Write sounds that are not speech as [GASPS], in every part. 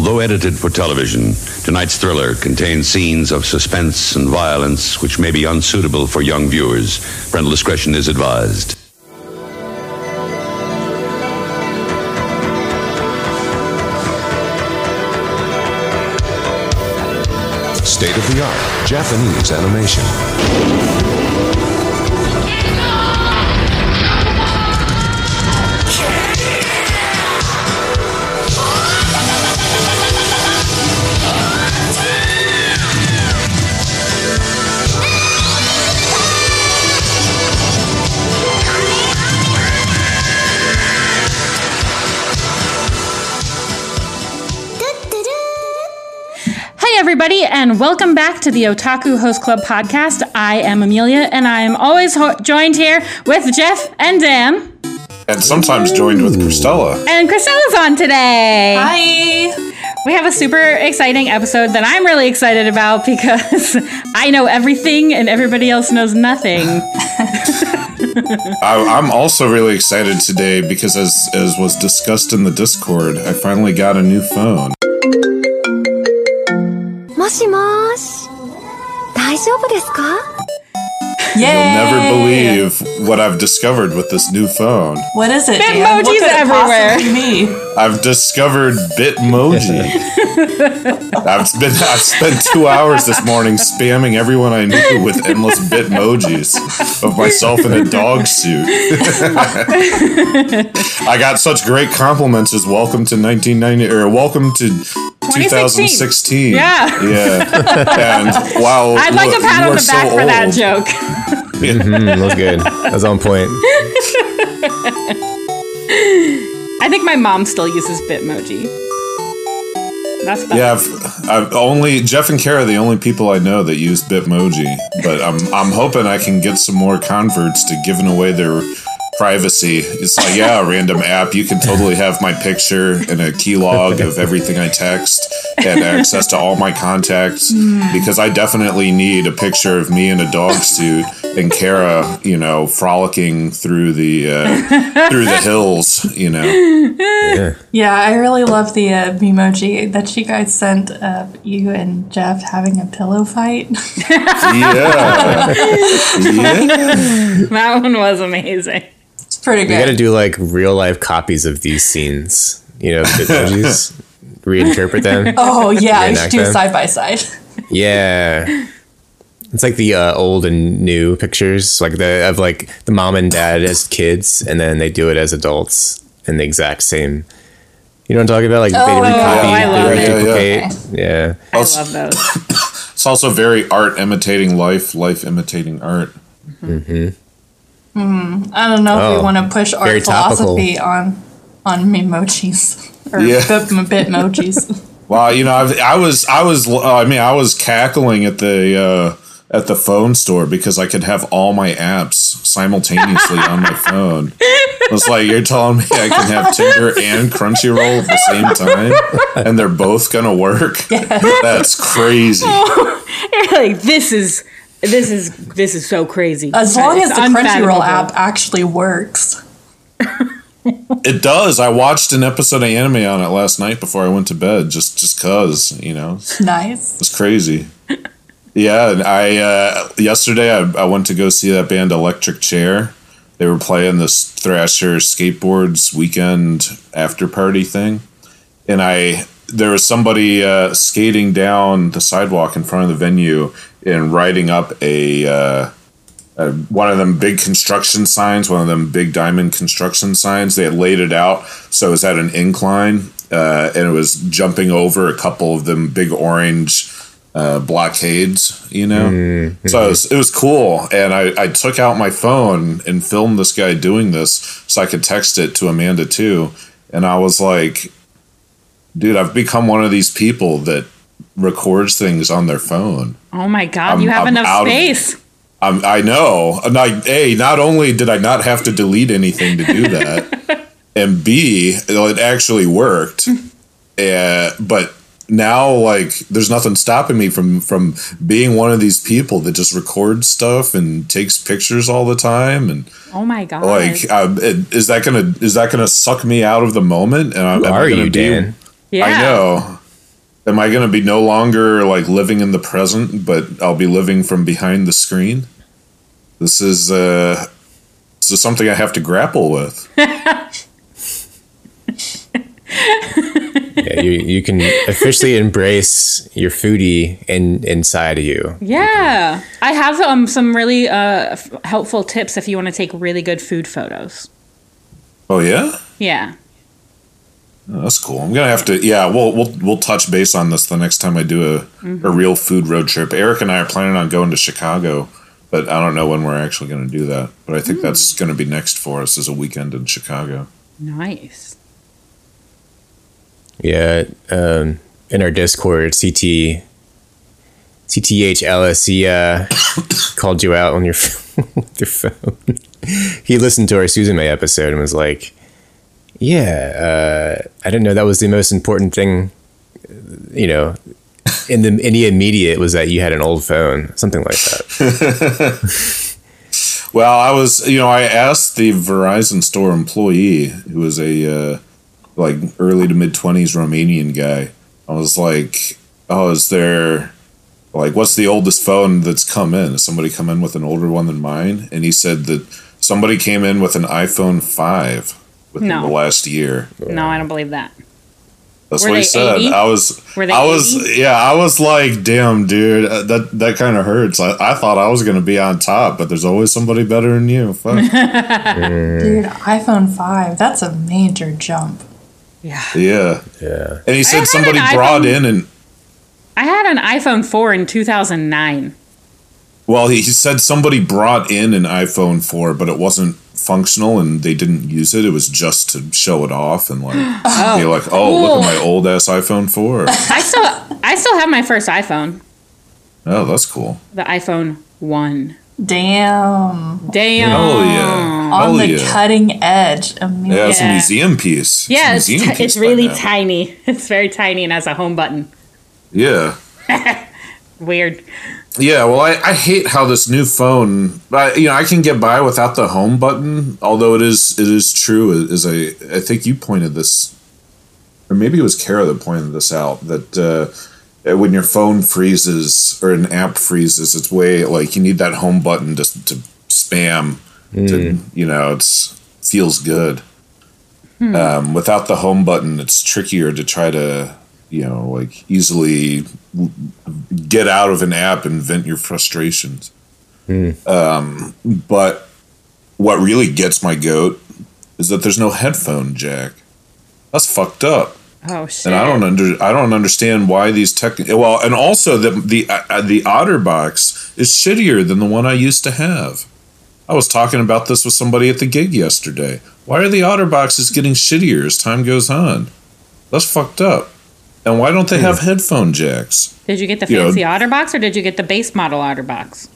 Although edited for television, tonight's thriller contains scenes of suspense and violence which may be unsuitable for young viewers. Parental discretion is advised. State of the art Japanese animation. Everybody, and welcome back to the Otaku Host Club podcast. I am Amelia, and I am always ho- joined here with Jeff and Dan. and sometimes joined with Christella. And Christella's on today. Hi. We have a super exciting episode that I'm really excited about [LAUGHS] because I know everything and everybody else knows nothing. [LAUGHS] I, I'm also really excited today because, as as was discussed in the Discord, I finally got a new phone. しもーし大丈夫ですか？Yay. You'll never believe what I've discovered with this new phone. What is it? Dan? Bitmojis What could it everywhere. possibly be? I've discovered Bitmoji. I've been I've spent two hours this morning spamming everyone I knew with endless Bitmojis of myself in a dog suit. I got such great compliments as welcome to 1990 or welcome to 2016. Yeah. Yeah. And wow. I'd like look, a pat on are the so back for that joke. Mm, that was good. That was on point. I think my mom still uses Bitmoji. That's about Yeah, I've, I've only Jeff and Kara are the only people I know that use Bitmoji, but I'm I'm hoping I can get some more converts to giving away their privacy. It's like, yeah, a random app. You can totally have my picture and a key log of everything I text and access to all my contacts because I definitely need a picture of me in a dog suit and Kara, you know, frolicking through the uh, through the hills, you know. Yeah, I really love the uh, emoji that you guys sent of you and Jeff having a pillow fight. Yeah. [LAUGHS] yeah. that one was amazing. it's pretty good. We good. got to do like real life copies of these scenes. You know, the Bitmojis. Reinterpret them. [LAUGHS] oh yeah, you should do them. side by side. Yeah. [LAUGHS] It's like the uh, old and new pictures, like the of like the mom and dad as kids, and then they do it as adults in the exact same. You know what I'm talking about? Like Oh, they recopy, I love they it. reduplicate. Yeah. I love those. [COUGHS] It's also very art imitating life, life imitating art. Hmm. Hmm. I don't know if Oh, we want to push art very topical. philosophy on on memojis or Yeah. [LAUGHS] bit, bitmojis. Well, you know, I've, I was, I was, uh, I mean, I was cackling at the uh, at the phone store because I could have all my apps simultaneously on my [LAUGHS] phone. It's like you're telling me I can have Tinder and Crunchyroll at the same time, and they're both gonna work. That's crazy. [LAUGHS] You're like, this is this is this is so crazy. As long It's as the. Crunchyroll app actually works. [LAUGHS] It does. I watched an episode of anime on it last night before I went to bed, just just cause you know. Nice. It's crazy. Yeah, and I uh, yesterday I, I went to go see that band Electric Chair. They were playing this Thrasher skateboards weekend after party thing, and I there was somebody uh, skating down the sidewalk in front of the venue and riding up a uh, uh, one of them big construction signs, one of them big diamond construction signs. They had laid it out so it was at an incline, uh, and it was jumping over a couple of them big orange uh, blockades. You know, so it was, it was cool. And I, I took out my phone and filmed this guy doing this so I could text it to Amanda too. And I was like, dude, I've become one of these people that records things on their phone. Oh my god, I'm- you have I'm enough out of- space. Um, I know. And I, a, not only did I not have to delete anything to do that, [LAUGHS] and B, it actually worked. Uh, [LAUGHS] but now, like, there's nothing stopping me from from being one of these people that just records stuff and takes pictures all the time. And Oh my god. like, um, it, is that gonna is that gonna suck me out of the moment? And I'm Who I are gonna you, be- Dan? yeah. I know. am I going to be no longer like living in the present, but I'll be living from behind the screen? This is uh, this is something I have to grapple with. [LAUGHS] Yeah, you you can officially embrace your foodie in inside of you. Yeah. I have um, some really uh, f- helpful tips if you want to take really good food photos. Oh yeah, Yeah. Oh, that's cool. I'm gonna have to. Yeah, we'll we'll we'll touch base on this the next time I do a Mm-hmm. a real food road trip. Eric and I are planning on going to Chicago, but I don't know when we're actually going to do that. But I think Mm. that's going to be next for us as a weekend in Chicago. Nice. Yeah, um, in our Discord, CT CTH LSE uh, [COUGHS] called you out on your [LAUGHS] with your phone. he listened to our Susan May episode and was like, "Yeah, uh, I didn't know that was the most important thing." You know, in the in the immediate was that you had an old phone, something like that. [LAUGHS] Well, I was, you know, I asked the Verizon store employee who was a uh, like early to mid twenties Romanian guy. I was like, "Oh, is there like what's the oldest phone that's come in? Has somebody come in with an older one than mine?" And he said that somebody came in with an iPhone five within No. the last year. No, I don't believe that. That's Were what he said. 80? I was, Were they I was, 80? yeah, I was like, damn, dude, uh, that that kind of hurts. I, I thought I was gonna be on top, but there's always somebody better than you. Fuck. [LAUGHS] [LAUGHS] Dude, iPhone 5, that's a major jump. Yeah. yeah, Yeah, and he said somebody brought iPhone- in and I had an iPhone 4 in 2009. well, he, he said somebody brought in an iPhone four, but it wasn't functional and they didn't use it. It was just to show it off and like [GASPS] oh. be like, oh, look at my old ass iPhone four. [LAUGHS] I still I still have my first iPhone, oh, that's cool. the iPhone 1. Damn. Damn. Oh yeah, On Hell the yeah. cutting edge. Amazing. Yeah, it's a museum piece. It's a Yeah, it's, museum piece it's really now. tiny. [LAUGHS] It's very tiny and has a home button. Yeah. [LAUGHS] Weird. Yeah, well, I, I hate how this new phone. I, you know, I can get by without the home button. Although it is it is true. Is I think you pointed this, or maybe it was Kara that pointed this out that uh, when your phone freezes or an app freezes, it's way like you need that home button just to spam. To you know, it's feels good. Um, without the home button, it's trickier to try to you know like easily get out of an app and vent your frustrations. Um, but what really gets my goat is that there's no headphone jack. That's fucked up, Oh shit. and I don't under I don't understand why these tech. Well, and also the the uh, the OtterBox is shittier than the one I used to have. I was talking about this with somebody at the gig yesterday. Why are the OtterBoxes getting shittier as time goes on? That's fucked up. And why don't they have headphone jacks? Did you get the you know- fancy OtterBox or did you get the base model OtterBox?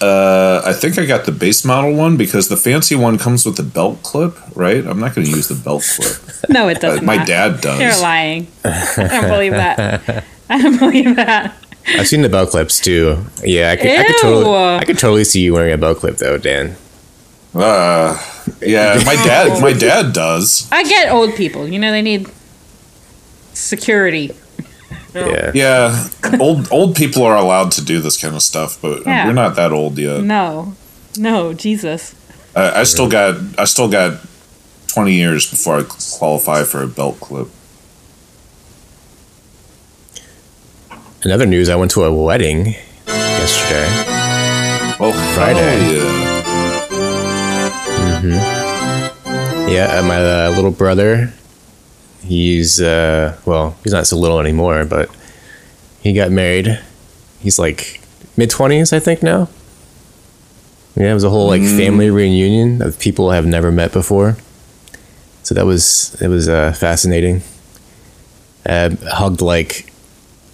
Uh, I think I got the base model one because the fancy one comes with the belt clip, right? I'm not going to use the belt clip. [LAUGHS] No, it Uh, doesn't. my dad does. You're lying. I don't believe that. [LAUGHS] I don't believe that. I've seen the belt clips too. Yeah, I could, I could totally, Ew. I could totally see you wearing a belt clip though, Dan. Uh, yeah, my dad, my dad does. I get old people. You know, they need security. Yeah. Yeah, old old people are allowed to do this kind of stuff, but Yeah. we're not that old yet. No. No, Jesus. I, I still got, I still got twenty years before I qualify for a belt clip. Another news: I went to a wedding yesterday. Oh, Friday. hell yeah. Yeah, uh, my uh, little brother. He's uh, well, he's not so little anymore, but he got married. He's like mid twenties, I think now. Yeah, it was a whole like family reunion of people I've never met before. So that was it was uh, fascinating. I hugged like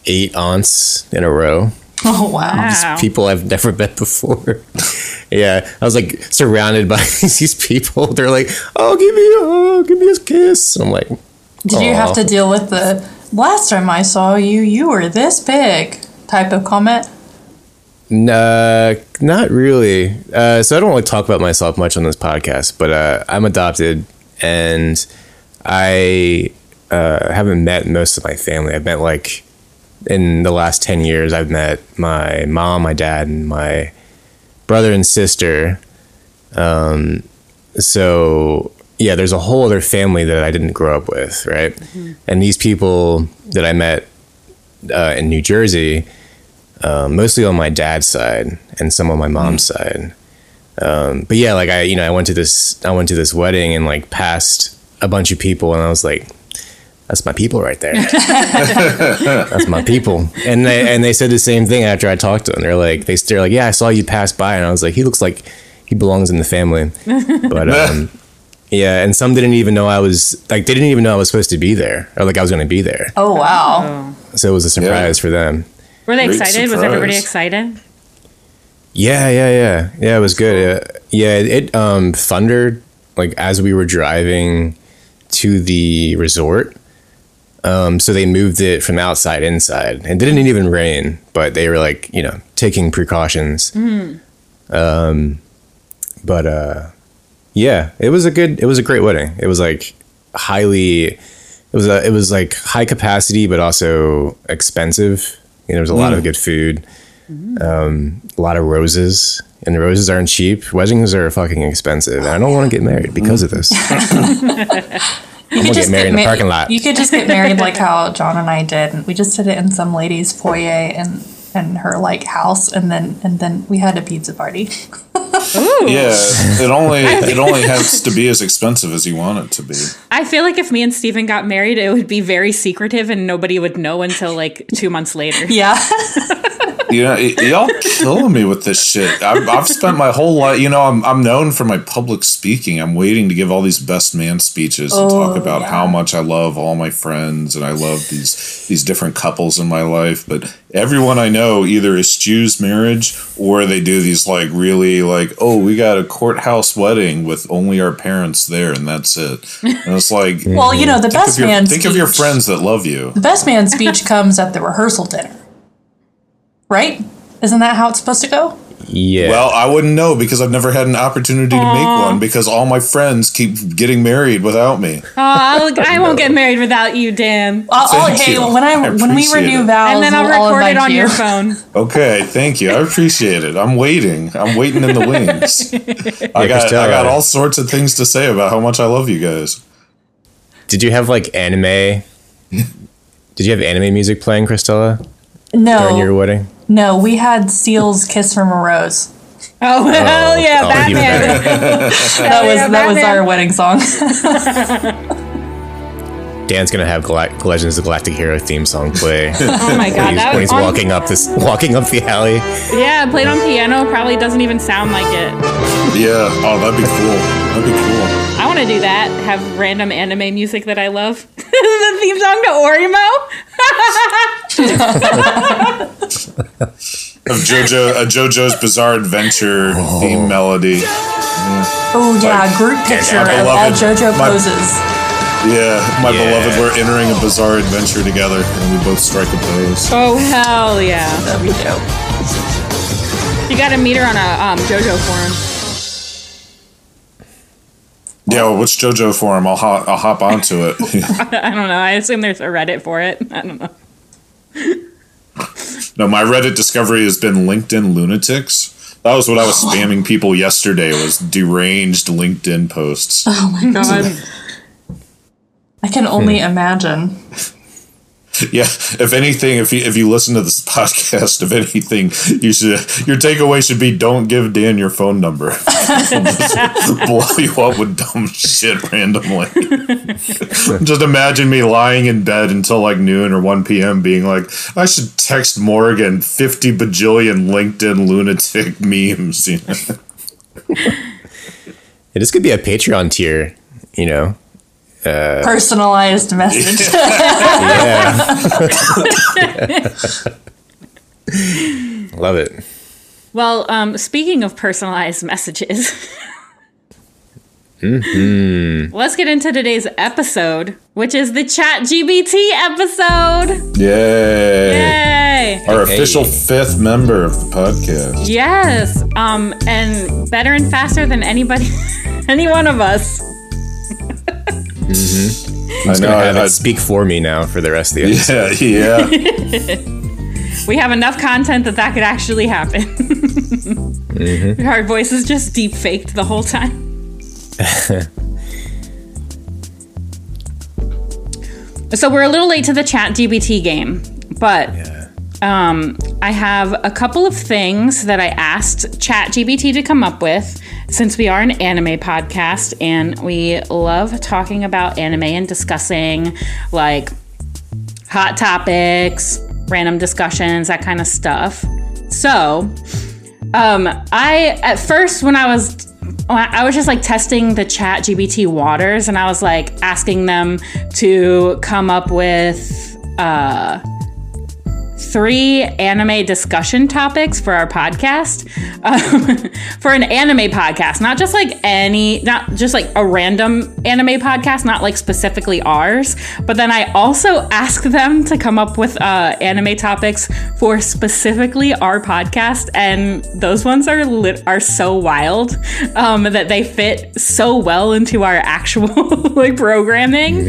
eight aunts in a row. [LAUGHS] Oh, wow. Wow. people I've never [LAUGHS] met before. yeah, I was like surrounded by [LAUGHS] these people. They're like, "Oh, give me a hug, give me a kiss." I'm like, Did you have to deal with the last time I saw you, you were this big type of comment? "Nah, not really." Uh, so I don't really talk about myself much on this podcast, but uh, I'm adopted, and I uh, haven't met most of my family. I've met like in the last ten years. I've met my mom, my dad, and my brother and sister. Um, so yeah, there's a whole other family that I didn't grow up with, right? And these people that I met uh, in New Jersey, uh, mostly on my dad's side and some on my mom's side. Um, but yeah, like I, you know, I went to this, I went to this wedding and like passed a bunch of people, and I was like, "That's my people right there. [LAUGHS] That's my people." And they and they said the same thing after I talked to them. They're like, they they're like, "Yeah, I saw you pass by," and I was like, "He looks like he belongs in the family." [LAUGHS] But um, yeah, and some didn't even know I was like, they didn't even know I was supposed to be there, or like I was going to be there. Oh wow. So it was a surprise for them. Were they Great excited? Was everybody excited? Yeah, yeah, yeah, yeah. It was good. Uh, yeah, it um thundered like as we were driving to the resort. Um, so they moved it from outside inside. It didn't even rain, but they were like, you know, taking precautions. Um, but uh, yeah, it was a good. It was a great wedding. It was like highly. It was a. It was like high capacity, but also expensive. You know, there was a lot of good food um, a lot of roses, and the roses aren't cheap. Weddings are fucking expensive, and I don't want to get married because of this. [LAUGHS] You [LAUGHS] gonna get married in the ma- parking lot. You could just get married like how [LAUGHS] John and I did. We just did it in some lady's foyer and and her like house, and then and then we had a pizza party. Yeah, it only [LAUGHS] it only has to be as expensive as you want it to be. I feel like if me and Steven got married, it would be very secretive and nobody would know until like two months later. [LAUGHS] Yeah. You know, y- y'all killing me with this shit. I've, I've spent my whole life. You know, I'm I'm known for my public speaking. I'm waiting to give all these best man speeches and talk Oh, about yeah. how much I love all my friends and I love these these different couples in my life. But everyone I know either eschews marriage or they do these like really like, oh, we got a courthouse wedding with only our parents there and that's it. And it's like, [LAUGHS] Well, you know, the best your man think of your friends that love you. The best man speech comes at the rehearsal dinner. Right? Isn't that how it's supposed to go? Yeah. Well, I wouldn't know because I've never had an opportunity to make one because all my friends keep getting married without me. Oh, I'll, [LAUGHS] I won't get married without you, Dan. I'll, I'll- Thank hey, you. when I, I when we renew it. vows, And then I'll I'll record it on you. your [LAUGHS] phone. Okay, thank you. I appreciate it. I'm waiting. I'm waiting in the wings. [LAUGHS] I got Christelle, I got all sorts of things to say about how much I love you guys. Did you have like anime? Did you have anime music playing, Christella, No. during your wedding? No, we had Seal's "Kiss from a Rose." Oh, hell oh, yeah, oh, even Batman. [LAUGHS] That was yeah, that was our wedding song. [LAUGHS] Dan's gonna have Gal- Legends of the Galactic Hero theme song play [LAUGHS] Oh my god, when he's, that when was he's on- walking up this, walking up the alley. Yeah, played on piano probably doesn't even sound like it. Yeah. Oh, that'd be cool. That'd be cool. I want to do that. Have random anime music that I love. the theme song to Orimo. Of JoJo, a JoJo's Bizarre Adventure theme melody. Oh yeah, group picture our of all beloved- JoJo my- poses. Yeah, my Yeah. beloved, we're entering a bizarre adventure together, and we both strike a pose. oh hell yeah! That'd be dope. You got to meet her on a um, JoJo forum. Yeah, well, which JoJo forum? I'll hop, I'll hop onto it. [LAUGHS] [LAUGHS] I don't know. I assume there's a Reddit for it. I don't know. No, my Reddit discovery has been LinkedIn lunatics. That was what I was oh. spamming people yesterday. Was deranged LinkedIn posts. Oh my [LAUGHS] god. I can only imagine. [LAUGHS] [LAUGHS] Yeah, if anything, if you if you listen to this [LAUGHS] podcast, if anything, you should your takeaway should be don't give Dan your phone number. [LAUGHS] Blow you up with dumb shit randomly. just imagine me lying in bed until like noon or one p.m. being like, I should text Morgan fifty bajillion LinkedIn lunatic memes. You know? Yeah, this could be a Patreon tier, you know. Personalized message. [LAUGHS] Yeah. [LAUGHS] Love it. Well, um, speaking of personalized messages, Mm-hmm. let's get into today's episode, which is the Chat GBT episode. Yay! Yay! Our Hey. official fifth member of the podcast. Yes, um, and better and faster than anybody, [LAUGHS] any one of us. I know. gonna have I, I, it speak for me now for the rest of the episode. [LAUGHS] yeah, yeah. [LAUGHS] We have enough content that that could actually happen. [LAUGHS] Our voice is just deep faked the whole time. so we're a little late to the chat GBT game, but um, I have a couple of things that I asked Chat GBT to come up with since we are an anime podcast and we love talking about anime and discussing like hot topics, random discussions, that kind of stuff. So, um, I at first when I was I was just like testing the chat GBT waters and I was like asking them to come up with uh three anime discussion topics for our podcast. Um, [LAUGHS] for an anime podcast not just like any not just like a random anime podcast not like specifically ours but then i also ask them to come up with uh, anime topics for specifically our podcast and those ones are lit- are so wild um, that they fit so well into our actual [LAUGHS] like programming.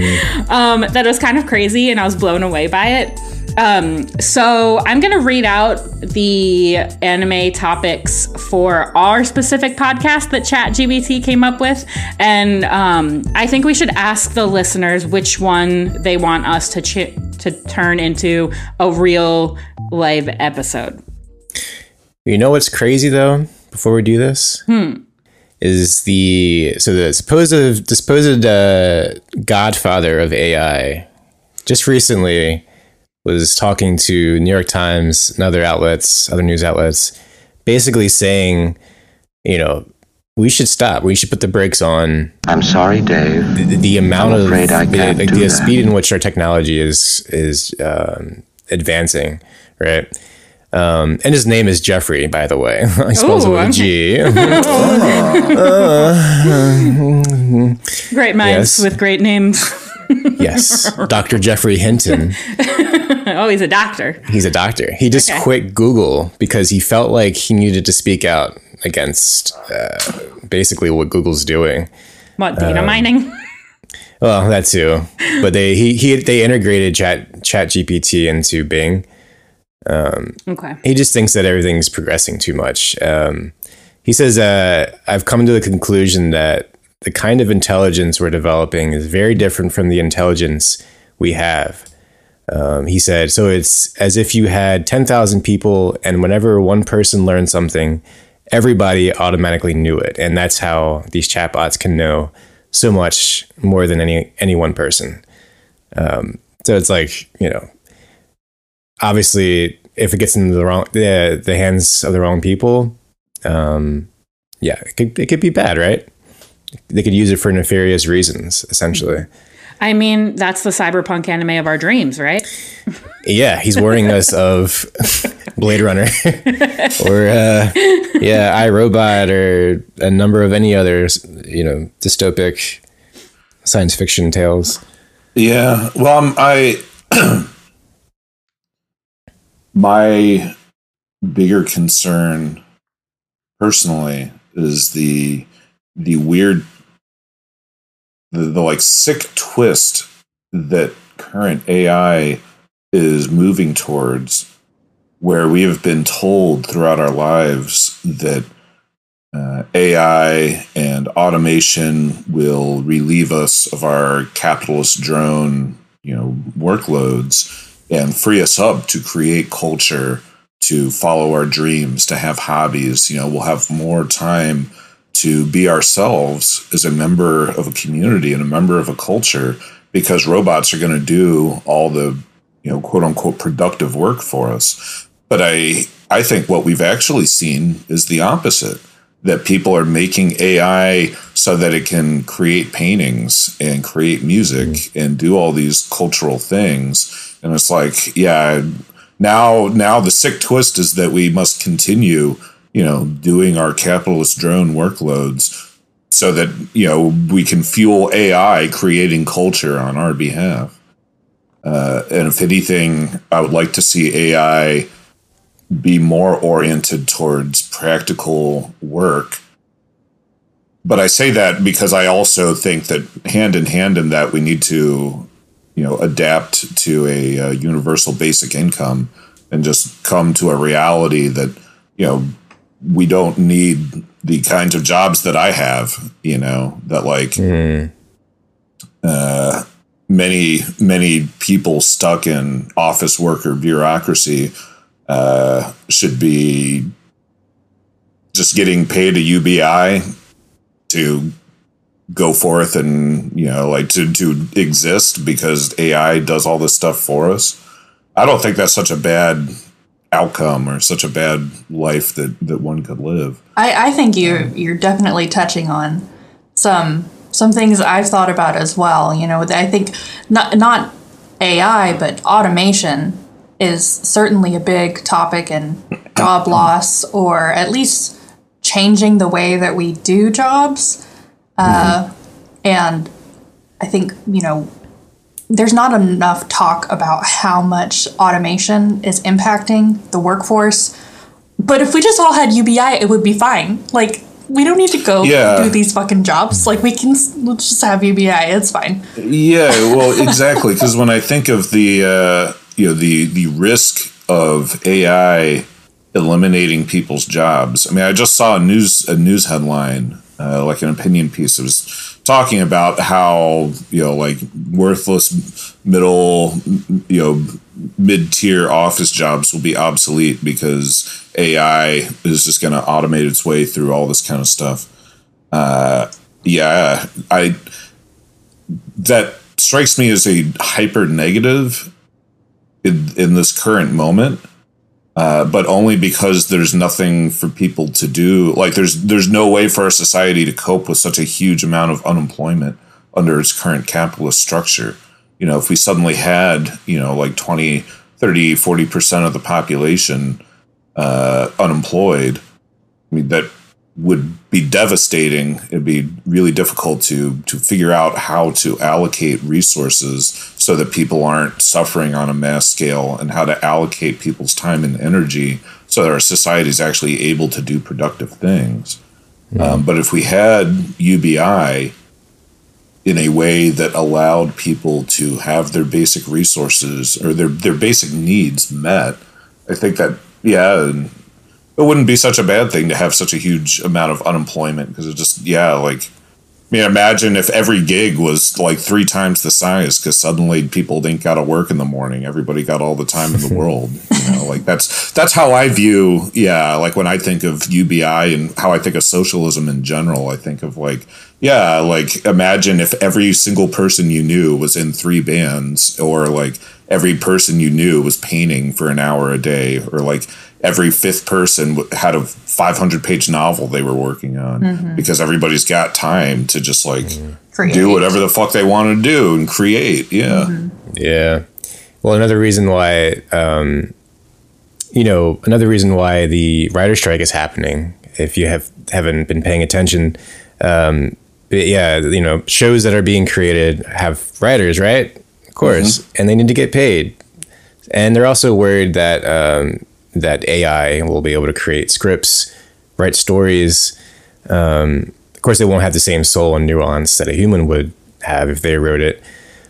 Um, that was kind of crazy and i was blown away by it um, so I'm gonna read out the anime topics for our specific podcast that ChatGBT came up with, and um, I think we should ask the listeners which one they want us to ch- to turn into a real live episode. You know what's crazy though? Before we do this, is the so the supposed supposed uh, godfather of AI just recently was talking to New York Times and other outlets, other news outlets, basically saying, you know, we should stop. We should put the brakes on I'm sorry, Dave. the, the amount I'm of I the, like the speed in which our technology is is um, advancing, right? Um, and his name is Geoffrey, by the way. [LAUGHS] he spells it with a I'm- G. Great minds Yes. with great names. [LAUGHS] yes, Dr. Geoffrey Hinton. [LAUGHS] [LAUGHS] oh, he's a doctor. He's a doctor. He just Okay. quit Google because he felt like he needed to speak out against uh, basically what Google's doing. What data mining? [LAUGHS] Well, that too. But they he, he they integrated Chat Chat GPT into Bing. Okay. He just thinks that everything's progressing too much. Um, he says, uh, "I've come to the conclusion that the kind of intelligence we're developing is very different from the intelligence we have." Um, he said, "So it's as if you had ten thousand people, and whenever one person learned something, everybody automatically knew it, and that's how these chatbots can know so much more than any any one person." Um, so it's like you know, obviously, if it gets into the wrong the the hands of the wrong people, um, yeah, it could it could be bad, right? They could use it for nefarious reasons, essentially. I mean, that's the cyberpunk anime of our dreams, right? Yeah, he's warning us of [LAUGHS] Blade Runner [LAUGHS] or uh, yeah, iRobot or a number of any other you know dystopic science fiction tales. Yeah. Well, um, I [CLEARS THROAT] my bigger concern personally is the the weird the, the like sick twist that current AI is moving towards where we have been told throughout our lives that uh, AI and automation will relieve us of our capitalist drone, you know, workloads and free us up to create culture, to follow our dreams, to have hobbies. You know, we'll have more time to be ourselves as a member of a community and a member of a culture because robots are going to do all the, you know, quote unquote productive work for us. But I I think what we've actually seen is the opposite that people are making AI so that it can create paintings and create music mm-hmm. and do all these cultural things. And it's like, yeah, now now the sick twist is that we must continue, you know, doing our capitalist drone workloads so that, you know, we can fuel AI creating culture on our behalf. Uh, and if anything, I would like to see AI be more oriented towards practical work but I say that because I also think that hand in hand in that we need to, you know, adapt to a, uh universal basic income and just come to a reality that you know we don't need the kinds of jobs that I have. You know that like uh, many many people stuck in office worker bureaucracy uh, should be just getting paid a UBI to go forth and you know like to to exist because AI does all this stuff for us. I don't think that's such a bad outcome or such a bad life that that one could live. I, I think you're you're definitely touching on some some things I've thought about as well. You know, I think not not AI, but automation is certainly a big topic in job [COUGHS] loss, or at least changing the way that we do jobs. Uh, and I think you know there's not enough talk about how much automation is impacting the workforce. But if we just all had UBI, it would be fine. Like we don't need to go Yeah. do these fucking jobs. Like we can we'll just have UBI. It's fine. Yeah, well, [LAUGHS] exactly. Because when I think of the uh, you know the the risk of AI eliminating people's jobs, I mean, I just saw a news a news headline, uh, like an opinion piece. It was talking about how you know like worthless middle you know mid tier office jobs will be obsolete because AI is just going to automate its way through all this kind of stuff. Uh, yeah, I that strikes me as a hyper negative in, in this current moment uh, but only because there's nothing for people to do like there's there's no way for our society to cope with such a huge amount of unemployment under its current capitalist structure you know if we suddenly had you know like 20 30 40% of the population uh, unemployed i mean that would be devastating. It'd be really difficult to to figure out how to allocate resources so that people aren't suffering on a mass scale, and how to allocate people's time and energy so that our society is actually able to do productive things. Um, but if we had UBI in a way that allowed people to have their basic resources or their their basic needs met, I think that yeah, it wouldn't be such a bad thing to have such a huge amount of unemployment because it just yeah like I mean imagine if every gig was like three times the size because suddenly people didn't got to work in the morning. Everybody got all the time in the [LAUGHS] world you know? Like that's that's how I view yeah like when I think of UBI and how I think of socialism in general I think of like yeah like imagine if every single person you knew was in three bands or like every person you knew was painting for an hour a day or like every fifth person had a 500 page novel they were working on because everybody's got time to just like Create. do whatever the fuck they want to do and create yeah Yeah. Well, another reason why, um, you know, another reason why the writer strike is happening, if you have haven't been paying attention, um, but yeah, you know, shows that are being created have writers, right? Of course, and they need to get paid. And they're also worried that um, that AI will be able to create scripts, write stories. Um, of course, they won't have the same soul and nuance that a human would have if they wrote it.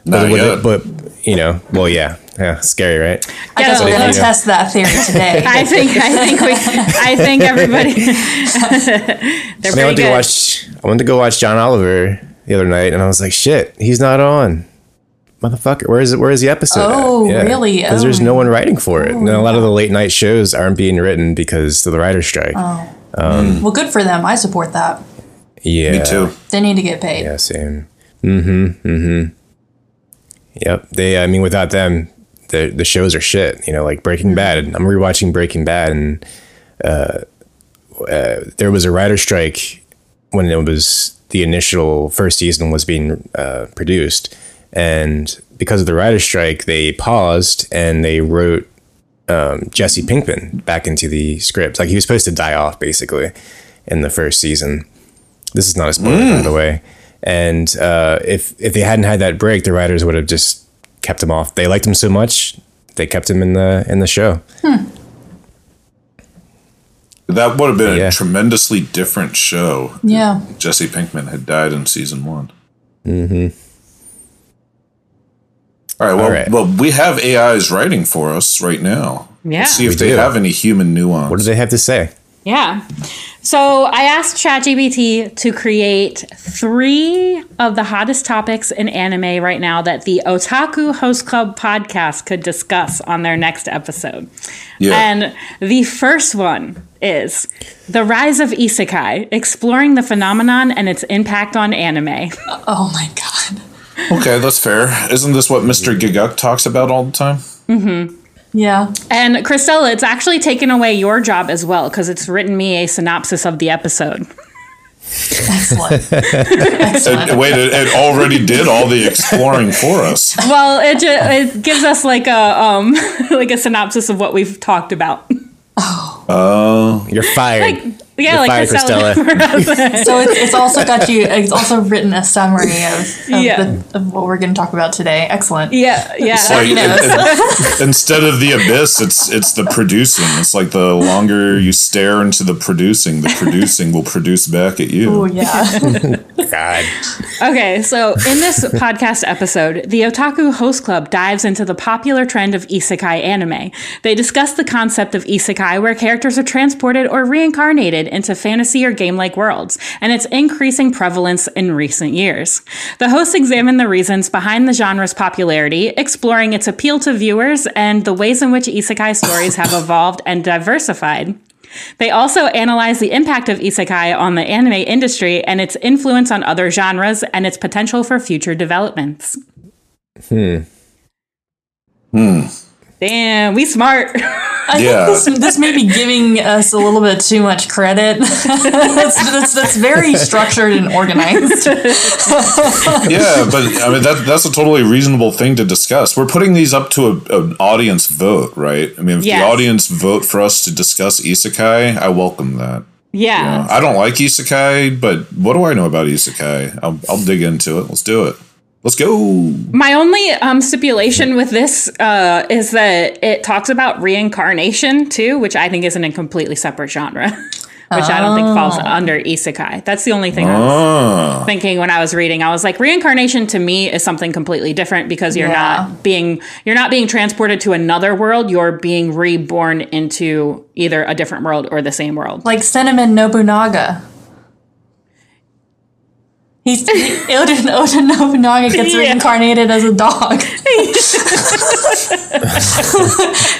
But, yet. but you know, well, yeah, yeah, scary, right? I guess we're but gonna if test that theory today. [LAUGHS] I think I think we I think everybody [LAUGHS] [LAUGHS] they're I mean, I went to go watch. I went to go watch John Oliver the other night, and I was like, "Shit, he's not on." Motherfucker, where is it? Where is the episode? Oh, really? Because there's Oh. no one writing for it, and a lot of the late night shows aren't being written because of the writer's strike. Oh, well, good for them. I support that. yeah, me too They need to get paid. Yeah, same. Mm-hmm. Mm-hmm. Yep. They. I mean, without them, the the shows are shit. You know, like Breaking Bad. I'm rewatching Breaking Bad, and uh, uh, there was a writer strike when it was the initial first season was being uh, produced, and because of the writer strike, they paused and they wrote um, Jesse Pinkman back into the script. Like he was supposed to die off basically in the first season. This is not a spoiler, by the way. And uh, if if they hadn't had that break, the writers would have just kept him off. They liked him so much, they kept him in the in the show. That would have been Yeah. a tremendously different show. Yeah. if Jesse Pinkman had died in season one. Mm-hmm. All right. Well, All right. well, we have AIs writing for us right now. Yeah. Let's see if We they do. have any human nuance. What do they have to say? Yeah. So I asked ChatGPT to create three of the hottest topics in anime right now that the Otaku Host Club podcast could discuss on their next episode. Yeah. And the first one is the rise of isekai, exploring the phenomenon and its impact on anime. [LAUGHS] Oh my god. Okay, that's fair. Isn't this what Mr. Gigguk talks about all the time? Mm-hmm. Yeah. And Christella, it's actually taken away your job as well because it's written me a synopsis of the episode. Excellent. Excellent. [LAUGHS] And, wait, it, it already did all the exploring for us. Well, it ju- it gives us like a um [LAUGHS] like a synopsis of what we've talked about. Oh, oh you're fired. Like yeah, You're like fired, Christella. [LAUGHS] [LAUGHS] So it's, it's also got you. It's also written a summary of, of, [LAUGHS] Yeah. the, of what we're going to talk about today. Excellent. yeah, yeah. Like, You know, it- it- instead of the abyss, it's it's the producing. It's like the longer you stare into the producing, the producing will produce back at you. Oh yeah. God. Okay, so in this podcast episode, the Otaku Host Club dives into the popular trend of isekai anime. They discuss the concept of isekai, where characters are transported or reincarnated into fantasy or game like worlds, and its increasing prevalence in recent years. The hosts examine the reasons behind the genre's popularity, exploring its appeal to viewers and the ways in which isekai stories have evolved and diversified. They also analyze the impact of isekai on the anime industry and its influence on other genres and its potential for future developments. Hmm. Damn, we smart. [LAUGHS] I Yeah. think this, this may be giving us a little bit too much credit. [LAUGHS] that's, that's, that's very structured and organized. [LAUGHS] Yeah, but I mean that that's a totally reasonable thing to discuss. We're putting these up to a, an audience vote, right? I mean, if Yes. the audience vote for us to discuss isekai, I welcome that. yeah. I don't like isekai, but what do I know about isekai? I'll, I'll dig into it. Let's do it. Let's go. My only um, stipulation with this uh, is that it talks about reincarnation too, which I think isn't a completely separate genre, [LAUGHS] which I don't think falls under isekai. That's the only thing I was Ah, thinking when I was reading. I was like, reincarnation to me is something completely different because you're Yeah. not being you're not being transported to another world. You're being reborn into either a different world or the same world. like Cinnamon Nobunaga. He's he, Oda, Oda Nobunaga gets Yeah. reincarnated as a dog. [LAUGHS]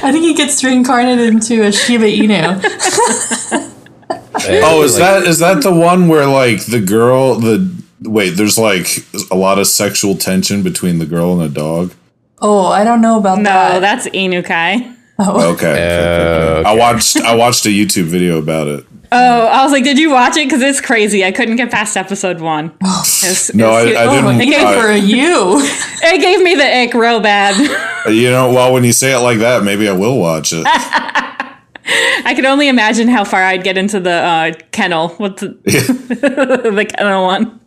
I think he gets reincarnated into a Shiba Inu. [LAUGHS] oh, is that is that the one where like the girl the wait? There's like a lot of sexual tension between the girl and the dog. Oh, I don't know about No, that. No, that's Inukai. Oh. Okay, okay, okay. I watched I watched a YouTube video about it. Oh, I was like, did you watch it? Because it's crazy. I couldn't get past episode one. It No, it was- I, I oh, didn't. it gave I- for you. [LAUGHS] it gave me the ick real bad. [LAUGHS] You know, well, when you say it like that, maybe I will watch it. [LAUGHS] I can only imagine how far I'd get into the uh, kennel. What's the, the kennel one?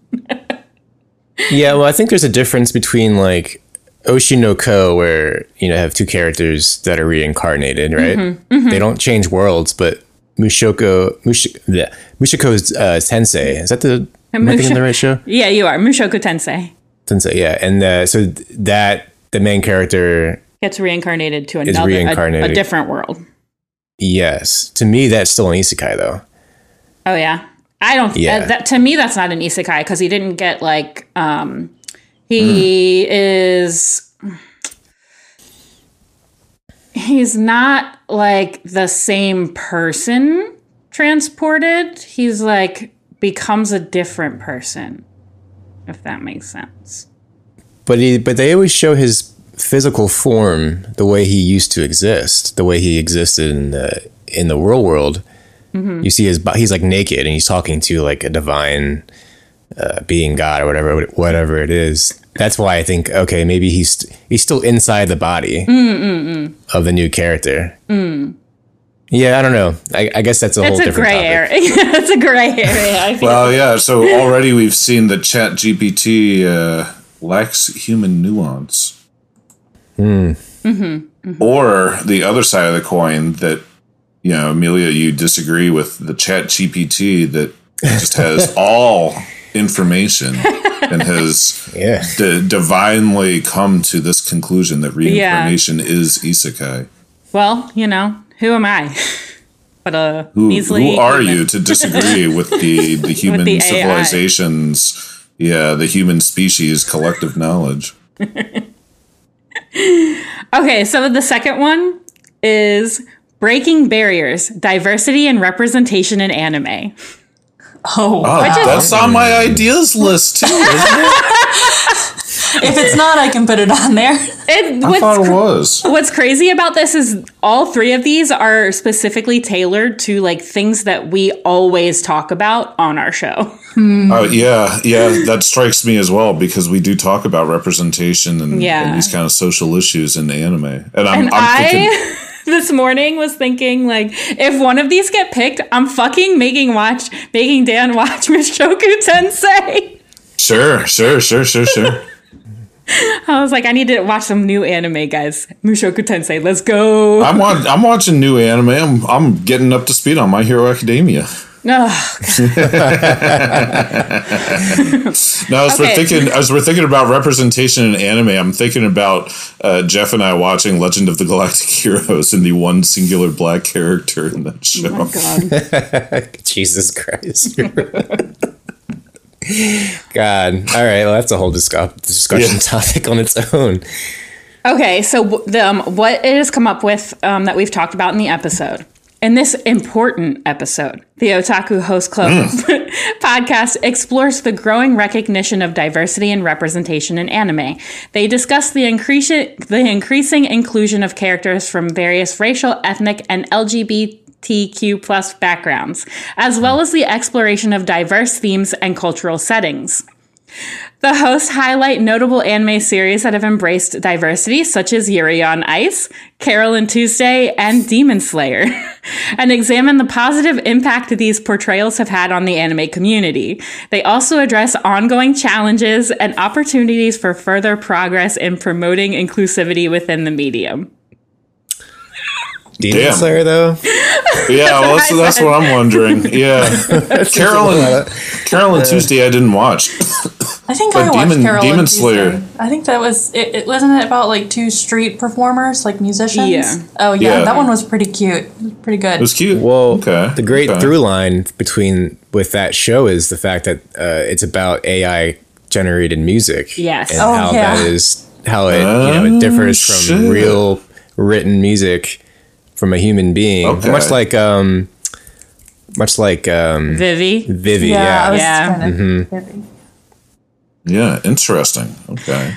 Yeah, well, I think there's a difference between like Oshi no Ko, where you know have two characters that are reincarnated, right? Mm-hmm, They don't change worlds, but Mushoko, Mush, yeah, Mushoko's uh, Tensei. Is that the am I thinking the right show? [LAUGHS] Yeah, you are Mushoku Tensei. Tensei, yeah, and uh, so that the main character, Gets reincarnated to another, a- A, different world. yes, to me that's still an isekai though. Oh yeah, I don't. Yeah. Uh, that to me, that's not an isekai because he didn't get like. um He is. He's not like the same person transported. He's like becomes a different person. If that makes sense. But he, but they always show his physical form the way he used to exist, the way he existed in the in the real world. You see his he's like naked and he's talking to like a divine uh, being God or whatever whatever it is. That's why I think okay maybe he's he's still inside the body mm, mm, mm. of the new character. Yeah, I don't know. I, I guess that's a whole a different gray topic. area. [LAUGHS] it's a gray area. I [LAUGHS] feel. Well, yeah. So already we've seen that Chat GPT uh, lacks human nuance. Hmm. Mm-hmm, mm-hmm. Or the other side of the coin that you know, Amelia, you disagree with the Chat GPT that just has [LAUGHS] all information [LAUGHS] and has Yeah. d- divinely come to this conclusion that reincarnation is isekai. Well, you know, who am I? [LAUGHS] But uh, Who, measly who are human. you to disagree [LAUGHS] with the, the human the AI. civilizations? Yeah, the human species collective knowledge. Okay, so the second one is breaking barriers, diversity and representation in anime. Oh, Oh, that's on my ideas list too. Isn't it? [LAUGHS] if it's not, I can put it on there. It, I thought it was. what's crazy about this is all three of these are specifically tailored to like things that we always talk about on our show. Oh yeah, yeah, that strikes me as well because we do talk about representation and, Yeah. and these kind of social issues in the anime, and I'm, And I'm thinking, I [LAUGHS] this morning was thinking like if one of these get picked, I'm fucking making watch making Dan watch [LAUGHS] Mushoku Tensei. sure, sure, sure, sure, sure. [LAUGHS] I was like, I need to watch some new anime, guys. Mushoku Tensei, let's go. I'm wa- I'm watching new anime. I'm I'm getting up to speed on My Hero Academia. [LAUGHS] Ugh. No, as Okay. we're thinking, as we're thinking about representation in anime, I'm thinking about uh, Jeff and I watching Legend of the Galactic [LAUGHS] Heroes and the one singular black character in that show. Oh God. [LAUGHS] Jesus Christ. God. All right. Well, that's a whole discuss- discussion Yeah. topic on its own. Okay, so w- the, um, what it has come up with um, that we've talked about in the episode. In this important episode, the Otaku Host Club mm. [LAUGHS] podcast explores the growing recognition of diversity and representation in anime. They discuss the, increase- the increasing inclusion of characters from various racial, ethnic, and LGBTQ plus backgrounds, as well as the exploration of diverse themes and cultural settings. The hosts highlight notable anime series that have embraced diversity, such as Yuri on Ice, Carole and Tuesday, and Demon Slayer, [LAUGHS] and examine the positive impact these portrayals have had on the anime community. They also address ongoing challenges and opportunities for further progress in promoting inclusivity within the medium. Demon Damn. Slayer, though. Yeah, well, that's, that's what I'm wondering. [LAUGHS] Yeah, Carolyn, and Carole and Tuesday, I didn't watch. I think But I watched Demon- Carol Demon and Tuesday. Slayer. I think that was it, it. Wasn't it about like two street performers, like musicians? Yeah. Oh yeah, Yeah. that one was pretty cute. Was pretty good. It was cute. Well, okay. the great okay. through line between with that show is the fact that uh, it's about AI generated music. Yes. and Oh, how yeah. that is how it you know it differs from shit. real written music from a human being. Okay. Much like um, much like um, Vivy. Vivy. yeah, Yeah, I was Yeah. kind of. Yeah, interesting. Okay.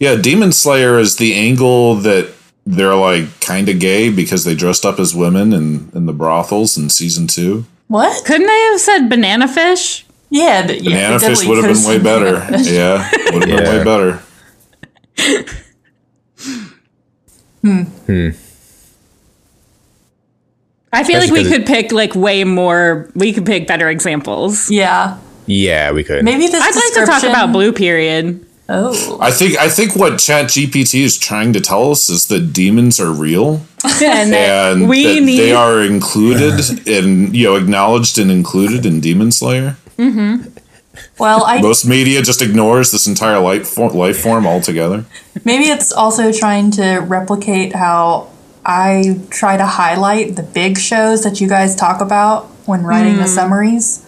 Yeah, Demon Slayer is the angle that they're like kind of gay because they dressed up as women in, in the brothels in season two. What? Couldn't they have said banana fish? Yeah, but yeah, Banana Fish would have been way better. Yeah, would have been Yeah. way better. I feel like Especially we 'cause it- could pick like way more. We could pick better examples. Yeah, yeah, we could. maybe this. I'd like to talk about Blue Period. Oh, I think I think what ChatGPT is trying to tell us is that demons are real [LAUGHS] and that and we that need they are included [LAUGHS] and you know acknowledged and included in Demon Slayer. Mm-hmm. Well, I Most media just ignores this entire life form, life form altogether. maybe it's also trying to replicate how I try to highlight the big shows that you guys talk about when writing the summaries.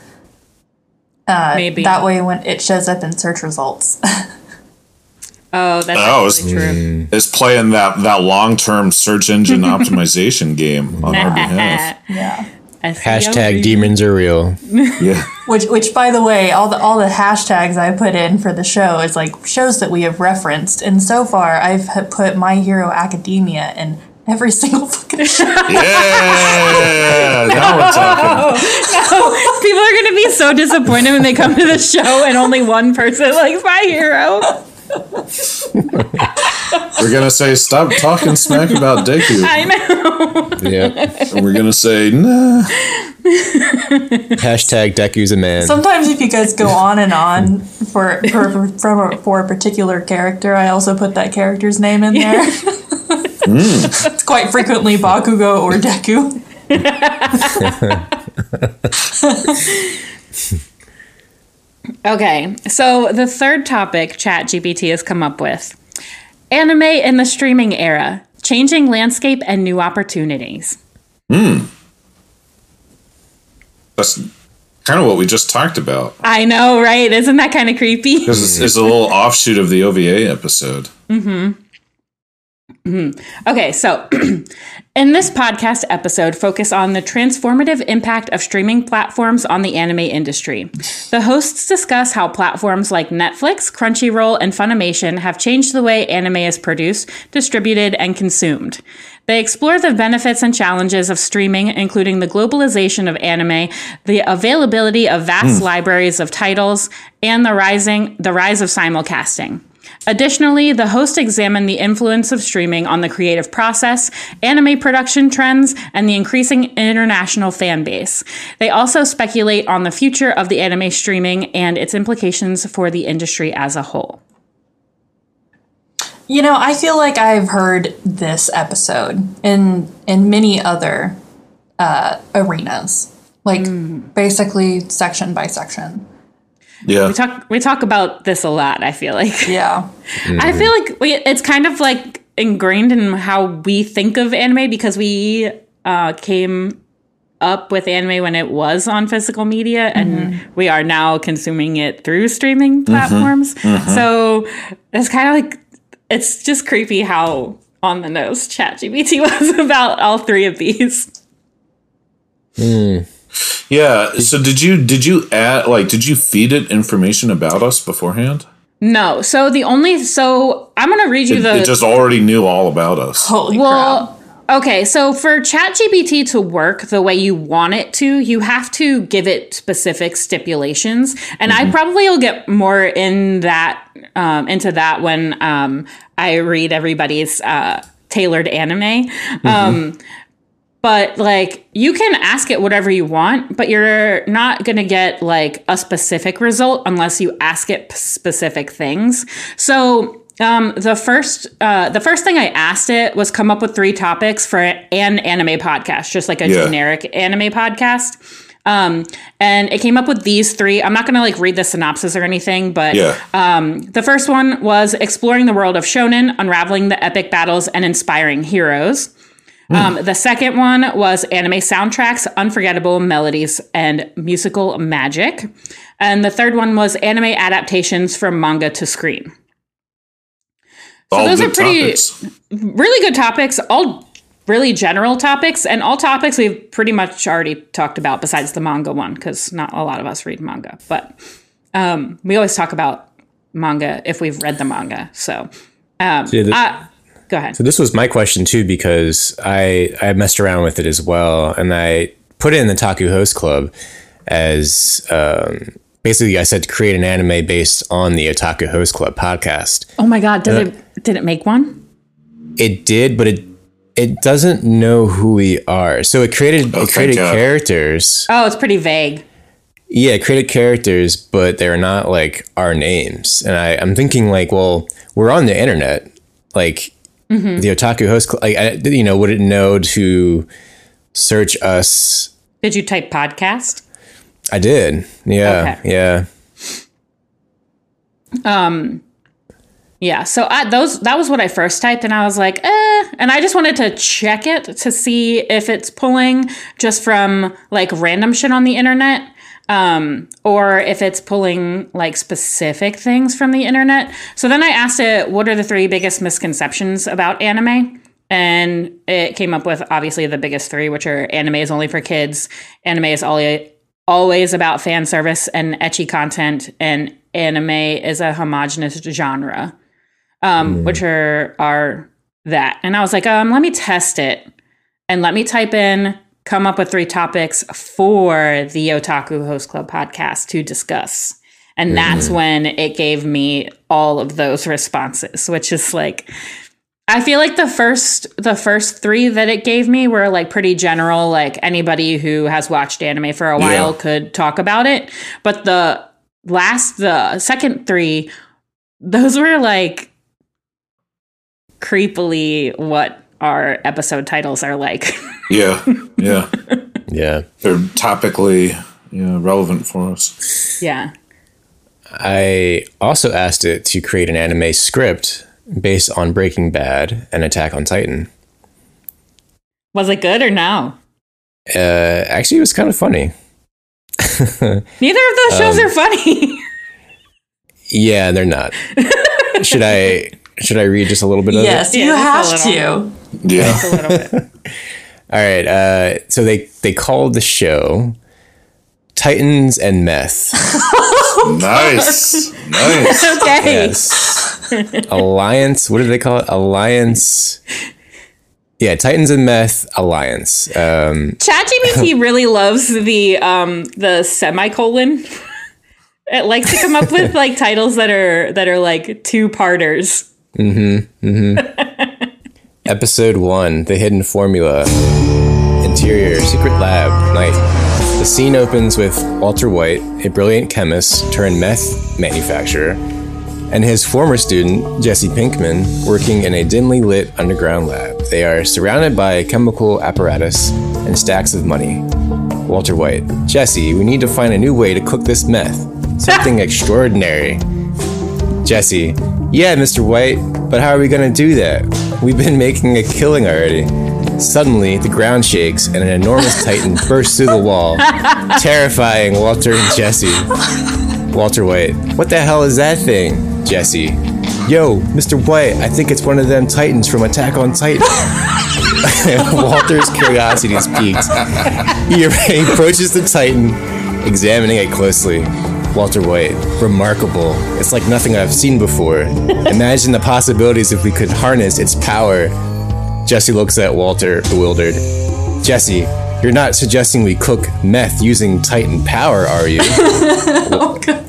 Uh, Maybe. that way, when it shows up in search results. [LAUGHS] Oh, that's Oh, actually true. Is playing that that long term search engine [LAUGHS] optimization game on our [LAUGHS] behalf. yeah. Hashtag demons are real. Yeah. Which, which, by the way, all the all the hashtags I put in for the show is like shows that we have referenced, and so far I've put My Hero Academia in every single fucking show. Yeah. now we're [LAUGHS] talking. People are gonna be so disappointed when they come to the show and only one person likes my hero. We're gonna say stop talking smack about Deku. [LAUGHS] I know. Yeah. And we're gonna say nah. Hashtag Deku's a man. Sometimes if you guys go on and on for for for, for a particular character, I also put that character's name in there. [LAUGHS] it's [LAUGHS] quite frequently Bakugo or Deku. [LAUGHS] Okay, so the third topic ChatGPT has come up with anime in the streaming era, changing landscape and new opportunities. Hmm. That's kind of what we just talked about. I know, right? Isn't that kind of creepy? Because it's, it's a little offshoot of the OVA episode. Mm-hmm. Okay, so [CLEARS THROAT] in this podcast episode, focus on the transformative impact of streaming platforms on the anime industry. The hosts discuss how platforms like Netflix, Crunchyroll, and Funimation have changed the way anime is produced, distributed, and consumed. They explore the benefits and challenges of streaming, including the globalization of anime, the availability of vast hmm. libraries of titles, and the rising the rise of simulcasting. Additionally, the host examined the influence of streaming on the creative process, anime production trends, and the increasing international fan base. They also speculate on the future of the anime streaming and its implications for the industry as a whole. You know, I feel like I've heard this episode in in many other uh, arenas, like basically section by section. Yeah. We talk we talk about this a lot, I feel like. Yeah, [LAUGHS] I feel like we, it's kind of like ingrained in how we think of anime because we uh, came up with anime when it was on physical media and mm-hmm. we are now consuming it through streaming mm-hmm. platforms. Mm-hmm. So it's kind of like it's just creepy how on the nose ChatGPT [LAUGHS] was about all three of these. Hmm. Yeah. So did you did you add like did you feed it information about us beforehand? No, so the only so I'm gonna read you It, the it just already knew all about us. holy crap! Well, okay, so for ChatGPT to work the way you want it to, you have to give it specific stipulations, and I probably will get more in that um, into that when um, I read everybody's uh, tailored anime. Um, but like you can ask it whatever you want, but you're not going to get like a specific result unless you ask it specific things. So um, the first uh, the first thing I asked it was come up with three topics for an anime podcast, just like a Yeah. generic anime podcast. Um, and it came up with these three. I'm not going to like read the synopsis or anything, but Yeah. um, the first one was exploring the world of shonen, unraveling the epic battles, and inspiring heroes. Um, the second one was anime soundtracks, unforgettable melodies, and musical magic. And the third one was anime adaptations from manga to screen. all those are pretty- topics. Really good topics, all really general topics, and all topics we've pretty much already talked about besides the manga one, because not a lot of us read manga. But um, we always talk about manga if we've read the manga. So, um, the- uh, go ahead. So this was my question too because I I messed around with it as well, and I put it in the Taku Host Club as um, basically I said to create an anime based on the Otaku Host Club podcast. Oh my god, did it did it make one? It did, but it it doesn't know who we are. So it created Oh, it created characters. Oh, it's pretty vague. Yeah, it created characters, but they're not like our names. And I, I'm thinking like, well, we're on the internet, like the Otaku Host, like I, you know, would it know to search us? Did you type podcast? I did. Yeah, Okay. yeah. Yeah, so I, those that was what I first typed, and I was like, eh, and I just wanted to check it to see if it's pulling just from like random shit on the internet, um, or if it's pulling like specific things from the internet. So then I asked it, what are the three biggest misconceptions about anime? And it came up with obviously the biggest three, which are anime is only for kids, anime is always always about fan service and ecchi content, and anime is a homogenous genre um, which are are that. And I was like, um, let me test it and let me type in, come up with three topics for the Otaku Host Club podcast to discuss. And mm-hmm. that's when it gave me all of those responses, which is like I feel like the first the first three that it gave me were like pretty general, like anybody who has watched anime for a while Yeah. could talk about it. But the last the second three, those were like creepily what our episode titles are like. [LAUGHS] Yeah, yeah. [LAUGHS] Yeah. They're topically yeah, relevant for us. yeah. I also asked it to create an anime script based on Breaking Bad and Attack on Titan. Was it good or no? Uh, actually, it was kind of funny. [LAUGHS] Neither of those shows Um, are funny. [LAUGHS] Yeah, they're not. should I should I read just a little bit of Yes, it? Yes, you Yeah, have to. Yeah. a little bit. All right. Uh, so they they called the show Titans and Meth. [LAUGHS] nice. Nice. [LAUGHS] Okay. Yes. Alliance. What did they call it? Alliance. Yeah, Titans and Meth Alliance. Um, ChatGPT [LAUGHS] really loves the um the semicolon. It likes to come up with like titles that are that are like two parters. Episode one: The Hidden Formula. Interior: Secret Lab. Night. The scene opens with Walter White, a brilliant chemist turned meth manufacturer, and his former student, Jesse Pinkman, working in a dimly lit underground lab. They are surrounded by chemical apparatus and stacks of money. Walter White, Jesse, we need to find a new way to cook this meth. Something [LAUGHS] extraordinary. Jesse, yeah, Mr. White, but how are we gonna do that? We've been making a killing already. Suddenly, the ground shakes and an enormous [LAUGHS] titan bursts through the wall, terrifying Walter and Jesse. Walter White, what the hell is that thing? Jesse, yo, Mr. White, I think it's one of them titans from Attack on Titan. [LAUGHS] Walter's curiosity is piqued. He he [LAUGHS] approaches the titan, examining it closely. Walter White, remarkable. It's like nothing I've seen before. [LAUGHS] Imagine the possibilities if we could harness its power. Jesse looks at Walter, bewildered. Jesse, you're not suggesting we cook meth using Titan power, are you?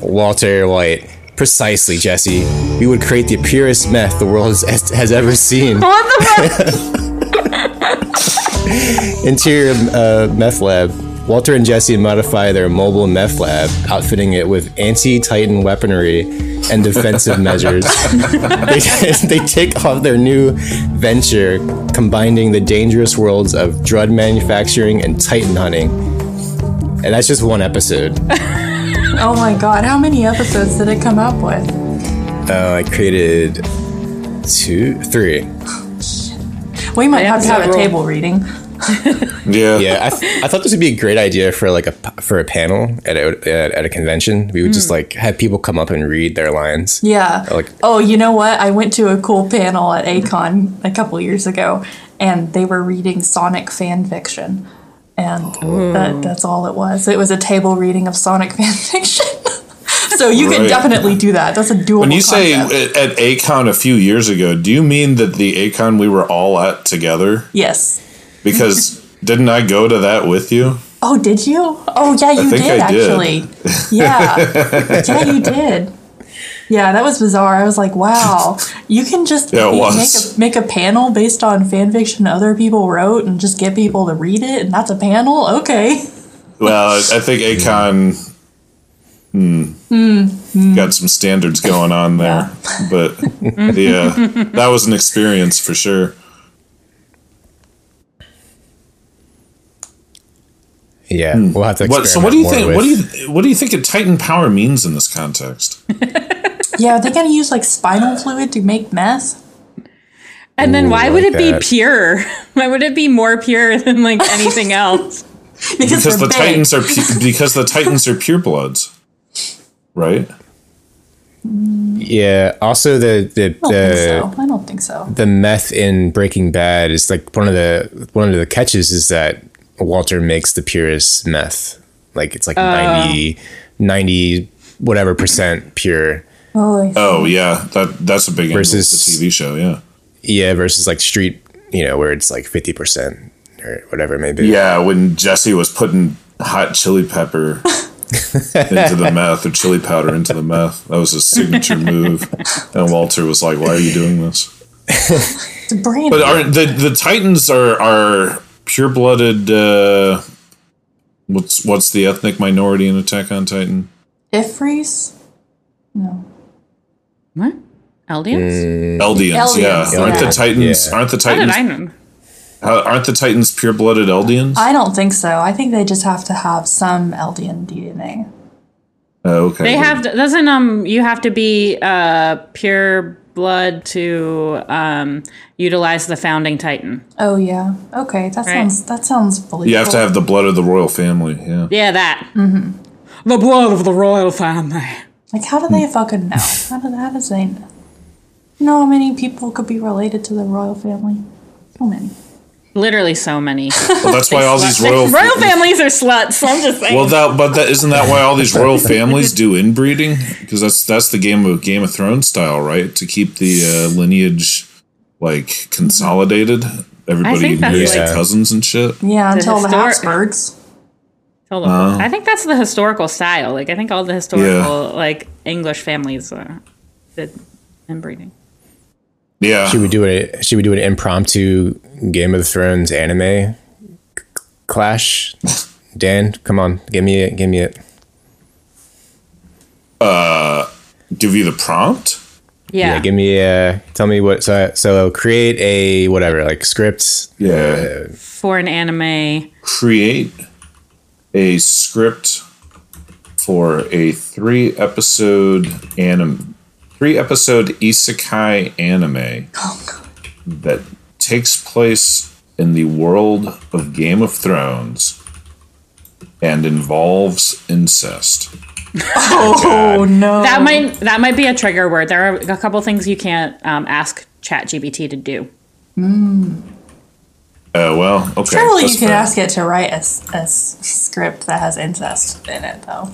[LAUGHS] Walter White, precisely, Jesse. We would create the purest meth the world has, has ever seen. What the fuck? [LAUGHS] Interior uh, meth lab. Walter and Jesse modify their mobile meth lab, outfitting it with anti-Titan weaponry and defensive [LAUGHS] measures. they, [LAUGHS] they take off their new venture, combining the dangerous worlds of drug manufacturing and Titan hunting. And that's just one episode. [LAUGHS] Oh my god, how many episodes did it come up with? Uh, I created two, three. We might have to have a table reading. [LAUGHS] Yeah. Yeah, I, th- I thought this would be a great idea for like a p- for a panel at a, at, at a convention. We would just mm. like have people come up and read their lines. Yeah. Like- oh, you know what? I went to a cool panel at A-Kon a couple years ago, and they were reading Sonic fan fiction, and oh. that, that's all it was. It was a table reading of Sonic [LAUGHS] fan fiction. [LAUGHS] so you can definitely do that. That's a doable. When you say concept. at, at A-Kon a few years ago, do you mean that the A-Kon we were all at together? yes. Because didn't I go to that with you? Oh, did you? Oh, yeah, you did I did. actually. Yeah, yeah, you did. Yeah, that was bizarre. I was like, wow, you can just Yeah, make, a, make a panel based on fan fiction other people wrote and just get people to read it, and that's a panel? Okay. Well, I think A-Kon hmm, got some standards going on there. But yeah, that was an experience for sure. Yeah, hmm. we'll have to. What, so what do you think? experiment What do you what do you think a Titan power means in this context? [LAUGHS] Yeah, are they going to use like spinal fluid to make meth? And then Ooh, why I would like it be pure? [LAUGHS] Why would it be more pure than like anything [LAUGHS] else? Because, Because the big. Titans are pu- because the Titans are purebloods, right? Yeah. Also, the the I don't think the, so. I don't think so. the meth in Breaking Bad is like one of the one of the catches is that Walter makes the purest meth. Like it's like 90, 90 whatever percent pure. Oh, Oh yeah, that that's a big angle of the TV show. Yeah, Yeah, versus like street, you know, where it's like fifty percent or whatever it may be. yeah. When Jesse was putting hot chili pepper [LAUGHS] into the meth or chili powder into the meth, that was his signature move. And Walter was like, "Why are you doing this?" [LAUGHS] it's a brand. But are the the Titans are are pure blooded? Uh, what's what's the ethnic minority in Attack on Titan? Ifris? No. What? Eldians? Eldians, yeah. Eldians, Aren't the Titans? Yeah. Aren't the Titans? How did Titans? I know? Uh, aren't the Titans pure-blooded Eldians? I don't think so. I think they just have to have some Eldian DNA. oh, okay. They have to, doesn't um you have to be uh pure blood to um utilize the founding titan. Oh yeah. Okay, that sounds that sounds believable. You have to have the blood of the royal family. Yeah. Yeah, that. Mm-hmm. The blood of the royal family. Like, how do they fucking know? How, do, how does they know? You know how many people could be related to the royal family? So many. Literally so many. Well, that's why [LAUGHS] all these royal [LAUGHS] royal families are sluts. I'm just saying. Well, that but that isn't that why all these royal [LAUGHS] families do inbreeding? Because that's that's the game of Game of Thrones style, right? To keep the uh, lineage like consolidated. Everybody think that's marries like- their cousins and shit. Yeah, until the, histor- Habsburgs. Hold on. I think that's the historical style. Like I think all the historical like English families uh, did inbreeding. Yeah. Should we do it? Should we do an impromptu Game of Thrones anime clash? Dan, come on, give me it. Give me it. Uh, give you the prompt. Yeah. Yeah, give me a. Tell me what. So, so create a whatever, like script. Yeah. Uh, for an anime. Create a script for a three episode anime, three episode isekai anime that takes place in the world of Game of Thrones and involves incest. Oh no. That might that might be a trigger word. There are a couple things you can't um, ask ChatGPT to do. Oh well, okay. Surely that's you could ask it to write a script that has incest in it, though.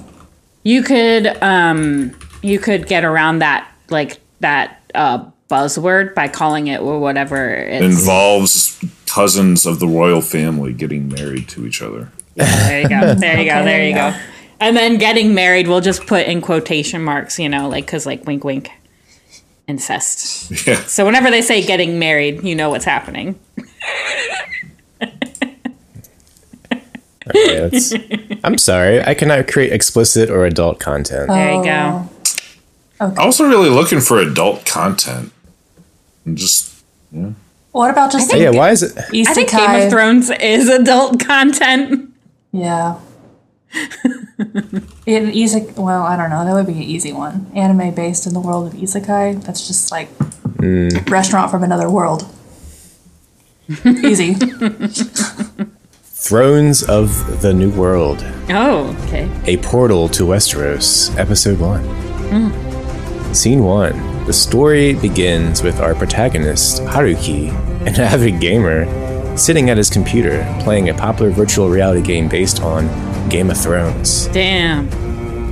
You could um, you could get around that like that uh, buzzword by calling it or whatever. It's, involves cousins of the royal family getting married to each other. Yeah, there you go. [LAUGHS] There you go. There you yeah. go. And then getting married, we'll just put in quotation marks. You know, like because like wink, wink, incest. Yeah. So whenever they say getting married, you know what's happening. Okay, that's- [LAUGHS] I'm sorry, I cannot create explicit or adult content. There you go. Oh. I'm also really looking for adult content. I'm just yeah. What about just yeah, why is it? isekai? I think Game of Thrones is adult content. Yeah. An isekai. Well, I don't know. That would be an easy one. Anime based in the world of isekai. That's just like mm. restaurant from another world. easy. [LAUGHS] Thrones of the New World, Oh, okay. a portal to Westeros, episode one. Hmm. Scene one. The story begins with our protagonist, Haruki, an [LAUGHS] avid gamer, sitting at his computer playing a popular virtual reality game based on Game of Thrones. Damn.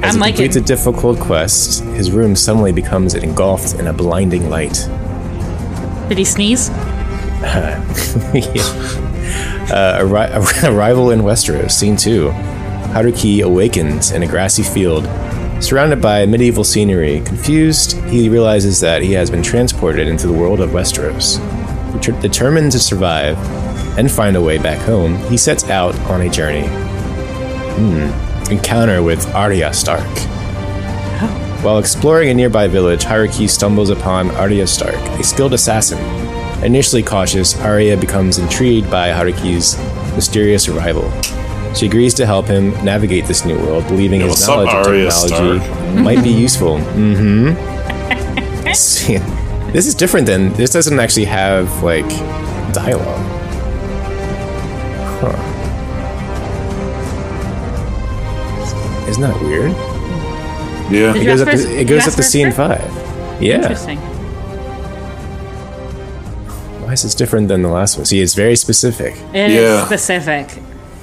As I'm he liking. completes a difficult quest, his room suddenly becomes engulfed in a blinding light. Did he sneeze? [LAUGHS] uh, arri- [LAUGHS] arrival in Westeros, scene two. Haruki awakens in a grassy field, surrounded by medieval scenery. Confused, he realizes that he has been transported into the world of Westeros. Determined to survive and find a way back home, he sets out on a journey. Hmm. Encounter with Arya Stark. While exploring a nearby village, Haruki stumbles upon Arya Stark, a skilled assassin. Initially cautious, Arya becomes intrigued by Haruki's mysterious arrival. She agrees to help him navigate this new world, believing his what's up, knowledge of technology Stark? might be [LAUGHS] useful. Mm-hmm. See, [LAUGHS] this is different than this doesn't actually have like dialogue. Huh. Isn't that weird? yeah. It goes up to, it goes up to scene script? five. Yeah. Interesting. Why is this different than the last one? See, it's very specific. It is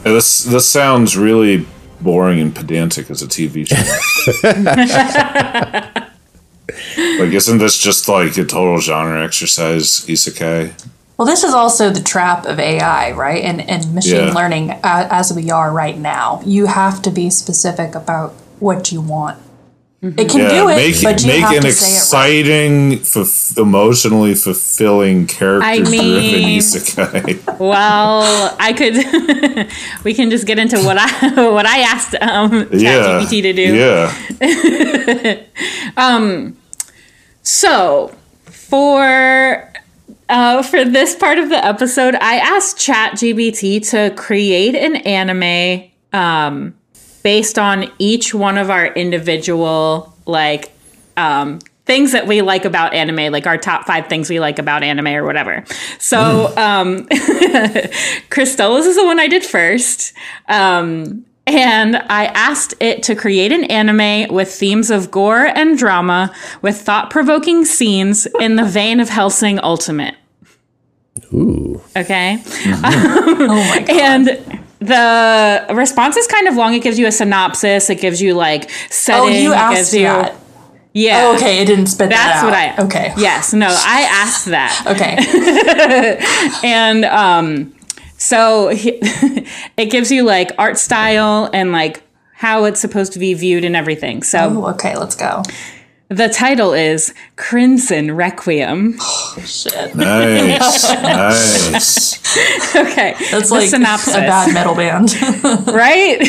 Yeah. This this sounds really boring and pedantic as a TV show. [LAUGHS] like, isn't this just like a total genre exercise, isekai? Well, this is also the trap of AI, right? And, and machine Yeah. learning a- as we are right now. You have to be specific about what you want. It can Yeah, do it, make but you make have an to say it right. exciting, emotionally fulfilling character-driven mean- isekai. [LAUGHS] Well, I could. [LAUGHS] we can just get into what I [LAUGHS] what I asked um, yeah, to do. Yeah, um. So, for uh, for this part of the episode, I asked ChatGPT to create an anime um, based on each one of our individual like um, things that we like about anime, like our top five things we like about anime or whatever. So, um, [LAUGHS] Christella's is the one I did first. Um, and I asked it to create an anime with themes of gore and drama with thought provoking scenes in the vein of Hellsing Ultimate. Ooh. Okay. [LAUGHS] Oh my god. And the response is kind of long. It gives you a synopsis, it gives you like setting. oh, you asked you, that. Yeah. Oh, okay, it didn't spit That's that out. That's what. I. Okay. Yes. No, I asked that. Okay. [LAUGHS] and um so he, [LAUGHS] it gives you like art style and like how it's supposed to be viewed and everything so oh, okay, let's go. The title is crimson requiem [SIGHS] Oh, Shit. Nice, [LAUGHS] nice. okay That's the like synopsis a bad metal band. [LAUGHS] right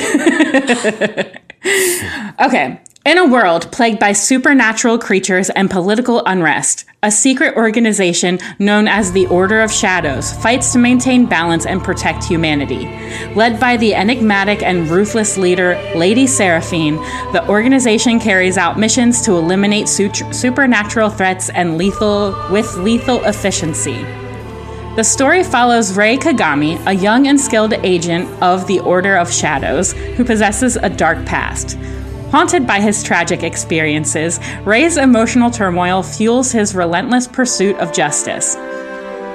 [LAUGHS] okay in a world plagued by supernatural creatures and political unrest, a secret organization known as the Order of Shadows fights to maintain balance and protect humanity. Led by the enigmatic and ruthless leader Lady Seraphine, the organization carries out missions to eliminate su- supernatural threats and lethal with lethal efficiency. The story follows Rei Kagami, a young and skilled agent of the Order of Shadows who possesses a dark past. Haunted by his tragic experiences, Ray's emotional turmoil fuels his relentless pursuit of justice.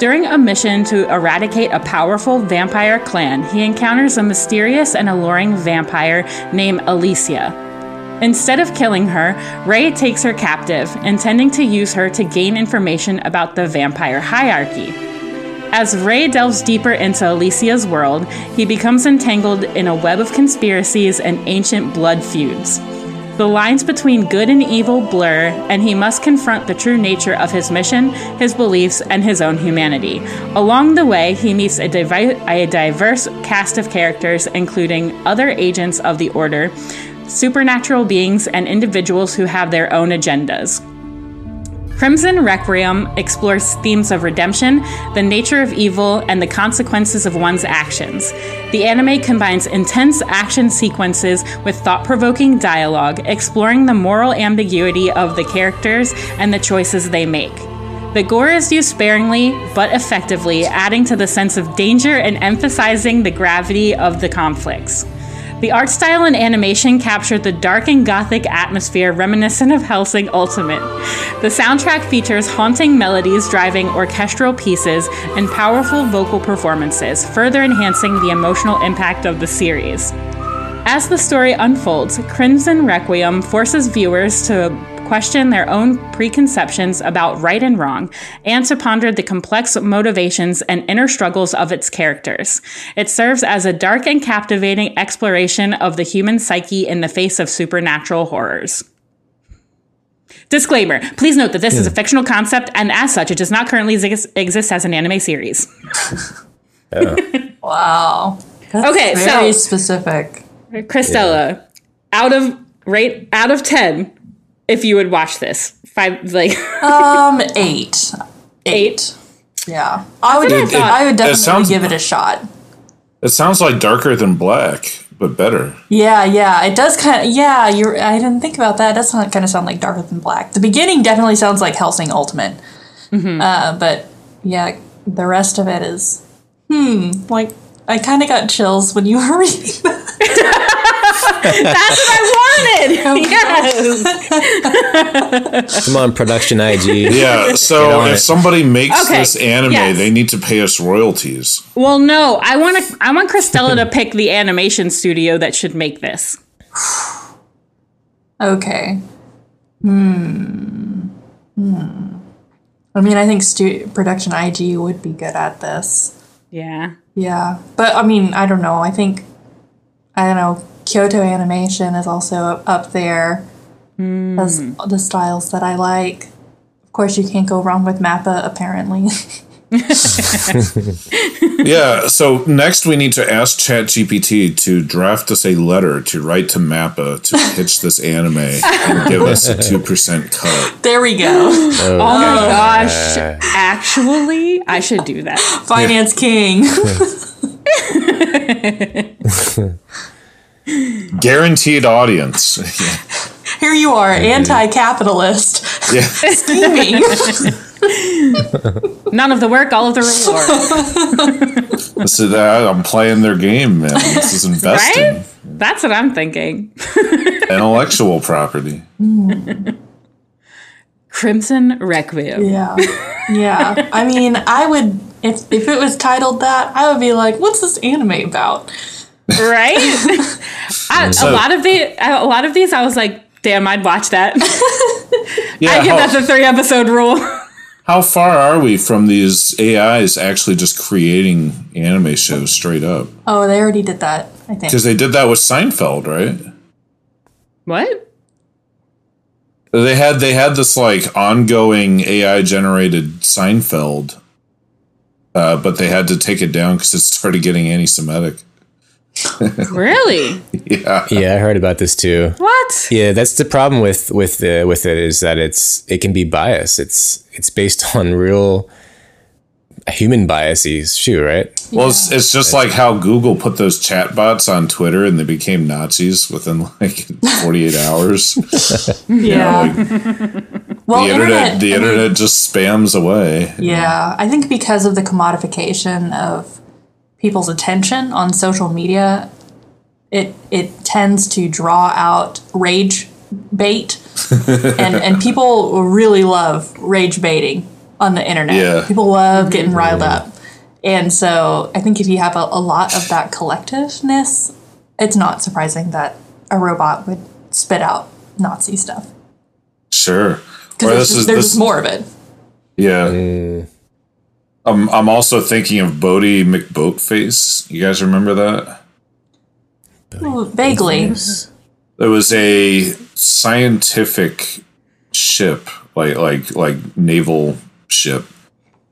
During a mission to eradicate a powerful vampire clan, he encounters a mysterious and alluring vampire named Alicia. Instead of killing her, Ray takes her captive, intending to use her to gain information about the vampire hierarchy. As Ray delves deeper into Alicia's world, he becomes entangled in a web of conspiracies and ancient blood feuds. The lines between good and evil blur, and he must confront the true nature of his mission, his beliefs, and his own humanity. Along the way, he meets a, divi- a diverse cast of characters, including other agents of the Order, supernatural beings, and individuals who have their own agendas. Crimson Requiem explores themes of redemption, the nature of evil, and the consequences of one's actions. The anime combines intense action sequences with thought provoking dialogue, exploring the moral ambiguity of the characters and the choices they make. The gore is used sparingly but effectively, adding to the sense of danger and emphasizing the gravity of the conflicts. The art style and animation captured the dark and gothic atmosphere reminiscent of Hellsing Ultimate. The soundtrack features haunting melodies driving orchestral pieces and powerful vocal performances, further enhancing the emotional impact of the series. As the story unfolds, Crimson Requiem forces viewers to question their own preconceptions about right and wrong, and to ponder the complex motivations and inner struggles of its characters. It serves as a dark and captivating exploration of the human psyche in the face of supernatural horrors. Disclaimer Please note that this is a fictional concept, and as such, it does not currently exist, exist as an anime series. [LAUGHS] Wow. That's Okay, so- very specific. Christella, out of rate out of ten, if you would watch this, five like Um, [LAUGHS] eight. eight. Yeah, I would. what I thought. I would definitely sounds- give it a shot. It sounds like darker than black, but better. Yeah, yeah, it does kind of. Yeah, you're. I didn't think about that. It does kind of sound like Darker Than Black. The beginning definitely sounds like Hellsing Ultimate. Mm-hmm. Uh, but yeah, the rest of it is. Hmm. Like I kind of got chills when you were [LAUGHS] reading that. [LAUGHS] That's what I wanted. [LAUGHS] yes. Come on, production IG. Yeah, so if it. somebody makes Okay, this anime, yes. they need to pay us royalties. Well, no, I want to. I want Christella to pick the animation studio that should make this. [SIGHS] Okay. Hmm. Hmm. I mean, I think stu- production IG would be good at this. Yeah. Yeah, but I mean, I don't know. I think I don't know. Kyoto Animation is also up- up there as hmm. the styles that I like. Of course, you can't go wrong with Mappa. Apparently, [LAUGHS] [LAUGHS] yeah. So next, we need to ask ChatGPT to draft us a letter to write to Mappa to pitch this anime and give us a two percent cut. There we go. Oh, oh my gosh. Actually, I should do that. Finance king. [LAUGHS] [LAUGHS] Guaranteed audience. [LAUGHS] Here you are, anti-capitalist, yeah. [LAUGHS] scheming. None of the work, all of the reward. This is, uh, I'm playing their game, man. This is investing. Right? That's what I'm thinking. Intellectual property. Crimson Requiem. Yeah. Yeah. I mean, I would if if it was titled that, I would be like, what's this anime about? Right? [LAUGHS] I, a lot of the a lot of these I was like, damn, I'd watch that. [LAUGHS] Yeah. I give that the three episode rule. how far are we from these AIs actually just creating anime shows straight up? Oh, they already did that, I think. Because they did that with Seinfeld, right? what? They had they had this like ongoing AI generated Seinfeld, uh, but they had to take it down because it started getting anti-Semitic. [LAUGHS] Really? Yeah, Yeah, I heard about this too. What? Yeah, that's the problem with with the with it is that it's it can be biased. It's it's based [LAUGHS] on real human biases, too, right? well, it's, it's just like how Google put those chatbots on Twitter and they became Nazis within [LAUGHS] like 48 hours. yeah. Like, well, the internet, the I mean, internet just spams away. Yeah, I think because of the commodification of people's attention on social media, it it tends to draw out rage bait, [LAUGHS] and and people really love rage baiting on the internet. Yeah. people love getting riled up, and so I think if you have a, a lot of that collectiveness, it's not surprising that a robot would spit out Nazi stuff Sure. Or because this is there's this, more of it. Yeah. I'm I'm also thinking of Boaty McBoatface. You guys remember that? Ooh, vaguely. There was a scientific ship, like like like naval ship,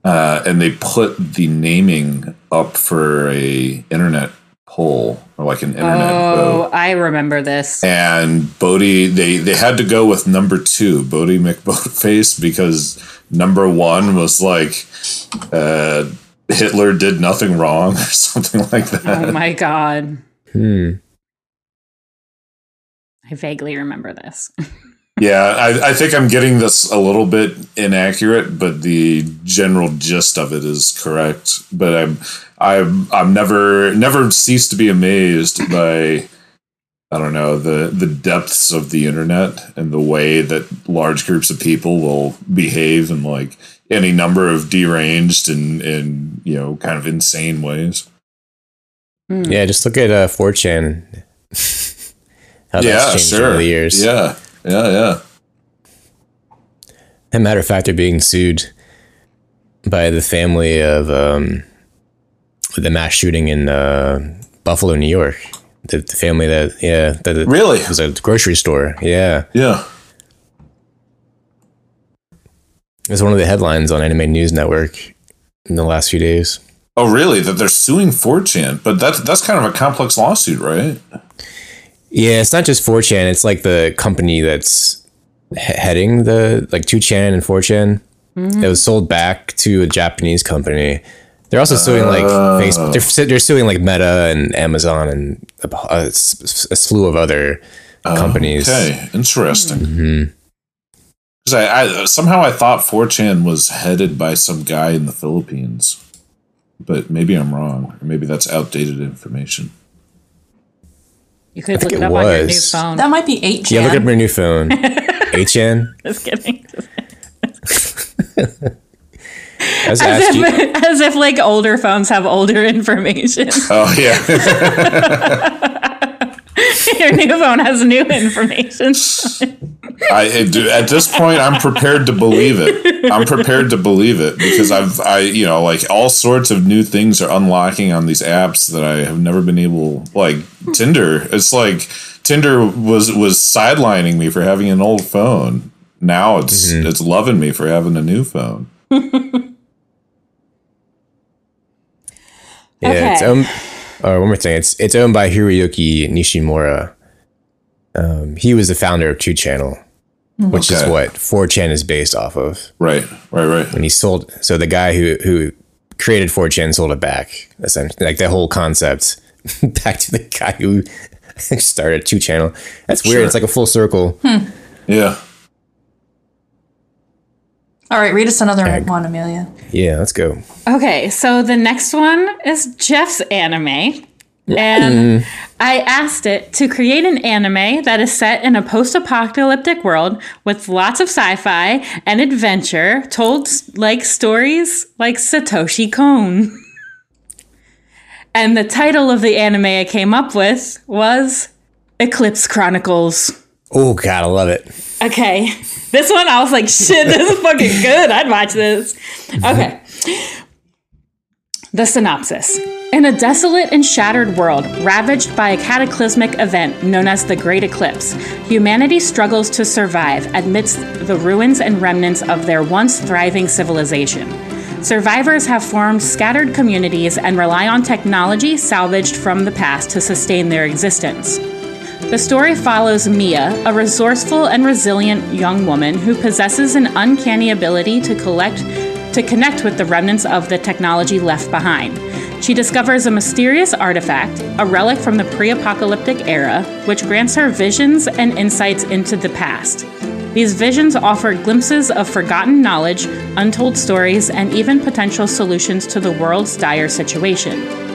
uh, and they put the naming up for a internet poll or like an internet vote. Oh, I remember this. And Bodie, they they had to go with number two, Boaty McBoatface, because number one was like uh, Hitler did nothing wrong or [LAUGHS] something like that. Oh my god. Hmm. I vaguely remember this. [LAUGHS] Yeah, I, I think I'm getting this a little bit inaccurate, but the general gist of it is correct. But I'm I'm I'm never never ceased to be amazed by I don't know the the depths of the internet and the way that large groups of people will behave in like any number of deranged and and you know kind of insane ways. Yeah, just look at uh, 4chan. [LAUGHS] How yeah, that's changed sure. over the years. Yeah, yeah, yeah. As a matter of fact, they're being sued by the family of um, the mass shooting in uh, Buffalo, New York. The, the family that, yeah, that it Really? was a grocery store. Yeah. Yeah. It was one of the headlines on Anime News Network in the last few days. Oh, really? That they're suing 4chan, but that's that's kind of a complex lawsuit, right? Yeah, it's not just 4chan. It's like the company that's he- heading the like 2chan and 4chan. Mm-hmm. It was sold back to a Japanese company. They're also suing like oh. Facebook. They're, they're suing like Meta and Amazon and a slew of other companies. Okay, interesting. Mm-hmm. Because I, I somehow I thought 4chan was headed by some guy in the Philippines, but maybe I'm wrong, or maybe that's outdated information. You could think look it it up on your new was. phone. That might be 8chan. Yeah, look up your new phone. [LAUGHS] 8chan. Just kidding. [LAUGHS] I was As if, [LAUGHS] as if like older phones have older information. Oh yeah, your new phone has new information. I I do- at this point I'm prepared to believe it. I'm prepared to believe it because I've I you know like all sorts of new things are unlocking on these apps that I have never been able like Tinder. It's like Tinder was was sidelining me for having an old phone. Now it's mm-hmm. it's loving me for having a new phone. Yeah, it's Okay. Um, owned. Oh, one more thing. It's it's owned by Hiroyuki Nishimura. Um, he was the founder of 2channel, which is what 4chan is based off of. Right, right, right. And he sold. So the guy who who created 4chan sold it back. Essentially, like the whole concept [LAUGHS] back to the guy who [LAUGHS] started 2channel. That's weird. Sure. It's like a full circle. Yeah. All right, read us another Ag. one, Amelia. Yeah, let's go. Okay, so the next one is Jeff's anime. And mm. I asked it to create an anime that is set in a post apocalyptic world with lots of sci fi and adventure told like stories like Satoshi Kon. and the title of the anime I came up with was Eclipse Chronicles. Oh God, I love it. Okay. This one, I was like, shit, this is fucking good. I'd watch this. Okay. The synopsis. In a desolate and shattered world, ravaged by a cataclysmic event known as the Great Eclipse, humanity struggles to survive amidst the ruins and remnants of their once thriving civilization. Survivors have formed scattered communities and rely on technology salvaged from the past to sustain their existence. The story follows Mia, a resourceful and resilient young woman who possesses an uncanny ability to collect to connect with the remnants of the technology left behind. She discovers a mysterious artifact, a relic from the pre-apocalyptic era, which grants her visions and insights into the past. These visions offer glimpses of forgotten knowledge, untold stories, and even potential solutions to the world's dire situation.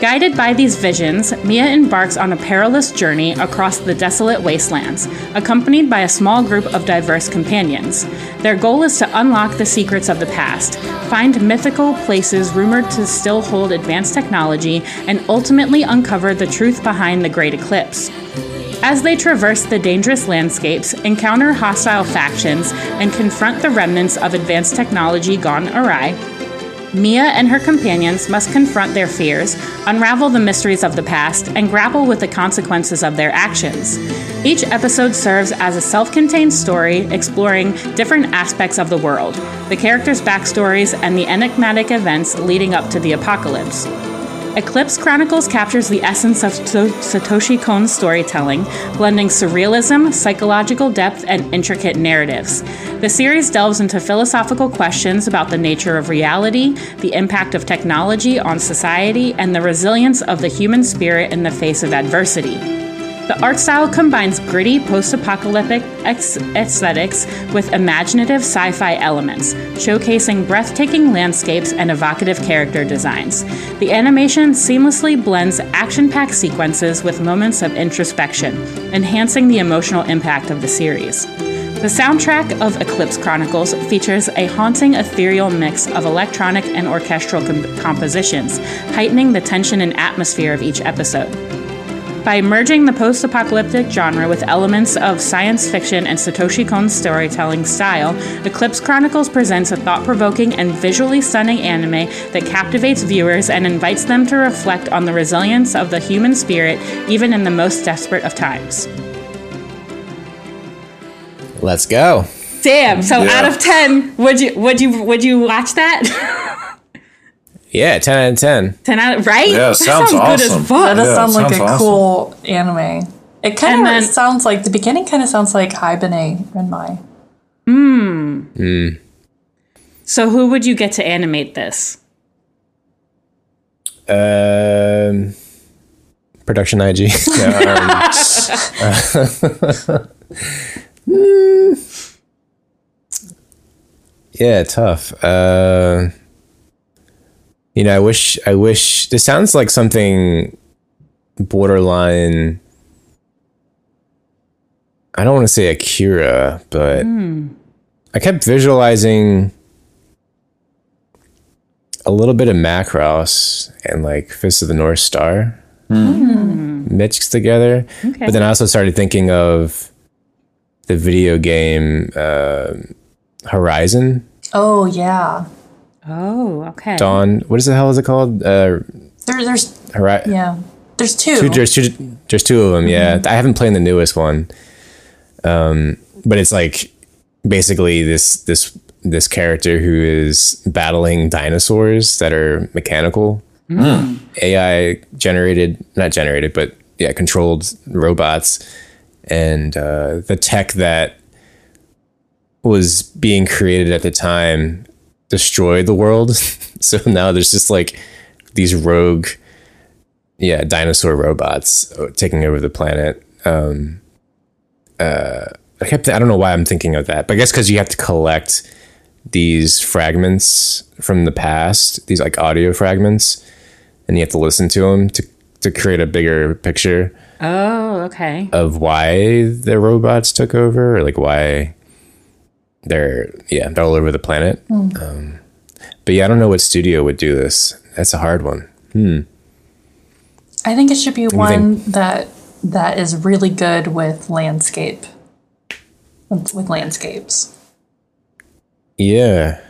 Guided by these visions, Mia embarks on a perilous journey across the desolate wastelands, accompanied by a small group of diverse companions. Their goal is to unlock the secrets of the past, find mythical places rumored to still hold advanced technology, and ultimately uncover the truth behind the Great Eclipse. As they traverse the dangerous landscapes, encounter hostile factions, and confront the remnants of advanced technology gone awry, Mia and her companions must confront their fears, unravel the mysteries of the past, and grapple with the consequences of their actions. Each episode serves as a self contained story exploring different aspects of the world, the characters' backstories, and the enigmatic events leading up to the apocalypse. Eclipse Chronicles captures the essence of To- Satoshi Kon's storytelling, blending surrealism, psychological depth, and intricate narratives. The series delves into philosophical questions about the nature of reality, the impact of technology on society, and the resilience of the human spirit in the face of adversity. The art style combines gritty post apocalyptic aesthetics with imaginative sci fi elements, showcasing breathtaking landscapes and evocative character designs. The animation seamlessly blends action packed sequences with moments of introspection, enhancing the emotional impact of the series. The soundtrack of Eclipse Chronicles features a haunting ethereal mix of electronic and orchestral com- compositions, heightening the tension and atmosphere of each episode. By merging the post apocalyptic genre with elements of science fiction and Satoshi Kon's storytelling style, Eclipse Chronicles presents a thought provoking and visually stunning anime that captivates viewers and invites them to reflect on the resilience of the human spirit even in the most desperate of times. Let's go. Damn, so Yeah. out of 10, would you would you would you watch that? [LAUGHS] Yeah, ten out of ten. 10 out of, right? Yeah, That sounds good awesome. as fuck. That does Yeah, sound like sounds a awesome. cool anime. It kind of sounds like the beginning kind of sounds like Haibane Renmei. Hmm. Hmm. So who would you get to animate this? Um, production IG. Yeah, um, mm, yeah, tough. Uh, you know, I wish. I wish. This sounds like something borderline. I don't want to say Akira, but I kept visualizing a little bit of Macross and like Fist of the North Star mixed together. Okay. But then I also started thinking of the video game uh, Horizon Oh yeah, Oh, okay. Dawn. What is the hell is it called? Uh, there, there's Hori- yeah, there's two. two, there's two. There's two of them. Yeah, I haven't played the newest one. Um, but it's like basically this this this character who is battling dinosaurs that are mechanical, AI generated, not generated, but yeah, controlled robots, and uh, the tech that was being created at the time destroyed the world. [LAUGHS] so now there's just like these rogue, yeah, dinosaur robots uh, taking over the planet. Um, uh, I kept, I don't know why I'm thinking of that, but I guess because you have to collect these fragments from the past, these like audio fragments, and you have to listen to them to to create a bigger picture Oh, okay. of why the robots took over, or like why they're yeah they're all over the planet. Um, but yeah, I don't know what studio would do this. That's a hard one. I think it should be do you one that that is really good with landscape. With, with landscapes. Yeah,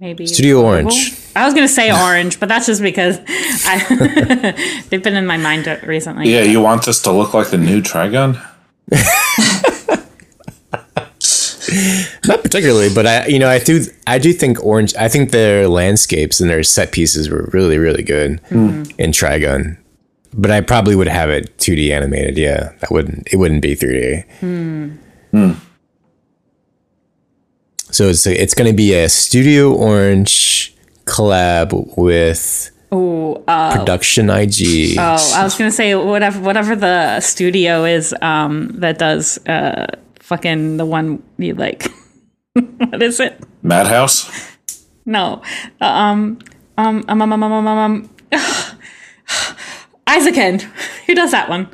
Maybe Studio Orange. I was gonna say [LAUGHS] orange, but that's just because I, [LAUGHS] they've been in my mind recently. Yeah, you want this to look like the new Trigun? [LAUGHS] [LAUGHS] not particularly, but I you know I do I do think orange. I think their landscapes and their set pieces were really really good in Trigun. But I probably would have it 2D animated. Yeah, that wouldn't it wouldn't be 3D. So it's it's going to be a Studio Orange collab with Oh, uh, Production IG. oh, I was gonna say whatever whatever the studio is um, that does uh, fucking the one you like. [LAUGHS] what is it? Madhouse? No. Uh, um, um, um, um, um, um, um, um, [SIGHS] Isaacin. [LAUGHS] Who does that one?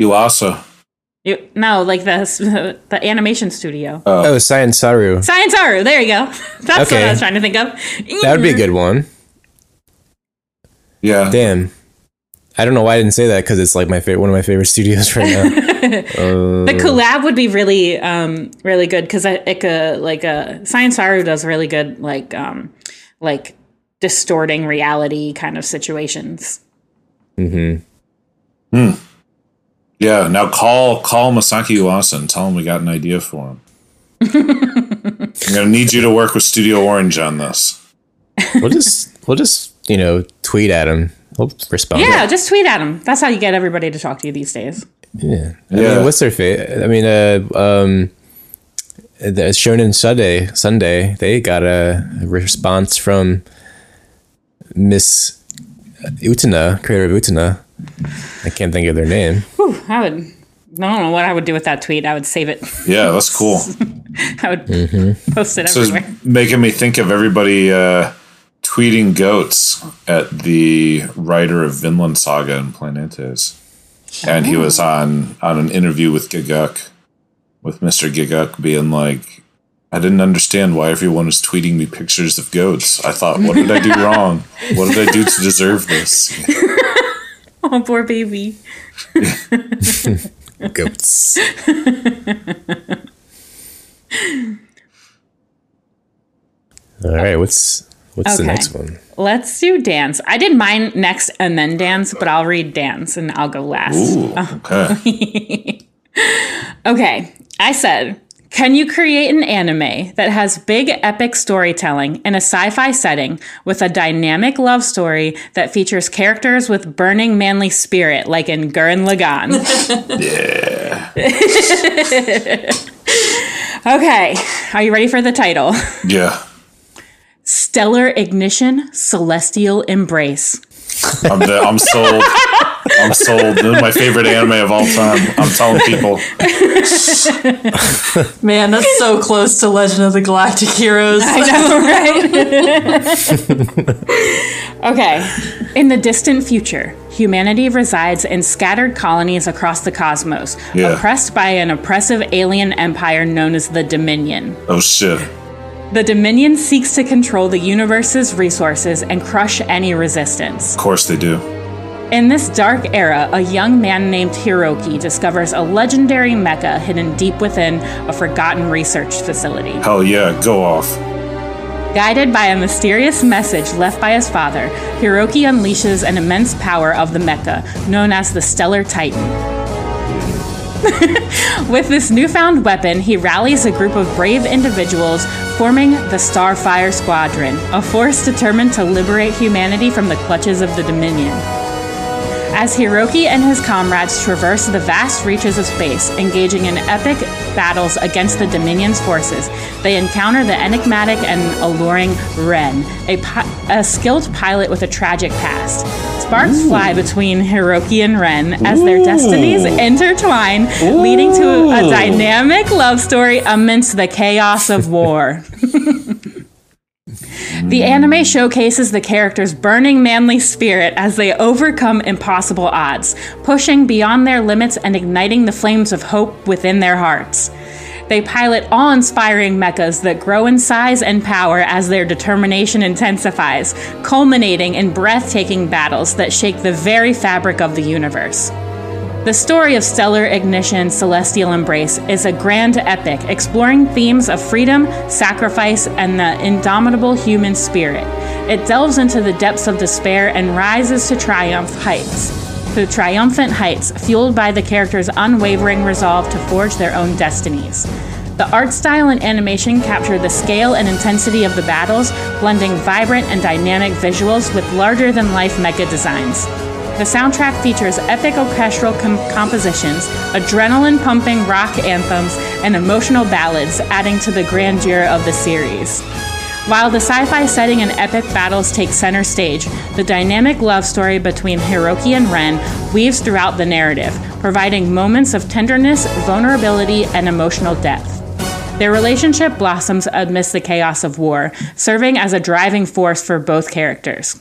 Yuasa. You, no, like the [LAUGHS] the animation studio. oh, Science Saru. Science Saru. There you go. That's what I was trying to think of. That would be a good one. Yeah. Damn. I don't know why I didn't say that because it's like my favorite, one of my favorite [LAUGHS] studios right now. [LAUGHS] The collab would be really, um, really good because like a like a Science Saru does really good like um, like distorting reality kind of situations. Hmm. Yeah. Now call call Masaki Yuasa and tell him we got an idea for him. [LAUGHS] I'm gonna need you to work with Studio Orange on this. we'll just we'll just you know tweet at him. We'll respond. Yeah, just tweet at them. That's how you get everybody to talk to you these days. yeah. I Yeah. mean, what's their fate? I mean, uh, um, the Shonen Sunday Sunday they got a response from Miss Utena, creator of Utena. I can't think of their name. Whew, I would. I don't know what I would do with that tweet. I would save it. Yeah, that's cool. [LAUGHS] I would post it So everywhere. it's making me think of everybody uh, tweeting goats at the writer of Vinland Saga and Planetes. And he was oh. on on an interview with Gigguk, with Mr. Gigguk being like, I didn't understand why everyone was tweeting me pictures of goats. I thought, what did I do [LAUGHS] wrong? What did I do to deserve this? [LAUGHS] Oh, poor baby. [LAUGHS] Goats. All right, what's what's the next one? Let's do dance. I did mine next and then dance, but I'll read dance and I'll go last. Ooh, okay. [LAUGHS] Okay, I said, can you create an anime that has big epic storytelling in a sci fi setting with a dynamic love story that features characters with burning manly spirit, like in Gurren Lagann? Yeah. [LAUGHS] [LAUGHS] okay, are you ready for the title? Yeah. Stellar Ignition, Celestial Embrace. I'm, the, I'm sold. I'm sold. This is my favorite anime of all time. I'm telling people. [LAUGHS] Man, that's so close to Legend of the Galactic Heroes. I know, right? [LAUGHS] okay. In the distant future, humanity resides in scattered colonies across the cosmos, Yeah. oppressed by an oppressive alien empire known as the Dominion. Oh shit. The Dominion seeks to control the universe's resources and crush any resistance. Of course they do. In this dark era, a young man named Hiroki discovers a legendary mecha hidden deep within a forgotten research facility. Hell yeah, go off. Guided by a mysterious message left by his father, Hiroki unleashes an immense power of the mecha, known as the Stellar Titan. [LAUGHS] With this newfound weapon, he rallies a group of brave individuals, forming the Starfire Squadron, a force determined to liberate humanity from the clutches of the Dominion. As Hiroki and his comrades traverse the vast reaches of space, engaging in epic battles against the Dominion's forces, they encounter the enigmatic and alluring Ren, a, pi- a skilled pilot with a tragic past. Sparks fly between Hiroki and Ren as their destinies intertwine, leading to a dynamic love story amidst the chaos of war. [LAUGHS] The anime showcases the characters' burning manly spirit as they overcome impossible odds, pushing beyond their limits and igniting the flames of hope within their hearts. They pilot awe inspiring mechas that grow in size and power as their determination intensifies, culminating in breathtaking battles that shake the very fabric of the universe. The story of Stellar Ignition Celestial Embrace is a grand epic exploring themes of freedom, sacrifice, and the indomitable human spirit. It delves into the depths of despair and rises to triumph heights. To triumphant heights, fueled by the characters' unwavering resolve to forge their own destinies. The art style and animation capture the scale and intensity of the battles, blending vibrant and dynamic visuals with larger than life mecha designs. The soundtrack features epic orchestral com- compositions, adrenaline pumping rock anthems, and emotional ballads, adding to the grandeur of the series. While the sci fi setting and epic battles take center stage, the dynamic love story between Hiroki and Ren weaves throughout the narrative, providing moments of tenderness, vulnerability, and emotional depth. Their relationship blossoms amidst the chaos of war, serving as a driving force for both characters.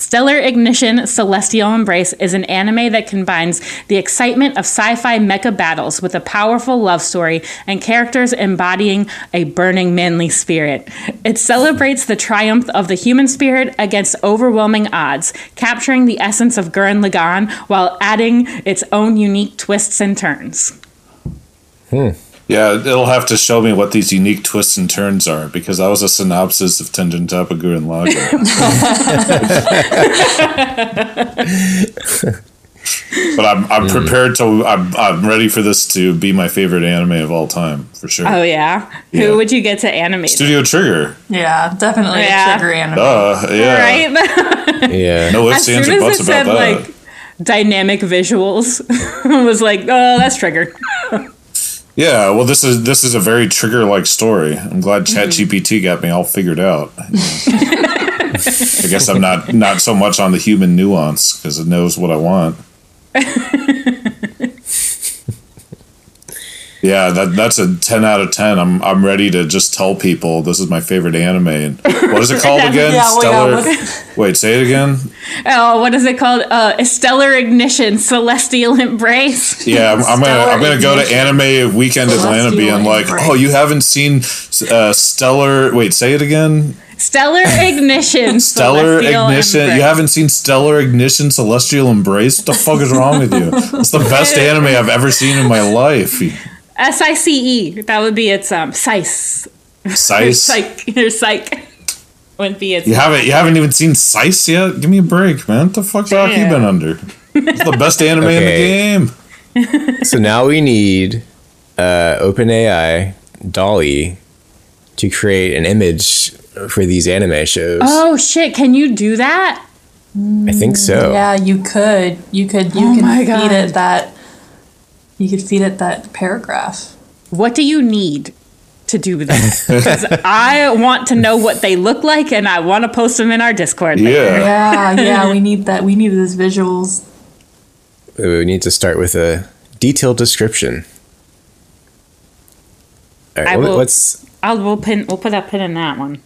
Stellar Ignition Celestial Embrace is an anime that combines the excitement of sci fi mecha battles with a powerful love story and characters embodying a burning manly spirit. It celebrates the triumph of the human spirit against overwhelming odds, capturing the essence of Gurren Lagann while adding its own unique twists and turns. Hmm. Yeah, it'll have to show me what these unique twists and turns are because that was a synopsis of Tengen Toppa Gurren Lagann. [LAUGHS] but I'm, I'm prepared to. I'm, I'm ready for this to be my favorite anime of all time for sure. Oh, yeah? Yeah. Who would you get to animate? Studio Trigger. Yeah, definitely Yeah. a trigger anime. Uh, yeah. Right? [LAUGHS] Yeah. No as ifs, soon ands, as or it buts said about that. like dynamic visuals, [LAUGHS] was like, oh, that's triggered. Yeah, well, this is this is a very trigger like story. I'm glad mm-hmm. ChatGPT got me all figured out. I guess I'm not not so much on the human nuance because it knows what I want. [LAUGHS] yeah, that that's a ten out of ten. I'm I'm ready to just tell people this is my favorite anime. And [LAUGHS] what is it called again? Yeah, well, yeah, Stellar. [LAUGHS] Wait, say it again. Oh, what is it called? Uh, Stellar Ignition, Celestial Embrace. Yeah, I'm, I'm gonna I'm gonna go to Anime Weekend Atlanta, Celestial being like, Embrace. oh, you haven't seen uh, Stellar. Wait, say it again. Stellar [LAUGHS] Ignition, Stellar Celestial Ignition. Embrace. You haven't seen Stellar Ignition Celestial Embrace? What the fuck is wrong with you? It's the best anime I've ever seen in my life. S I C E. That would be its um Sice. Or Sice. Psych. Or Psych. [LAUGHS] Wouldn't be its. You haven't you haven't even seen Sice yet? Give me a break, man. What the fuck's rock you been under? It's the best anime Okay. in the game. [LAUGHS] So now we need uh, OpenAI DALL-E to create an image for these anime shows. Oh shit! Can you do that? I think so. Yeah, you could. You could. You Oh could feed God. it that. You could feed it that paragraph. What do you need to do with that? [LAUGHS] Because I want to know what they look like, and I want to post them in our Discord. later. Yeah. Yeah, yeah. [LAUGHS] We need that. We need those visuals. We need to start with a detailed description. All right, I what- will- what's I'll we'll pin we'll put a pin in that one.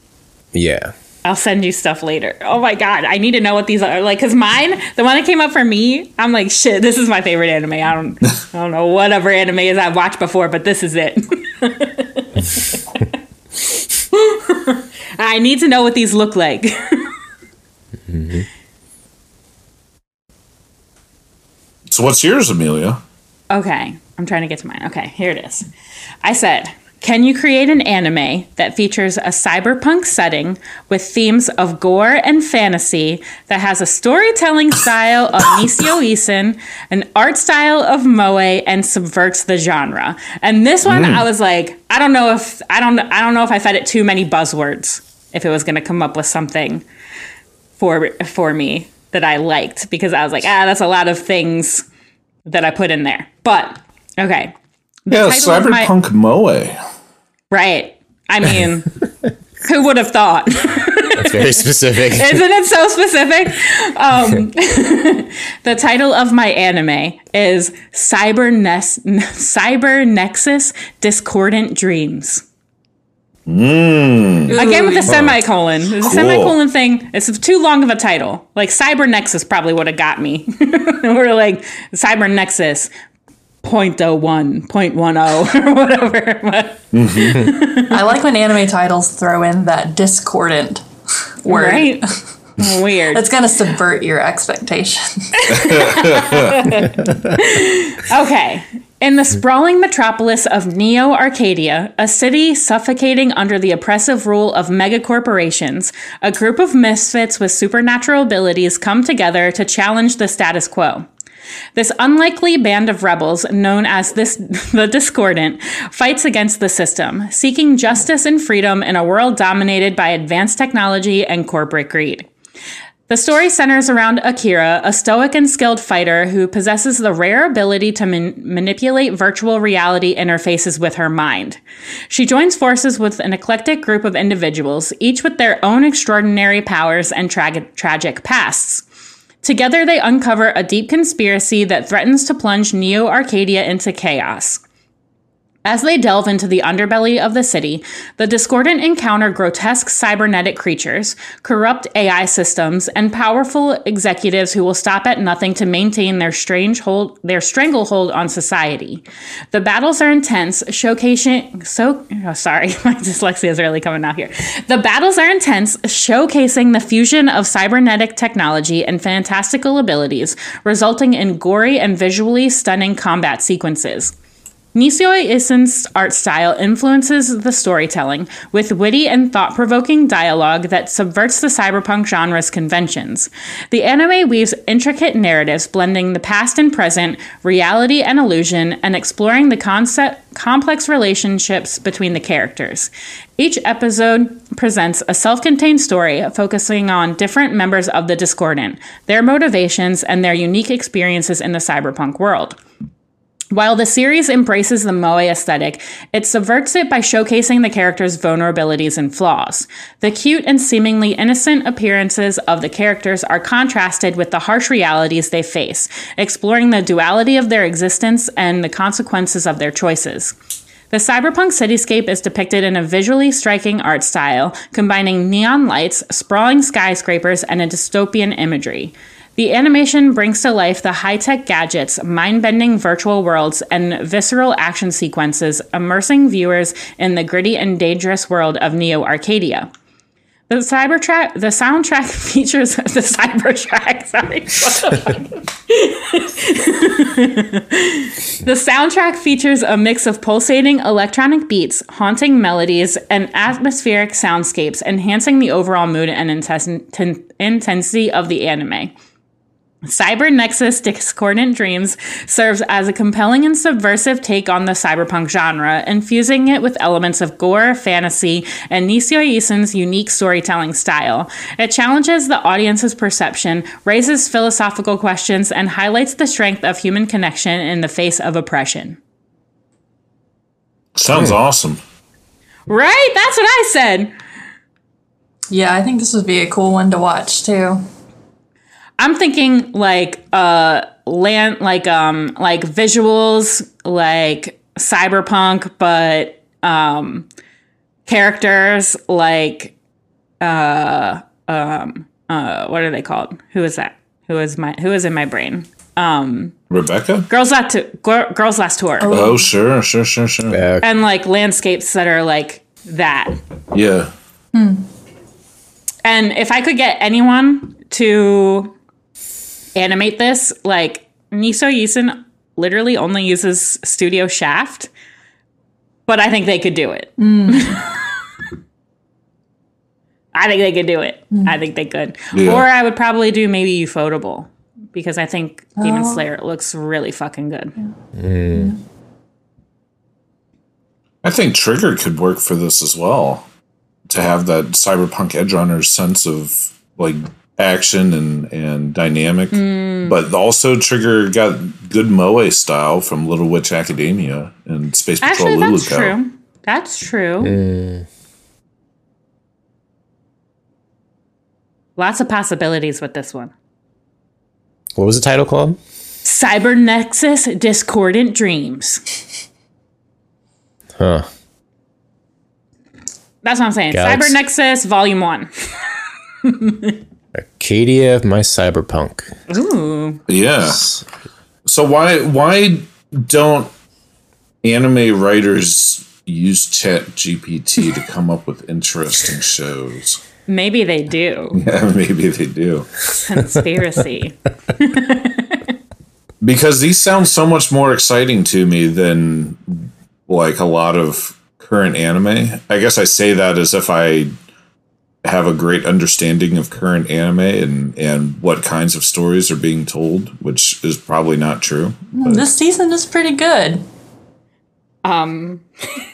yeah? I'll send you stuff later. Oh my god, I need to know what these are like. Cause mine, the one that came up for me, I'm like, shit, this is my favorite anime. I don't, I don't know whatever anime is I've watched before, but this is it. [LAUGHS] I need to know what these look like. So what's yours, Amelia? Okay, I'm trying to get to mine. Okay, here it is. I said, Can you create an anime that features a cyberpunk setting with themes of gore and fantasy that has a storytelling style of Nisio Isin, an art style of Moe, and subverts the genre? And this one, I was like, I don't know if I don't I don't know if I fed it too many buzzwords if it was going to come up with something for for me that I liked because I was like, ah, that's a lot of things that I put in there. But okay, The Yeah, of my- Cyberpunk Moe. Right? I mean, [LAUGHS] who would have thought? That's very specific. [LAUGHS] Isn't it so specific? Um, [LAUGHS] the title of my anime is Cyber, Nes- Cyber Nexus Discordant Dreams. Again with the semicolon. The semicolon thing, it's too long of a title. Like Cyber Nexus probably would have got me. We're like Cyber Nexus 0.01, 0.10 [LAUGHS] or whatever. But, I like when anime titles throw in that discordant word. right? Weird. That's gonna subvert your expectations. [LAUGHS] Okay. In the sprawling metropolis of Neo Arcadia, a city suffocating under the oppressive rule of megacorporations, a group of misfits with supernatural abilities come together to challenge the status quo. This unlikely band of rebels, known as this, [LAUGHS] the Discordant, fights against the system, seeking justice and freedom in a world dominated by advanced technology and corporate greed. The story centers around Akira, a stoic and skilled fighter who possesses the rare ability to man- manipulate virtual reality interfaces with her mind. She joins forces with an eclectic group of individuals, each with their own extraordinary powers and tra- tragic pasts. Together, they uncover a deep conspiracy that threatens to plunge Neo Arcadia into chaos. As they delve into the underbelly of the city, the Discordant encounter grotesque cybernetic creatures, corrupt AI systems, and powerful executives who will stop at nothing to maintain their strange hold, their stranglehold on society. The battles are intense, showcasing so oh, sorry, [LAUGHS] my dyslexia is really coming out here. The battles are intense, showcasing the fusion of cybernetic technology and fantastical abilities, resulting in gory and visually stunning combat sequences. Nisio Isin's art style influences the storytelling with witty and thought provoking dialogue that subverts the cyberpunk genre's conventions. The anime weaves intricate narratives blending the past and present, reality and illusion, and exploring the concept, complex relationships between the characters. Each episode presents a self contained story focusing on different members of the Discordant, their motivations, and their unique experiences in the cyberpunk world. While the series embraces the moe aesthetic, it subverts it by showcasing the characters' vulnerabilities and flaws. The cute and seemingly innocent appearances of the characters are contrasted with the harsh realities they face, exploring the duality of their existence and the consequences of their choices. The cyberpunk cityscape is depicted in a visually striking art style, combining neon lights, sprawling skyscrapers, and a dystopian imagery. The animation brings to life the high tech gadgets, mind bending virtual worlds, and visceral action sequences, immersing viewers in the gritty and dangerous world of Neo Arcadia. The cybertrack, the soundtrack [LAUGHS] features [LAUGHS] the cybertrack. Sorry, the soundtrack features a mix of pulsating electronic beats, haunting melodies, and atmospheric soundscapes, enhancing the overall mood and inten- ten- intensity of the anime. Cyber Nexus Discordant Dreams serves as a compelling and subversive take on the cyberpunk genre, infusing it with elements of gore, fantasy, and Nisio Isin's unique storytelling style. It challenges the audience's perception, raises philosophical questions, and highlights the strength of human connection in the face of oppression. Sounds awesome. Right? That's what I said. Yeah, I think this would be a cool one to watch too. I'm thinking like uh land like um like visuals like cyberpunk but um characters like uh um uh what are they called? Who is that? Who is my who is in my brain? Um Rebecca? Girls Last to, Gir- Girls Last Tour. Oh, sure, sure, sure, sure. Uh, And like landscapes that are like that. Yeah. Hmm. And if I could get anyone to animate this, like Nisio Isin literally only uses Studio Shaft. but I think they could do it. [LAUGHS] I think they could do it. Mm. I think they could. Yeah. Or I would probably do maybe Ufotable because I think Demon oh. Slayer looks really fucking good. Mm. I think Trigger could work for this as well. To have that cyberpunk edge runner sense of like action and and dynamic, hmm. but also Trigger got good moe style from Little Witch Academia and Space Patrol Actually, that's Luluco. true. That's true. Hmm. Lots of possibilities with this one. What was the title called? Cyber Nexus Discordant Dreams. Huh. That's what I'm saying. Galaxy- Cyber Nexus Volume 1. [LAUGHS] Arcadia of my cyberpunk. Ooh. Yeah. So why why don't anime writers use Chat GPT to [LAUGHS] come up with interesting shows? Maybe they do. [LAUGHS] Yeah, maybe they do. Conspiracy. [LAUGHS] Because these sound so much more exciting to me than like a lot of current anime. I guess I say that as if I have a great understanding of current anime and and what kinds of stories are being told, which is probably not true. This season is pretty good. Um, Yeah,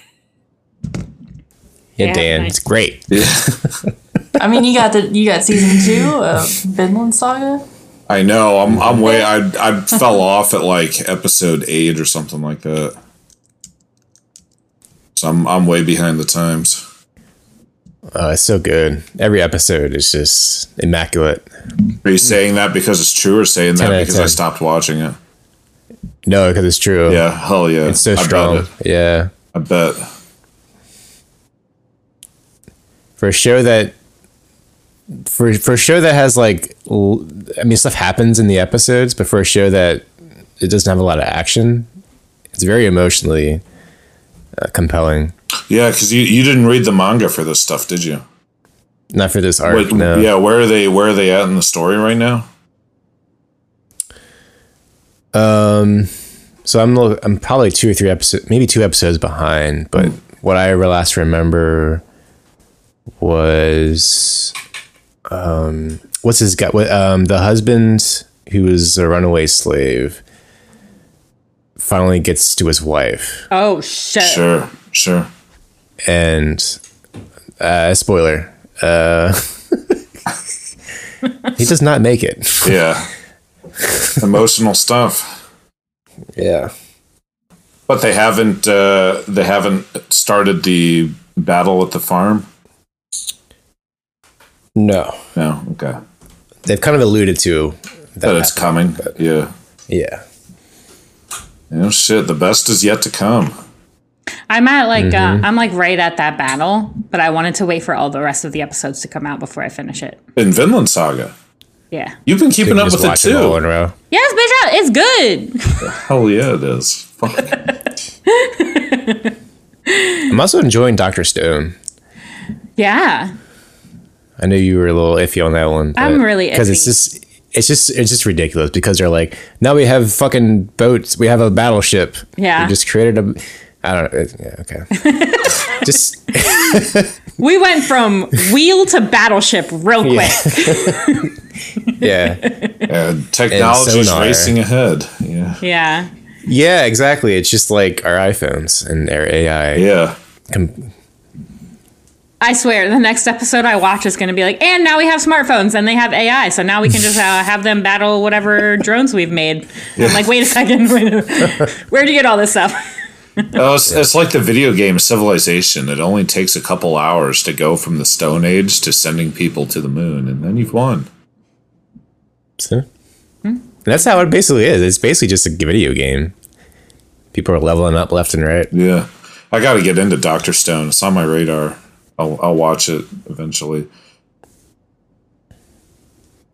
[LAUGHS] Yeah, Dan, nice. it's great. [LAUGHS] I mean, you got the you got season two of Vinland Saga. I know. I'm I'm way I I fell off at like episode eight or something like that. So I'm I'm way behind the times. Oh, it's so good. Every episode is just immaculate. Are you saying that because it's true, or saying that because I stopped watching it? No, because it's true. Yeah, hell yeah, It's so I strong. it. Yeah. I bet. For a show that for for a show that has like l- I mean stuff happens in the episodes, but for a show that it doesn't have a lot of action, it's very emotionally uh, compelling. Yeah, because you, you didn't read the manga for this stuff, did you? Not for this arc, Wait, no. Yeah, where are they? Where are they at in the story right now? Um, so I'm I'm probably two or three episodes, maybe two episodes behind. But what I last remember was, um, what's his guy? What, um, the husband who was a runaway slave finally gets to his wife, oh, shit. Sure, sure. And uh, spoiler, uh, [LAUGHS] he does not make it. Yeah, emotional stuff. Yeah. But they haven't. Uh, they haven't started the battle at the farm. No, No. Okay. they've kind of alluded to that. That it's coming. Yeah. yeah. Oh shit! The best is yet to come. I'm at like, Mm-hmm. uh, I'm like right at that battle, but I wanted to wait for all the rest of the episodes to come out before I finish it. In Vinland Saga, Yeah. you've been keeping You up with it watch them in too. a row. Yes, bitch, it's good. [LAUGHS] Hell yeah, it is. Fuck. [LAUGHS] I'm also enjoying Doctor Stone. Yeah. I know you were a little iffy on that one. I'm really because it's just it's just it's just ridiculous because they're like now we have fucking boats, we have a battleship. Yeah. we just created a. I don't know. it- Yeah, okay. [LAUGHS] just [LAUGHS] We went from wheel to battleship real quick. [LAUGHS] yeah, And technology's is racing ahead. Yeah. Yeah. yeah, exactly. It's just like our iPhones and our AI. Yeah. Com- I swear, the next episode I watch is going to be like, and now we have smartphones and they have AI, so now we can just uh, have them battle whatever drones we've made. I'm like, wait a second, wait a- where'd you get all this stuff? Oh, it's, it's like the video game Civilization. It only takes a couple hours to go from the Stone Age to sending people to the moon, and then you've won. so- hmm? That's how it basically is. It's basically just a video game. People are leveling up left and right. Yeah. I got to get into Doctor Stone. It's on my radar. I'll, I'll watch it eventually.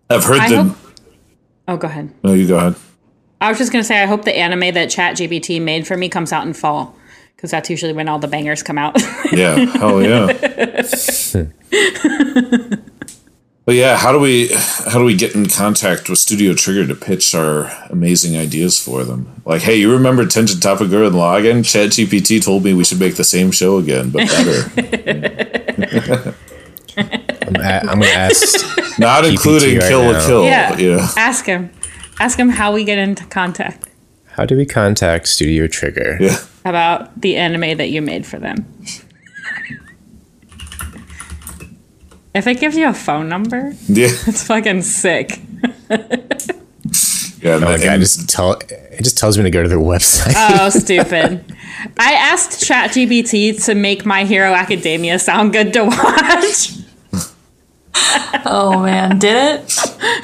I've heard I the. hope- Oh, go ahead. No, you go ahead. I was just going to say, I hope the anime that ChatGPT made for me comes out in fall, because that's usually when all the bangers come out. [LAUGHS] Yeah. Hell yeah. But yeah, how do we how do we get in contact with Studio Trigger to pitch our amazing ideas for them? Like, hey, you remember Tengen Toppa Gurren Lagann? ChatGPT told me we should make the same show again, but better. [LAUGHS] I'm, a- I'm gonna ask. Not including right Kill now. a Kill. Yeah. Yeah. Ask him. Ask him how we get into contact How do we contact Studio Trigger? Yeah. about the anime that you made for them. if it gives you a phone number, Yeah. [LAUGHS] it's fucking sick. Yeah. Oh my and- god! Just tell it just tells me to go to their [LAUGHS] website. Oh, stupid. I asked ChatGPT to make My Hero Academia sound good to watch. Oh man, did it?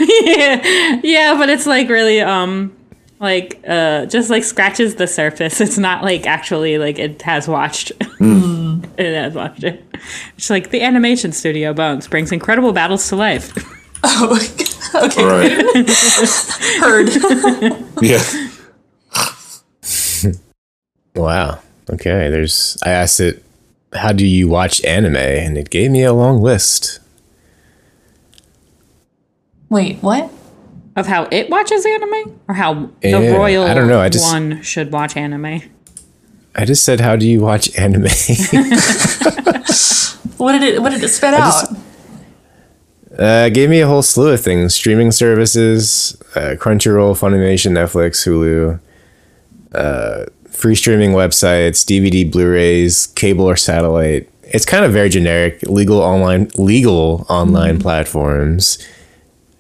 yeah, [LAUGHS] yeah, but it's like really um like uh just like scratches the surface. It's not like actually like it has watched. [LAUGHS] it has watched it. It's like the animation studio Bones brings incredible battles to life. [LAUGHS] Oh, okay. Right. Heard. Yeah. Wow. Okay. There's. I asked it, "How do you watch anime?" and it gave me a long list. Wait, what? Of how it watches anime? Or how the royal I don't know, I just- one should watch anime. I just said, "How do you watch anime?" [LAUGHS] What did it? What did it spit out? just- uh, gave me a whole slew of things: streaming services, uh, Crunchyroll, Funimation, Netflix, Hulu, uh, free streaming websites, DVD, Blu-rays, cable or satellite. It's kind of very generic. Legal online, legal online platforms,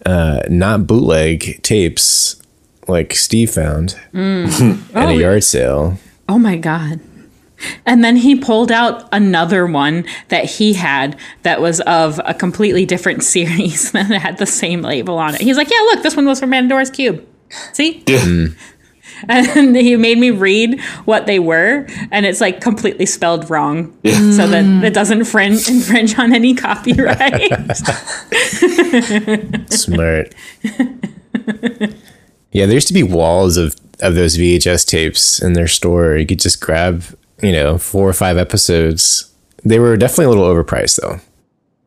uh, not bootleg tapes like Steve found [LAUGHS] at a yard sale. Oh my god. And then he pulled out another one that he had that was of a completely different [LAUGHS] series that had the same label on it. He's like, "Yeah, look, this one was from Pandora's Cube. See?" Yeah. [LAUGHS] And he made me read what they were, and it's like completely spelled wrong, so that mm. it doesn't infringe, infringe on any copyright. [LAUGHS] Smart. yeah, there used to be walls of of those VHS tapes in their store. You could just grab, you know, four or five episodes. They were definitely a little overpriced though.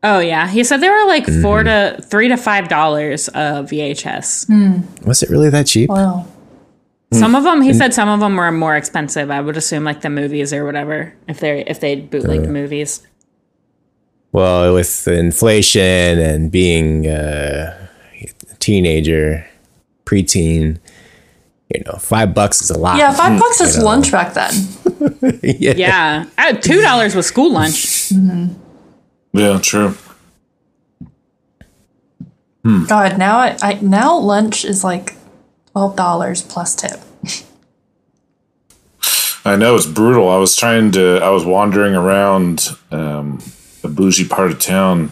oh yeah, he said they were like four mm-hmm. to three to five dollars a VHS. Hmm. Was it really that cheap? Well, Some of them, he said, some of them were more expensive. I would assume like the movies or whatever, if they if they bootleg the movies. Well, with inflation and being uh, a teenager, preteen, you know, five bucks is a lot. yeah, five bucks is know. lunch back then. [LAUGHS] yeah. Yeah, Uh, two dollars was school lunch. Yeah, true. God, now I, I now lunch is like twelve dollars plus tip. I know it's brutal. I was trying to. I was wandering around um, a bougie part of town,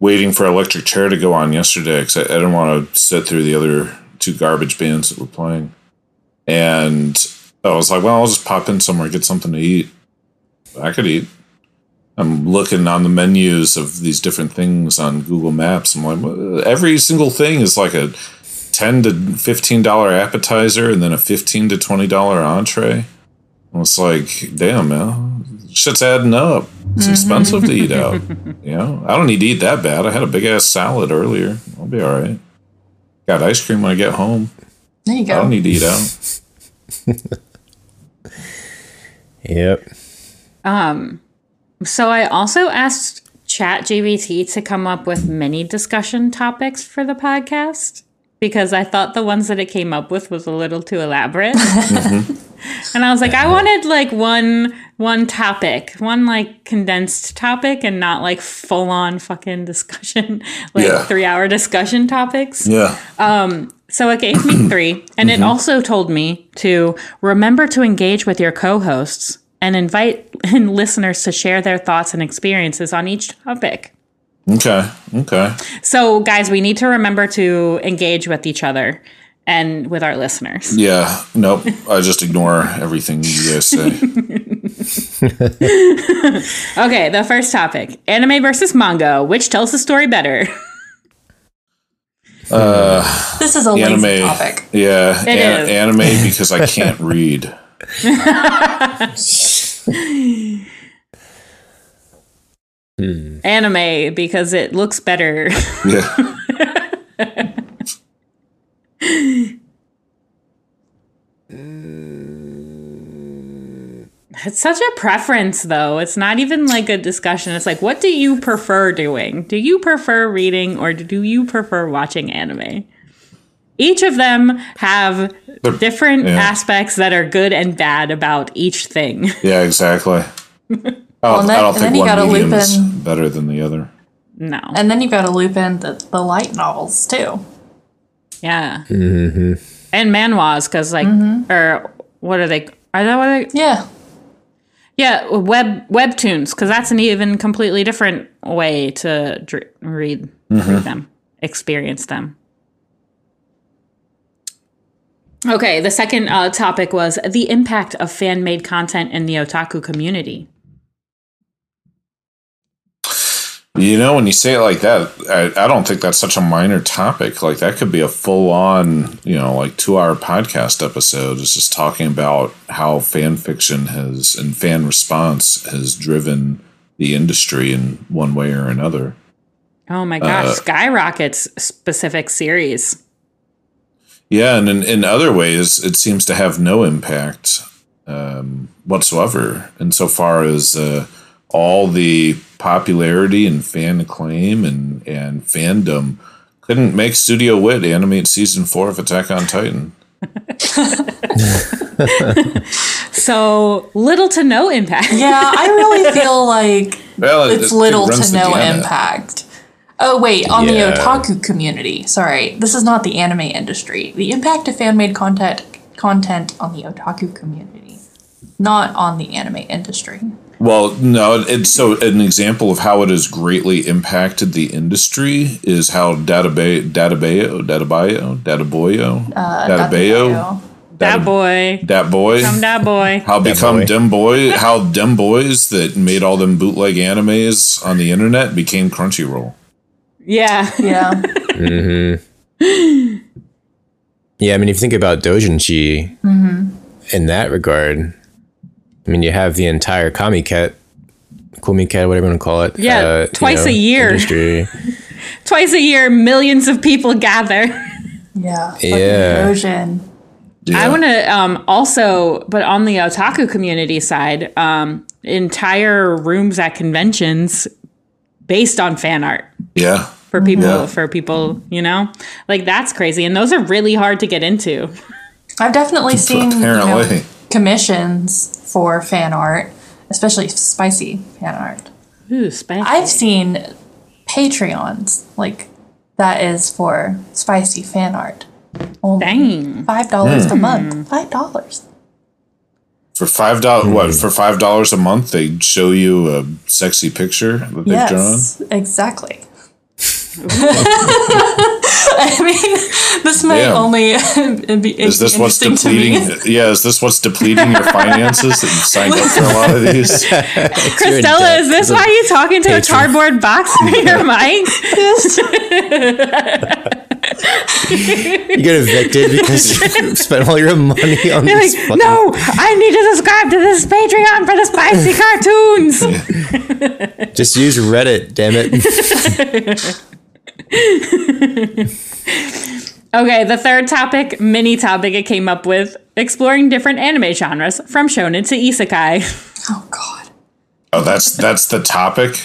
waiting for Electric Chair to go on yesterday because I, I didn't want to sit through the other two garbage bands that were playing. And I was like, well, I'll just pop in somewhere get something to eat. I could eat. I'm looking on the menus of these different things on Google Maps. I'm like, every single thing is like a ten to fifteen dollar appetizer and then a fifteen to twenty dollar entree. And It's like, damn, man, shit's adding up. It's expensive to eat out. [LAUGHS] You know, I don't need to eat that bad. I had a big ass salad earlier. I'll be all right. Got ice cream when I get home. There you go. I don't need to eat out. [LAUGHS] Yep. Um. So I also asked ChatGPT to come up with many discussion topics for the podcast because I thought the ones that it came up with was a little too elaborate. [LAUGHS] and I was like, I wanted like one one topic, one like condensed topic and not like full on fucking discussion, [LAUGHS] like Yeah. 3-hour discussion topics. Yeah. Um So it gave me [CLEARS THROAT] three, and it also told me to remember to engage with your co-hosts and invite [LAUGHS] listeners to share their thoughts and experiences on each topic. Okay. Okay. So, guys, we need to remember to engage with each other and with our listeners. Yeah. Nope. I just ignore everything you guys say. [LAUGHS] Okay, the first topic anime versus manga. Which tells the story better? [LAUGHS] Uh, this is a anime. lazy topic. Yeah. It an- is. Anime because I can't read. [LAUGHS] Hmm. anime because it looks better. Yeah. [LAUGHS] Uh. It's such a preference, though. It's not even like a discussion. It's like, what do you prefer doing? Do you prefer reading or do you prefer watching anime? Each of them have different yeah. aspects that are good and bad about each thing. Yeah, exactly. [LAUGHS] Oh, I don't, and then- I don't and think you one gotta medium loop is in- better than the other. No. And then you've got to loop in the, the light novels too. Yeah. Mm-hmm. And manhwas, because, like, mm-hmm. or what are they? Are that what they? Yeah. Yeah, web webtoons, because that's an even completely different way to dr- read, read mm-hmm. them, experience them. Okay, the second uh, topic was the impact of fan made content in the otaku community. You know, when you say it like that, I, I don't think that's such a minor topic. Like that could be a full on, you know, like two hour podcast episode. Is just talking about how fan fiction has and fan response has driven the industry in one way or another. Oh my gosh, Skyrocket's specific series. Yeah, and in, in other ways, it seems to have no impact um, whatsoever insofar as uh, all the popularity and fan acclaim and, and fandom couldn't make Studio Wit animate season four of Attack on Titan. [LAUGHS] So little to no impact. Yeah, I really feel like [LAUGHS] Well, it- it's it little runs to no gamut. impact. Oh wait, on Yeah. the otaku community. Sorry, this is not the anime industry. The impact of fan-made content content on the otaku community, not on the anime industry. Well, no, it's so an example of how it has greatly impacted the industry is how Database, Databeo, Databayo, Databoyo, uh, Databayo, That boy. that boy, Come that boy. how become boy. dem boy, how dem boys that made all them bootleg animes on the internet became Crunchyroll. Yeah. Yeah, [LAUGHS] mm-hmm. Yeah, I mean, if you think about Dojinshi mm-hmm. in that regard, I mean, you have the entire Kamiket, Kumiket, whatever you want to call it. Yeah, you twice a year. Industry. [LAUGHS] Twice a year, millions of people gather. [LAUGHS] yeah, fucking Yeah. Erosion. Yeah. I want to um, also, but on the otaku community side, um, entire rooms at conventions based on fan art yeah, for people. Yeah. For people, you know, like that's crazy, and those are really hard to get into. I've definitely seen you know, Apparently. Commissions for fan art, especially spicy fan art. Ooh, spicy. I've seen Patreons like that is for spicy fan art. Only Dang. five dollars a month. Five dollars. for five dollars, hmm. what for five dollars a month, they show you a sexy picture that they've Yes, exactly. [LAUGHS] [LAUGHS] I mean, this might Yeah. only uh, be Is this what's interesting to me. depleting? [LAUGHS] Yeah, is this what's depleting your finances that you signed up for a lot of these? [LAUGHS] Christella, is this why you're talking to a cardboard box for your mic? You get evicted because you spent all your money on You're this. like, fucking- no, I need to subscribe to this Patreon for the spicy cartoons. Just use Reddit, damn it. [LAUGHS] Okay, the third topic, mini topic it came up with, exploring different anime genres from shonen to isekai. [LAUGHS] Oh God, Oh, that's that's the topic.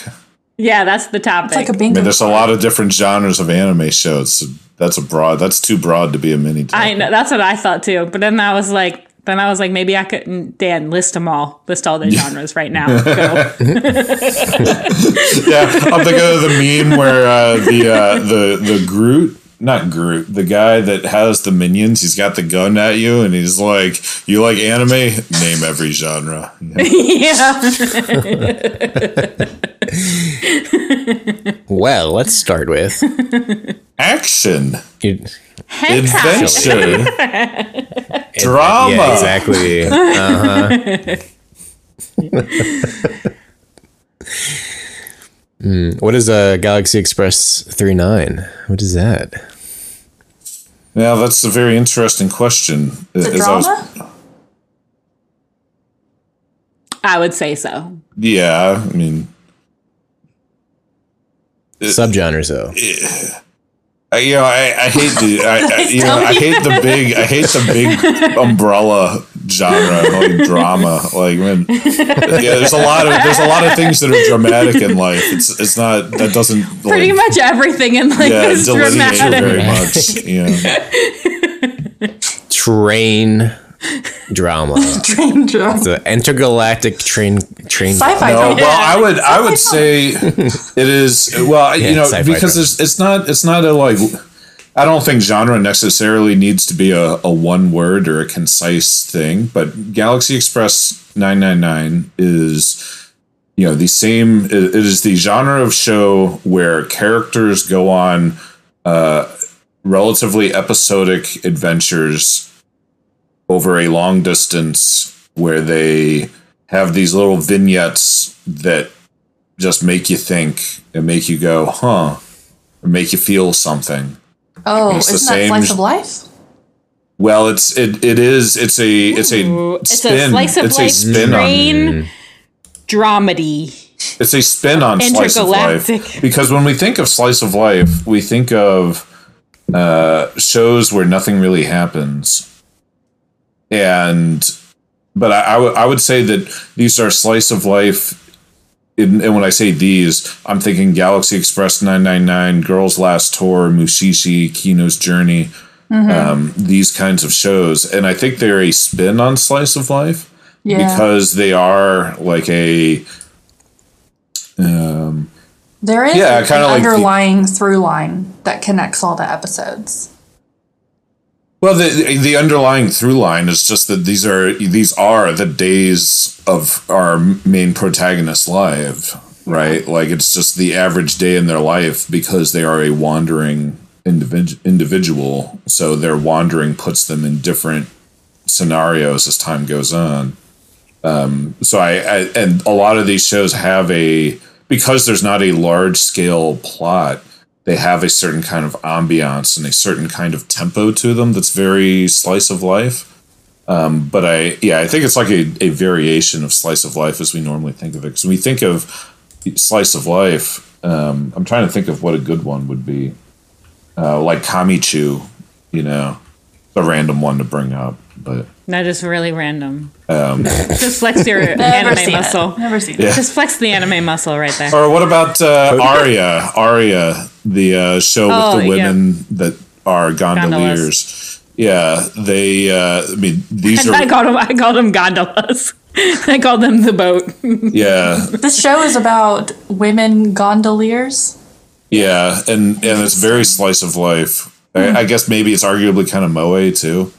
yeah, that's the topic. it's like a I bingo. I mean, there's a lot of different genres of anime shows. So that's a broad. That's too broad to be a mini. Topic. I know that's what I thought too. But then I was like, then I was like, maybe I could. Dan, list them all. List all the genres right now. [LAUGHS] Yeah, I'm thinking of the meme where uh, the uh, the the Groot, not Groot, the guy that has the minions. He's got the gun at you, and he's like, "You like anime? Name every genre." yeah. Well, let's start with Action, you, adventure, [LAUGHS] drama. yeah, exactly. Uh-huh. [LAUGHS] Hmm, what is a Galaxy Express 39? What is that? Yeah, that's a very interesting question. Is it As I was- drama? I would say so. yeah, I mean, Subgenres though. I- you know, I, I hate the, I, I, you know, I hate the big, I hate the big umbrella genre, like drama. Like when, yeah, there's a lot of, there's a lot of things that are dramatic in life. It's, it's not that doesn't Pretty like, much everything in life yeah, is dramatic. very much. Yeah, [LAUGHS] Train drama. [LAUGHS] Train drama. the intergalactic train train. Sci-fi no, drama. well, I would, I would say it is. Well, you know, because it's, it's not, it's not a like. I don't think genre necessarily needs to be a, a one word or a concise thing, but Galaxy Express 999 is, you know, the same, it it is the genre of show where characters go on uh, relatively episodic adventures over a long distance where they have these little vignettes that just make you think and make you go, huh, or make you feel something. Oh, It's the isn't that same- slice of life? Well, it's it it is it's a it's a it's spin a slice of it's a life spin on dramedy. it's a spin on slice of life because when we think of slice of life, we think of uh, shows where nothing really happens, and but I, I would I would say that these are slice of life. In, and when I say these, I'm thinking Galaxy Express 999, Girls Last Tour, Mushishi, Kino's Journey, um, these kinds of shows. And I think they're a spin on slice of life Yeah. because they are like a um, there is Yeah, an kinda like the- underlying through line that connects all the episodes. Well the the underlying through line is just that these are these are the days of our main protagonist's life right? Like it's just the average day in their life because they are a wandering individ- individual. So their wandering puts them in different scenarios as time goes on. Um, so I, I and a lot of these shows have a because there's not a large scale plot they have a certain kind of ambiance and a certain kind of tempo to them that's very slice of life. Um, but i yeah i think it's like a, a variation of slice of life as we normally think of it. Because we think of slice of life um, i'm trying to think of what a good one would be. Uh, like kamichu you know a random one to bring up but That is really random. um, [LAUGHS] Just flex your anime seen muscle. it. Never seen Yeah. it. Just flex the anime muscle right there. Or what about uh, Aria? Aria, the uh, show Oh, with the yeah. women that are gondoliers. Yeah, they. Uh, I mean, these [LAUGHS] I are. called them. I called them gondolas. [LAUGHS] I called them the boat. Yeah, This show is about women gondoliers. yeah, and and it's very slice of life. I, I guess maybe it's arguably kind of moe too,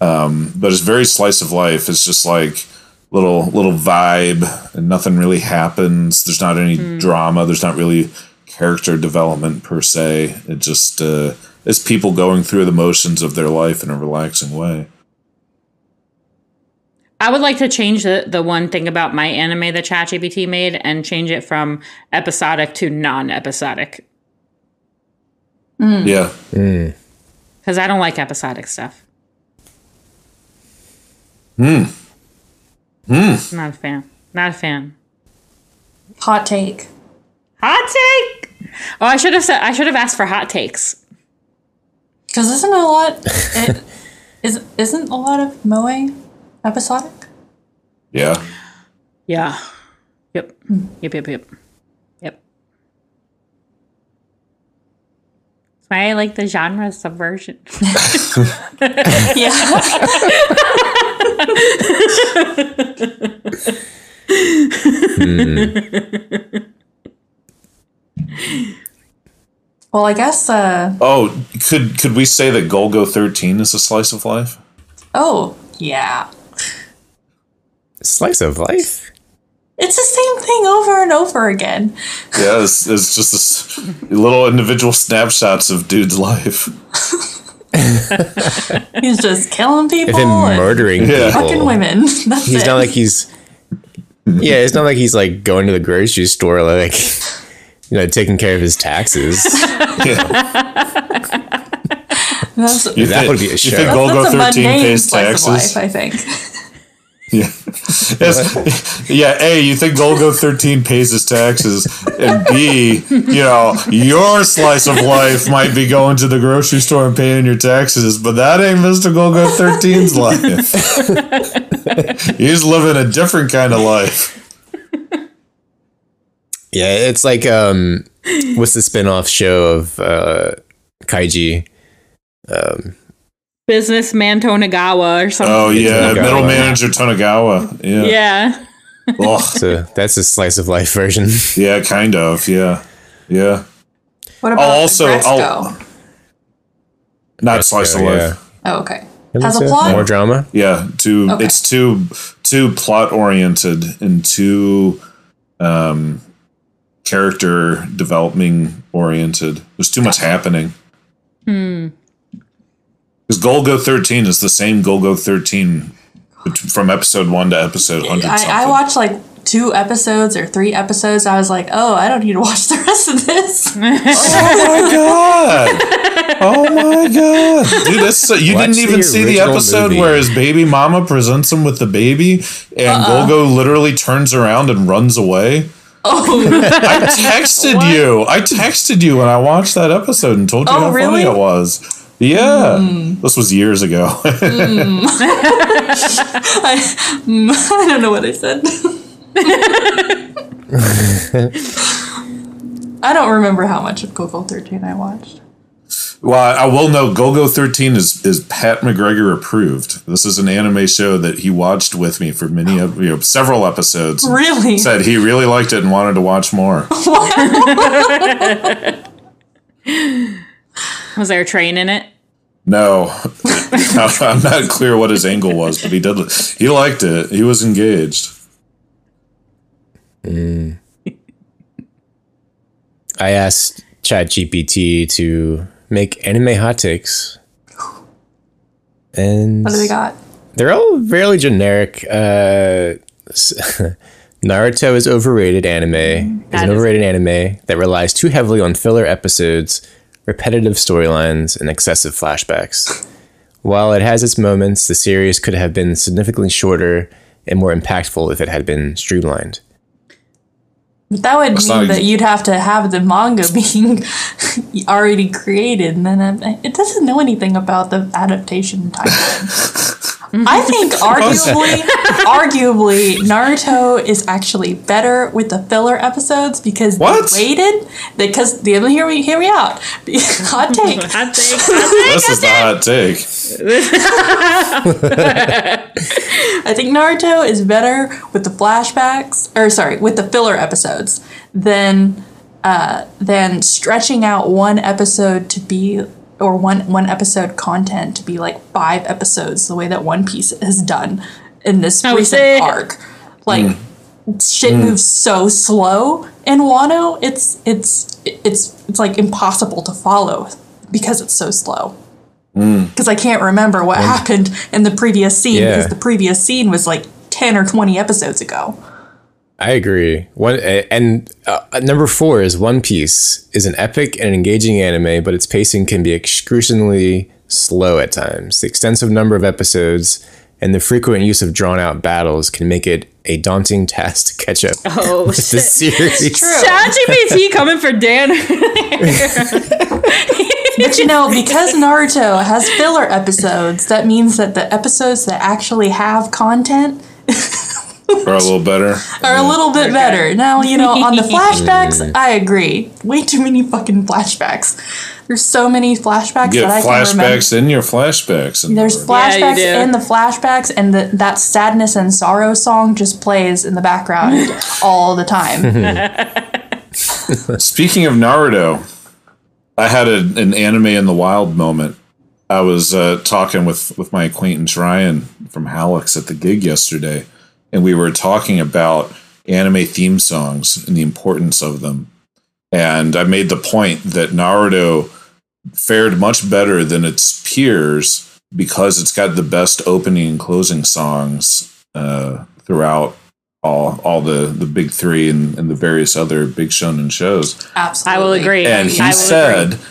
um, but it's very slice of life. It's just like little little vibe, and nothing really happens. There's not any drama. There's not really character development per se. It just uh, it's people going through the motions of their life in a relaxing way. I would like to change the the one thing about my anime that ChatGPT made and change it from episodic to non-episodic Yeah, mm. because I don't like episodic stuff. Hmm. Not a fan. Not a fan. Hot take. Hot take. Oh, I should have said. I should have asked for hot takes. Because isn't a lot [LAUGHS] it is isn't a lot of moe episodic? yeah. Yeah. Yep. Yep. Yep. Yep. Yep. Why I like the genre subversion. [LAUGHS] Yeah. [LAUGHS] well, I guess uh Oh, could could we say that Golgo thirteen is a slice of life? oh, yeah. Slice of life. It's the same thing over and over again. Yeah, it's, it's just this little individual snapshots of dude's life. [LAUGHS] He's just killing people If him and murdering Yeah. fucking women. [LAUGHS] That's He's it. not like he's. Yeah, it's not like he's like going to the grocery store, like you know, taking care of his taxes. That's, [LAUGHS] You That think, would be a You show. think that's Golgo a thirteen mundane pays of taxes? life, I think. Yeah. [LAUGHS] Yes. yeah. A, you think Golgo 13 pays his taxes, and B, you know, your slice of life might be going to the grocery store and paying your taxes, but that ain't Mr. Golgo 13's life. He's living a different kind of life. Yeah, it's like um, what's the spin-off show of uh, Kaiji? Businessman Tonegawa or something. Oh, yeah. Tonegawa. Middle manager Tonegawa. Yeah. Yeah. Ugh. So that's a slice of life version. Yeah, kind of. Yeah. Yeah. What about also- I'll- Not slice of Yeah, life. Oh, okay. Has a plot? More drama. Yeah, too. Okay. It's too too plot oriented and too um, character developing oriented. There's too much happening. Because Golgo thirteen is the same Golgo thirteen from episode one to episode hundred. I, I watched like two episodes or three episodes. I was like, oh, I don't need to watch the rest of this. [LAUGHS] Oh my god! Oh my god, dude! That's so, you Watch didn't even the see the episode movie. where his baby mama presents him with the baby, and Uh-uh. Golgo literally turns around and runs away. oh, I texted [LAUGHS] you. I texted you when I watched that episode and told you Oh, how really? funny it was. Yeah, this was years ago. [LAUGHS] [LAUGHS] I, mm, [LAUGHS] I don't know what I said. I don't remember how much of Golgo 13 I watched. well, I will know Golgo thirteen is is Pat McGregor approved. This is an anime show that he watched with me for many, of you know, several episodes. Really? Said he really liked it and wanted to watch more. Was there a train in it? No, [LAUGHS] I'm not clear what his angle was, but he did. He liked it. He was engaged. I asked ChatGPT to make anime hot takes, and What do they got? they're all fairly generic. Uh, [LAUGHS] Naruto is overrated anime. Is That an is- overrated anime that relies too heavily on filler episodes, repetitive storylines, and excessive flashbacks. While it has its moments, the series could have been significantly shorter and more impactful if it had been streamlined. But that would That's mean that you'd have to have the manga [LAUGHS] being already created, and then it doesn't know anything about the adaptation timeline. [LAUGHS] I think [LAUGHS] arguably, arguably, Naruto is actually better with the filler episodes because What? they waited. Because the hear me hear me out. [LAUGHS] Hot take. I think. I This is the hot take. [LAUGHS] I think Naruto is better with the flashbacks, or sorry, with the filler episodes than uh, than stretching out one episode to be or one one episode content to be like five episodes, the way that One Piece has done in this Oh, recent sick. arc. Like mm. shit mm. moves so slow in Wano. It's it's it's it's like impossible to follow because it's so slow. Mm. Because I can't remember what happened in the previous scene Yeah. because the previous scene was like ten or twenty episodes ago. I agree. One and uh, number four is One Piece is an epic and engaging anime, but its pacing can be excruciatingly slow at times. The extensive number of episodes and the frequent use of drawn-out battles can make it a daunting task to catch up Oh, [LAUGHS] with the shit. series. ChatGPT [LAUGHS] coming for Dan. But you know, because Naruto has filler episodes, that means that the episodes that actually have content [LAUGHS] Or a little better. are a little bit better. Now, you know, on the [LAUGHS] flashbacks, I agree. Way too many fucking flashbacks. There's so many flashbacks Get that I flashbacks in your flashbacks. in There's the- flashbacks do. in the flashbacks, and the, that sadness and sorrow song just plays in the background [LAUGHS] all the time. [LAUGHS] Speaking of Naruto, I had a, an anime in the wild moment. I was uh, talking with, with my acquaintance Ryan from Hallex at the gig yesterday, and we were talking about anime theme songs and the importance of them. And I made the point that Naruto fared much better than its peers because it's got the best opening and closing songs uh, throughout all all the the big three and, and the various other big shonen shows. Absolutely. I will agree. And he I said, agree.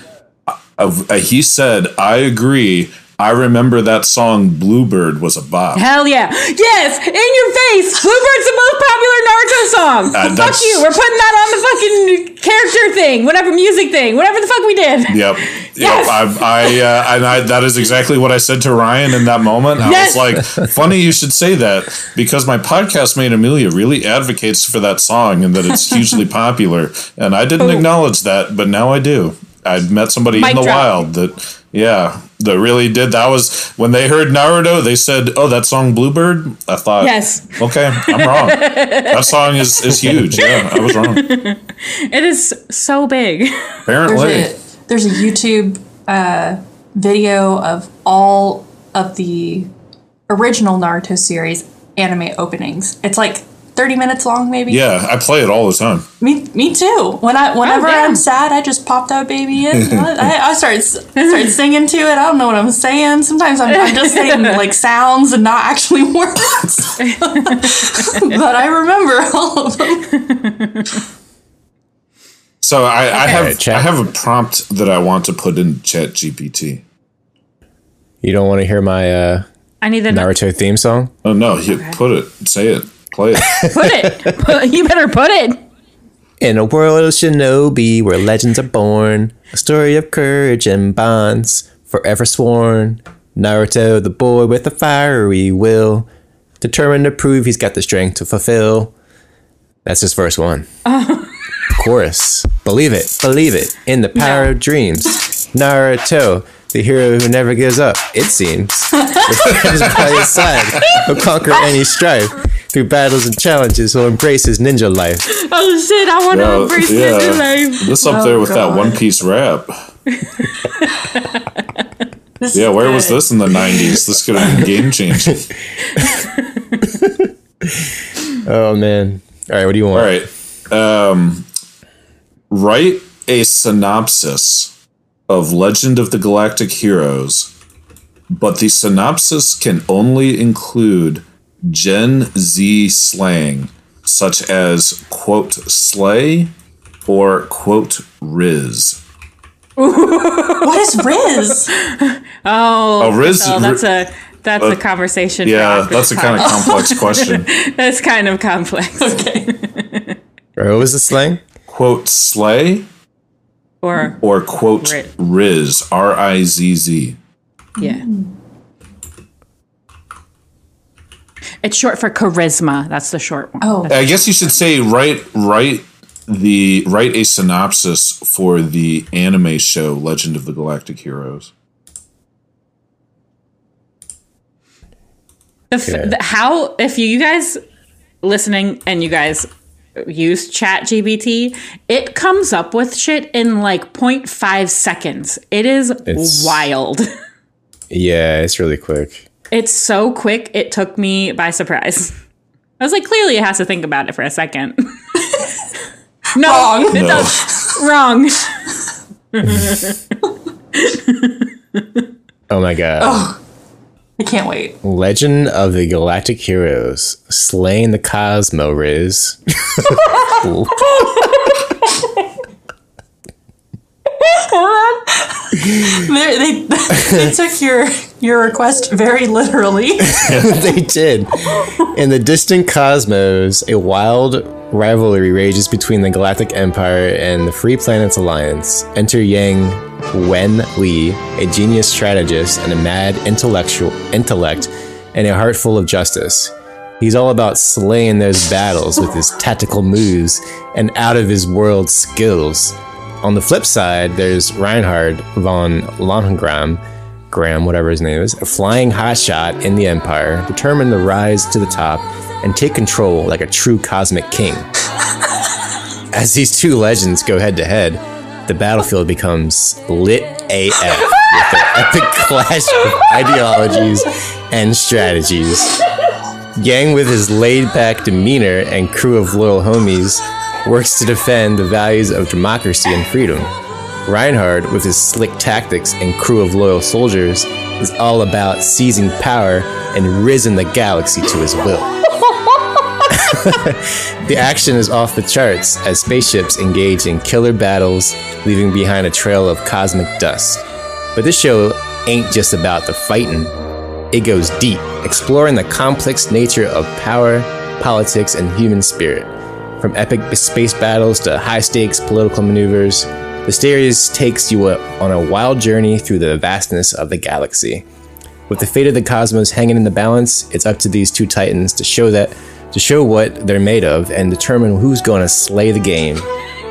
uh, uh, he said, I agree I remember that song Bluebird was a bop. Hell yeah. Yes, in your face. Bluebird's the most popular Naruto song. Uh, fuck you. We're putting that on the fucking character thing, whatever music thing, whatever the fuck we did. Yep. Yes. Yep. I, I, uh, and I, that is exactly what I said to Ryan in that moment. I Yes. was like, funny you should say that because my podcast mate Amelia really advocates for that song and that it's [LAUGHS] hugely popular. And I didn't acknowledge that, but now I do. I met somebody Mic in the drop. wild that, yeah, that really did. That was when they heard Naruto, they said, oh, that song Bluebird? I thought, Yes. okay, I'm wrong. that song is, is huge. Yeah, I was wrong. [LAUGHS] It is so big. Apparently. There's a there's a YouTube uh, video of all of the original Naruto series anime openings. It's like 30 minutes long, maybe. Yeah, I play it all the time. Me, me too. When I whenever Oh. I'm sad, I just pop that baby in. [LAUGHS] I, I start I start singing to it. I don't know what I'm saying. Sometimes I'm, I'm just saying [LAUGHS] like sounds and not actually [LAUGHS] words. but I remember all of them. So I, I have chat. I have a prompt that I want to put in Chat GPT. You don't want to hear my uh, I need the Naruto theme song? Oh no, you put it, say it, play it. [LAUGHS] put it. Put- you better put it. In a world of shinobi where legends are born, a story of courage and bonds forever sworn. Naruto, the boy with a fiery will, determined to prove he's got the strength to fulfill. That's his first one. [LAUGHS] Chorus. Believe it, believe it, in the power No. of dreams. Naruto, the hero who never gives up, it seems. [LAUGHS] By his side, he'll conquer any strife. Through battles and challenges, he'll embrace his ninja life. [LAUGHS] Oh shit, I want to Well, embrace yeah, this life. this up Oh, there with that One Piece rap. [LAUGHS] Yeah, is where was this in the '90s? This could have been game changing. [LAUGHS] Oh man. All right, what do you want? All right, um, write a synopsis of Legend of the Galactic Heroes, but the synopsis can only include Gen Z slang, such as quote slay or quote rizz. [LAUGHS] What is Rizz? [LAUGHS] Oh, Oh, Rizz- so that's a that's a conversation. for Yeah, after that's a kind of complex question. [LAUGHS] that's kind of complex. All right, what was the slang? Quote slay Or or quote Rizz. rizz, R I Z Z. yeah. It's short for charisma. That's the short one. Oh, I guess you should say write write the write a synopsis for the anime show Legend of the Galactic Heroes. The f- Yeah. the- how if you, you guys listening and you guys use chat GPT it comes up with shit in like 0.5 seconds it is It's- wild [LAUGHS] Yeah, it's really quick. It's so quick it took me by surprise i was like clearly it has to think about it for a second [LAUGHS] no Wrong. it No. does wrong [LAUGHS] Oh my god. Oh, I can't wait. Legend of the Galactic Heroes, slaying the Cosmo Rizz. [LAUGHS] They, they, they [LAUGHS] took your your request very literally. [LAUGHS] they did. In the distant cosmos, a wild rivalry rages between the Galactic Empire and the Free Planets Alliance. Enter Yang Wen Li, a genius strategist and a mad intellectual intellect, and a heart full of justice. He's all about slaying those battles with his tactical moves and out of his world skills. On the flip side, there's Reinhard von Lohengram, Graham, whatever his name is, a flying hotshot in the Empire, determined to rise to the top and take control like a true cosmic king. [LAUGHS] As these two legends go head to head, the battlefield becomes lit AF with an [LAUGHS] epic clash of ideologies and strategies. Yang, with his laid back demeanor and crew of loyal homies, works to defend the values of democracy and freedom. Reinhard, with his slick tactics and crew of loyal soldiers, is all about seizing power and risen the galaxy to his will. [LAUGHS] the action is off the charts as spaceships engage in killer battles, leaving behind a trail of cosmic dust. But this show ain't just about the fighting. It goes deep, exploring the complex nature of power, politics, and human spirit. From epic space battles to high stakes political maneuvers, the series takes you on a wild journey through the vastness of the galaxy. With the fate of the cosmos hanging in the balance, it's up to these two titans to show that to show what they're made of and determine who's going to slay the game.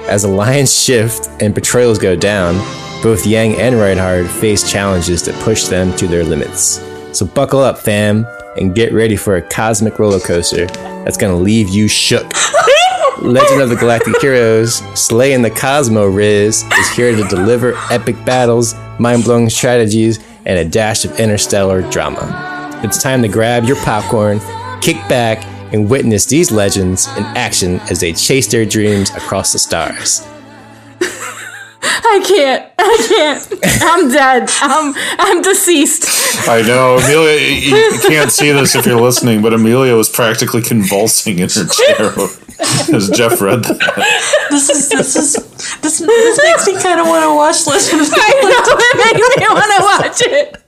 As alliance shift and betrayals go down, both Yang and Reinhard face challenges that push them to their limits. So buckle up, fam, and get ready for a cosmic roller coaster that's gonna leave you shook. Legend of the Galactic Heroes, Slaying the Cosmo Rizz, is here to deliver epic battles, mind blowing strategies, and a dash of interstellar drama. It's time to grab your popcorn, kick back, and witness these legends in action as they chase their dreams across the stars. I can't. I can't. I'm dead. I'm I'm deceased. I know, Amelia. You you can't see this if you're listening, but Amelia was practically convulsing in her chair as Jeff read that. This is this is this, this makes me kind of want to watch Legend of the I know it makes me want to watch it.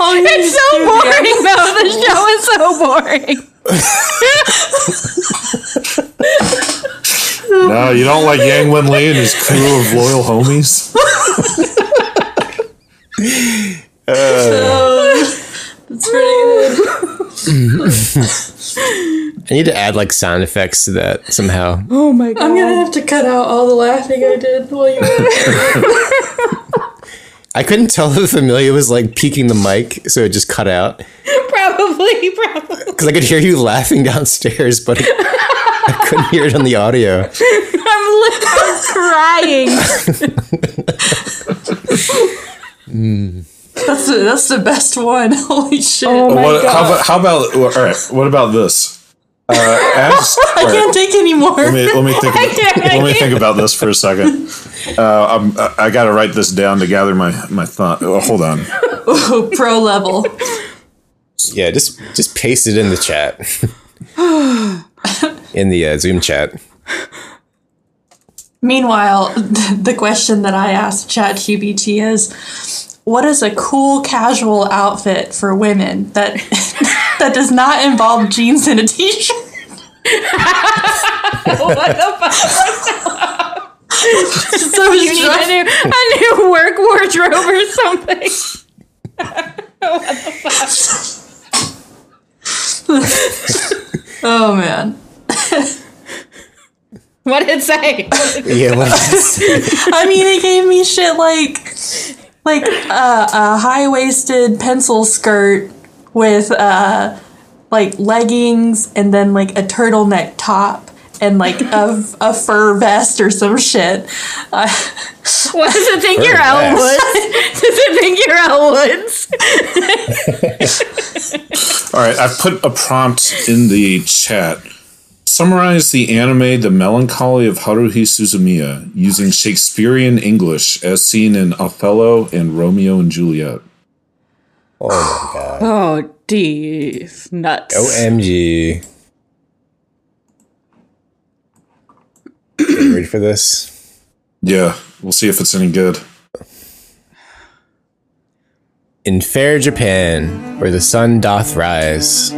Oh, you It's so do boring though. The show is so boring. [LAUGHS] [LAUGHS] No, you don't like Yang Wen Li and his crew of loyal homies. [LAUGHS] That's pretty good. [LAUGHS] I need to add like sound effects to that somehow. Oh my god. I'm gonna have to cut out all the laughing I did while you. were. I couldn't tell if Amelia was like peeking the mic, so it just cut out. Probably, probably. Because I could hear you laughing downstairs, but I couldn't hear it on the audio. [LAUGHS] I'm, li- I'm crying. That's the, that's the best one. [LAUGHS] Holy shit! Oh my What, god. how about how about all right? What about this? Uh, ask, [LAUGHS] I can't take anymore. let me let me think. I let me think about this for a second. Uh, I'm, I- I got to write this down to gather my my thought. Oh, hold on. Pro level. Yeah, just just paste it in the chat. [SIGHS] [LAUGHS] in the uh, Zoom chat. Meanwhile, [LAUGHS] the question that I asked ChatGPT is, "What is a cool casual outfit for women that [LAUGHS] that does not involve jeans and a t-shirt?" what the fuck? So You need a new, a new work wardrobe or something. Oh man. [LAUGHS] What did it say? [LAUGHS] Yeah, what is [LAUGHS] this? I mean, it gave me shit like like uh, a high waisted pencil skirt with uh, like leggings and then like a turtleneck top and like a, a fur vest or some shit. Uh, [LAUGHS] What does it think you're Very Elle nice. Woods? Does it think you're Elle Woods? All right, I've put a prompt in the chat. Summarize the anime The Melancholy of Haruhi Suzumiya using Shakespearean English as seen in Othello and Romeo and Juliet. Oh my god. Oh, geez. Nuts. OMG. Ready for this? Yeah, we'll see if it's any good. In fair Japan, where the sun doth rise,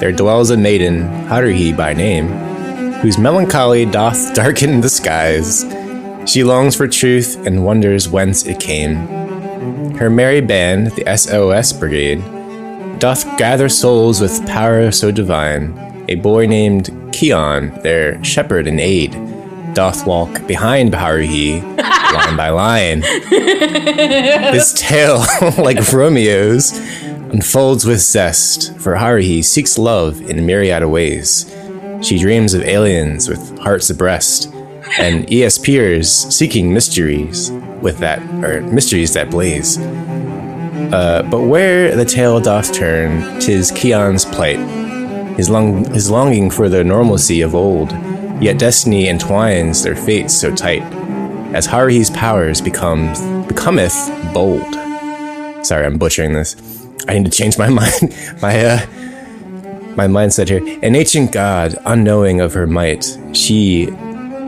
there dwells a maiden, Haruhi by name, whose melancholy doth [LAUGHS] darken the skies. She longs for truth and wonders whence it came. Her merry band, the SOS Brigade, doth gather souls with power so divine. A boy named Kyon, their shepherd and aid, doth walk behind Haruhi, [LAUGHS] line by line. This tale, [LAUGHS] like Romeo's, unfolds with zest, for Haruhi seeks love in a myriad of ways. She dreams of aliens with hearts abreast, and ESPers seeking mysteries with that or mysteries that blaze. Uh, but where the tale doth turn, tis Kyon's plight, his long his longing for the normalcy of old, yet destiny entwines their fates so tight, as Haruhi's powers becomes becometh bold. Sorry, I'm butchering this. I need to change my [LAUGHS] mind, my uh, my mindset here. An ancient god, unknowing of her might, she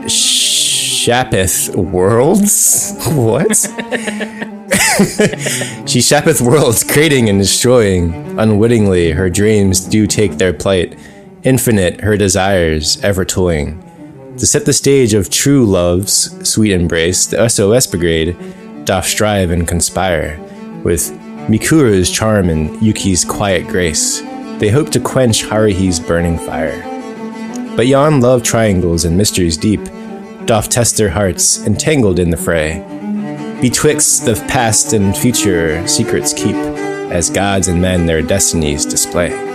sh- shappeth worlds. [LAUGHS] What? [LAUGHS] she shappeth worlds, creating and destroying. Unwittingly, her dreams do take their plight. Infinite, her desires, ever toying. To set the stage of true love's sweet embrace, the SOS Brigade doth strive and conspire. With Mikuru's charm and Yuki's quiet grace, they hope to quench Haruhi's burning fire. But yon love triangles and mysteries deep doth test their hearts, entangled in the fray. Betwixt the past and future secrets keep, as gods and men their destinies display.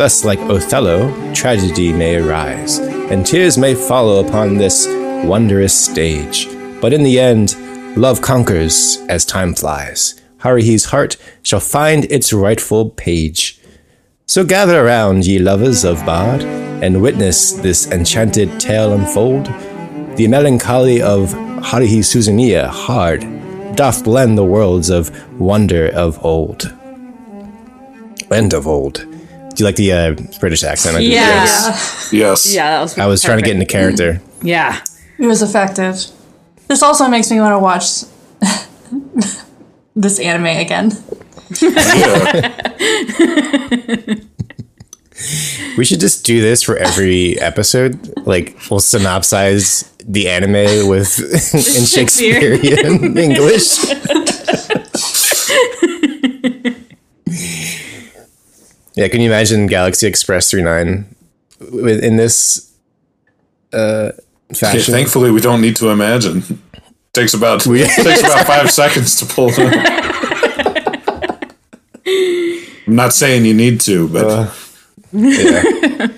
Thus, like Othello, tragedy may arise, and tears may follow upon this wondrous stage. But in the end, love conquers as time flies. Haruhi's heart shall find its rightful page. So gather around, ye lovers of Bard, and witness this enchanted tale unfold. The melancholy of Haruhi Suzumiya hard doth blend the worlds of wonder of old. End of old. Do you like the uh, British accent? I did? Yeah. Yes. Yeah, that was. I was trying to get into character. Yeah. It was effective. This also makes me want to watch [LAUGHS] this anime again. [LAUGHS] We should just do this for every episode. Like, we'll synopsize the anime with [LAUGHS] in Shakespearean English. Yeah, can you imagine Galaxy Express 39 with- in this uh, Yeah, fashion? thankfully, we don't need to imagine. [LAUGHS] Takes about We- [LAUGHS] takes about five seconds to pull it up. I'm not saying you need to, but Yeah.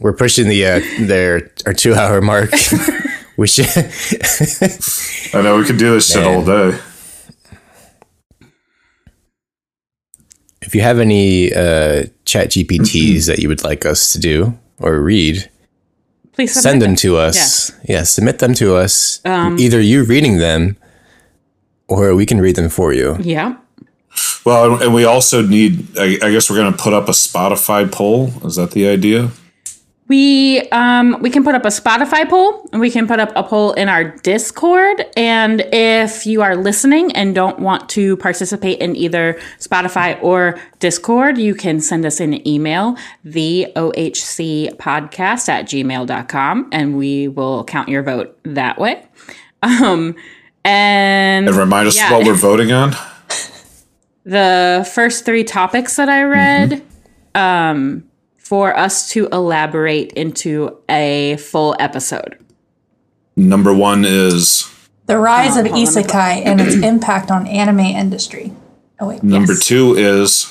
We're pushing the uh, their our two hour mark. [LAUGHS] we should. I know we could do this shit all day. If you have any uh, chat GPTs that you would like us to do or read, Please submit send them to us. Yeah. submit them to us. Um, Either you reading them or we can read them for you. Yeah. Well, and we also need. I, I guess we're going to put up a Spotify poll. Is that the idea? We um we can put up a Spotify poll and we can put up a poll in our Discord. And if you are listening and don't want to participate in either Spotify or Discord, you can send us an email, the OHC podcast at gmail.com, and we will count your vote that way. Um and And remind us yeah. what we're voting on. [LAUGHS] the first three topics that I read um, for us to elaborate into a full episode. Number one is The rise of hold on, let me put- isekai and its impact on anime industry. Oh wait, number Yes. two is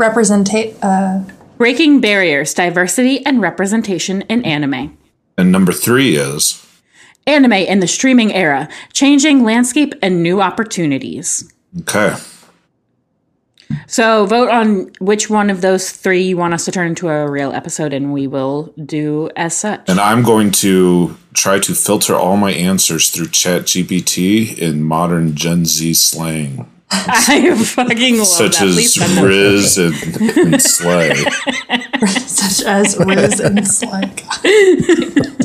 representate. Uh, Breaking barriers, diversity, and representation in anime. and number three is Anime in the streaming era, changing landscape and new opportunities. okay. So vote on which one of those three you want us to turn into a real episode, and we will do as such. And I'm going to try to filter all my answers through Chat GPT in modern Gen Z slang, [LAUGHS] I fucking love such that. Please as. Rizz and, and Slay. [LAUGHS] such as Rizz and Slag. [LAUGHS]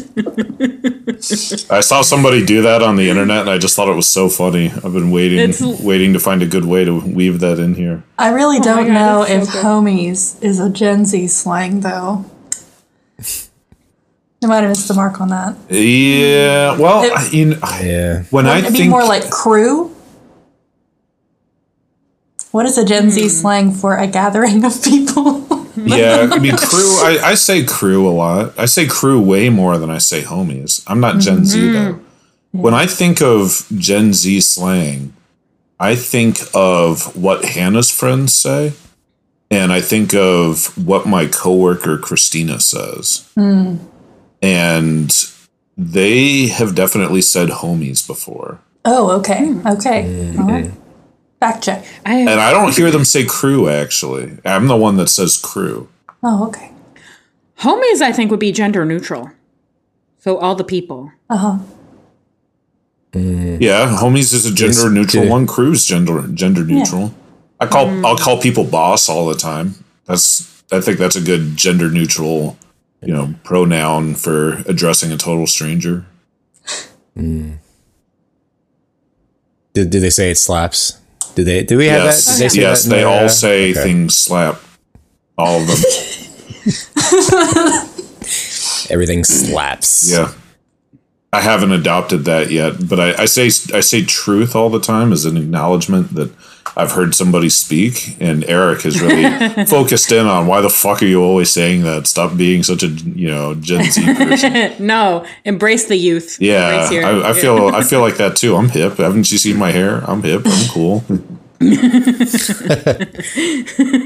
I saw somebody do that on the internet, and I just thought it was so funny. I've been waiting, It's- waiting to find a good way to weave that in here. I really oh don't God, know so if good. homies is a Gen Z slang though. I might have missed the mark on that. Yeah, well, It- I- you know, Yeah. when I It'd be think more like crew. What is a Gen Z hmm. slang for a gathering of people? [LAUGHS] yeah, I mean [LAUGHS] crew. I, I say crew a lot. I say crew way more than I say homies. I'm not Gen Z mm-hmm. though. When I think of Gen Z slang, I think of what Hannah's friends say, and I think of what my coworker Christina says, hmm. and they have definitely said homies before. oh, okay, okay. All right. Fact check. I, And I don't hear them say crew actually. I'm the one that says crew. Oh, okay. homies, I think, would be gender neutral. So all the people. Uh huh. Yeah, homies is a gender neutral good. one. Crew's gender gender neutral. I call I'll call people boss all the time. That's I think that's a good gender neutral, you know, pronoun for addressing a total stranger. Did, did they say it slaps? Did they? Do we have Yes, that? Did they yes, that they the- all say okay. things slap. All of them. [LAUGHS] Everything slaps. yeah. I haven't adopted that yet, but I, I say I say truth all the time as an acknowledgement that I've heard somebody speak, and Eric has really [LAUGHS] focused in on why the fuck are you always saying that? Stop being such a you know Gen Z person. [LAUGHS] No, embrace the youth. Yeah, your- I, I feel I feel [LAUGHS] like that too. I'm hip. Haven't you seen my hair? I'm hip. I'm cool.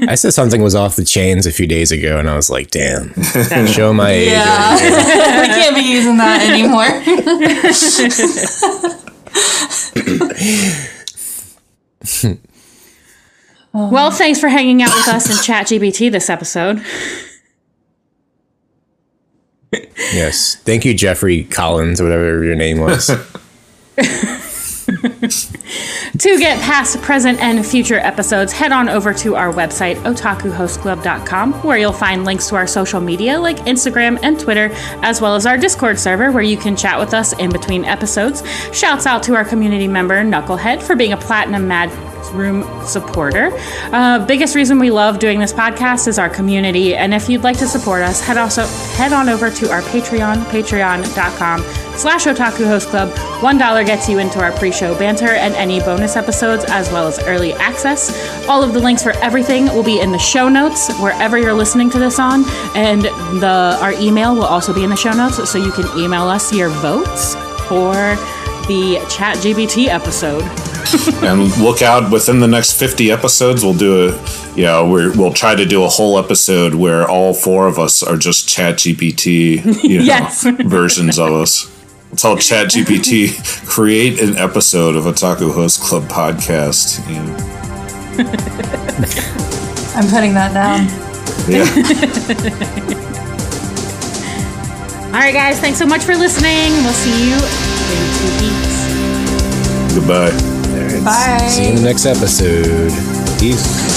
I said something was off the chains a few days ago, and I was like, "Damn, show my age." Yeah. we can't be using that anymore. Oh. Well, thanks for hanging out with us in ChatGPT this episode. [LAUGHS] Yes, thank you, Jeffrey Collins, or whatever your name was. [LAUGHS] To get past, present, and future episodes, head on over to our website, otakuhostclub.com, where you'll find links to our social media like Instagram and Twitter, as well as our Discord server where you can chat with us in between episodes. Shouts out to our community member, Knucklehead, for being a Platinum Mad Room supporter. Uh, biggest reason we love doing this podcast is our community, and if you'd like to support us, head also head on over to our Patreon, patreon.com slash otaku host club. One dollar gets you into our pre-show banter and any bonus episodes, as well as early access. All of the links for everything will be in the show notes wherever you're listening to this on, and the our email will also be in the show notes, so you can email us your votes for the Chat GBT episode. [LAUGHS] and look out within the next 50 episodes we'll do a you know we're, we'll try to do a whole episode where all four of us are just chat gpt you know, Yes. [LAUGHS] versions of us tell chat gpt create an episode of otaku host club podcast and [LAUGHS] I'm putting that down. yeah All right, guys, thanks so much for listening. We'll see you in two goodbye Bye. See you in the next episode. Peace.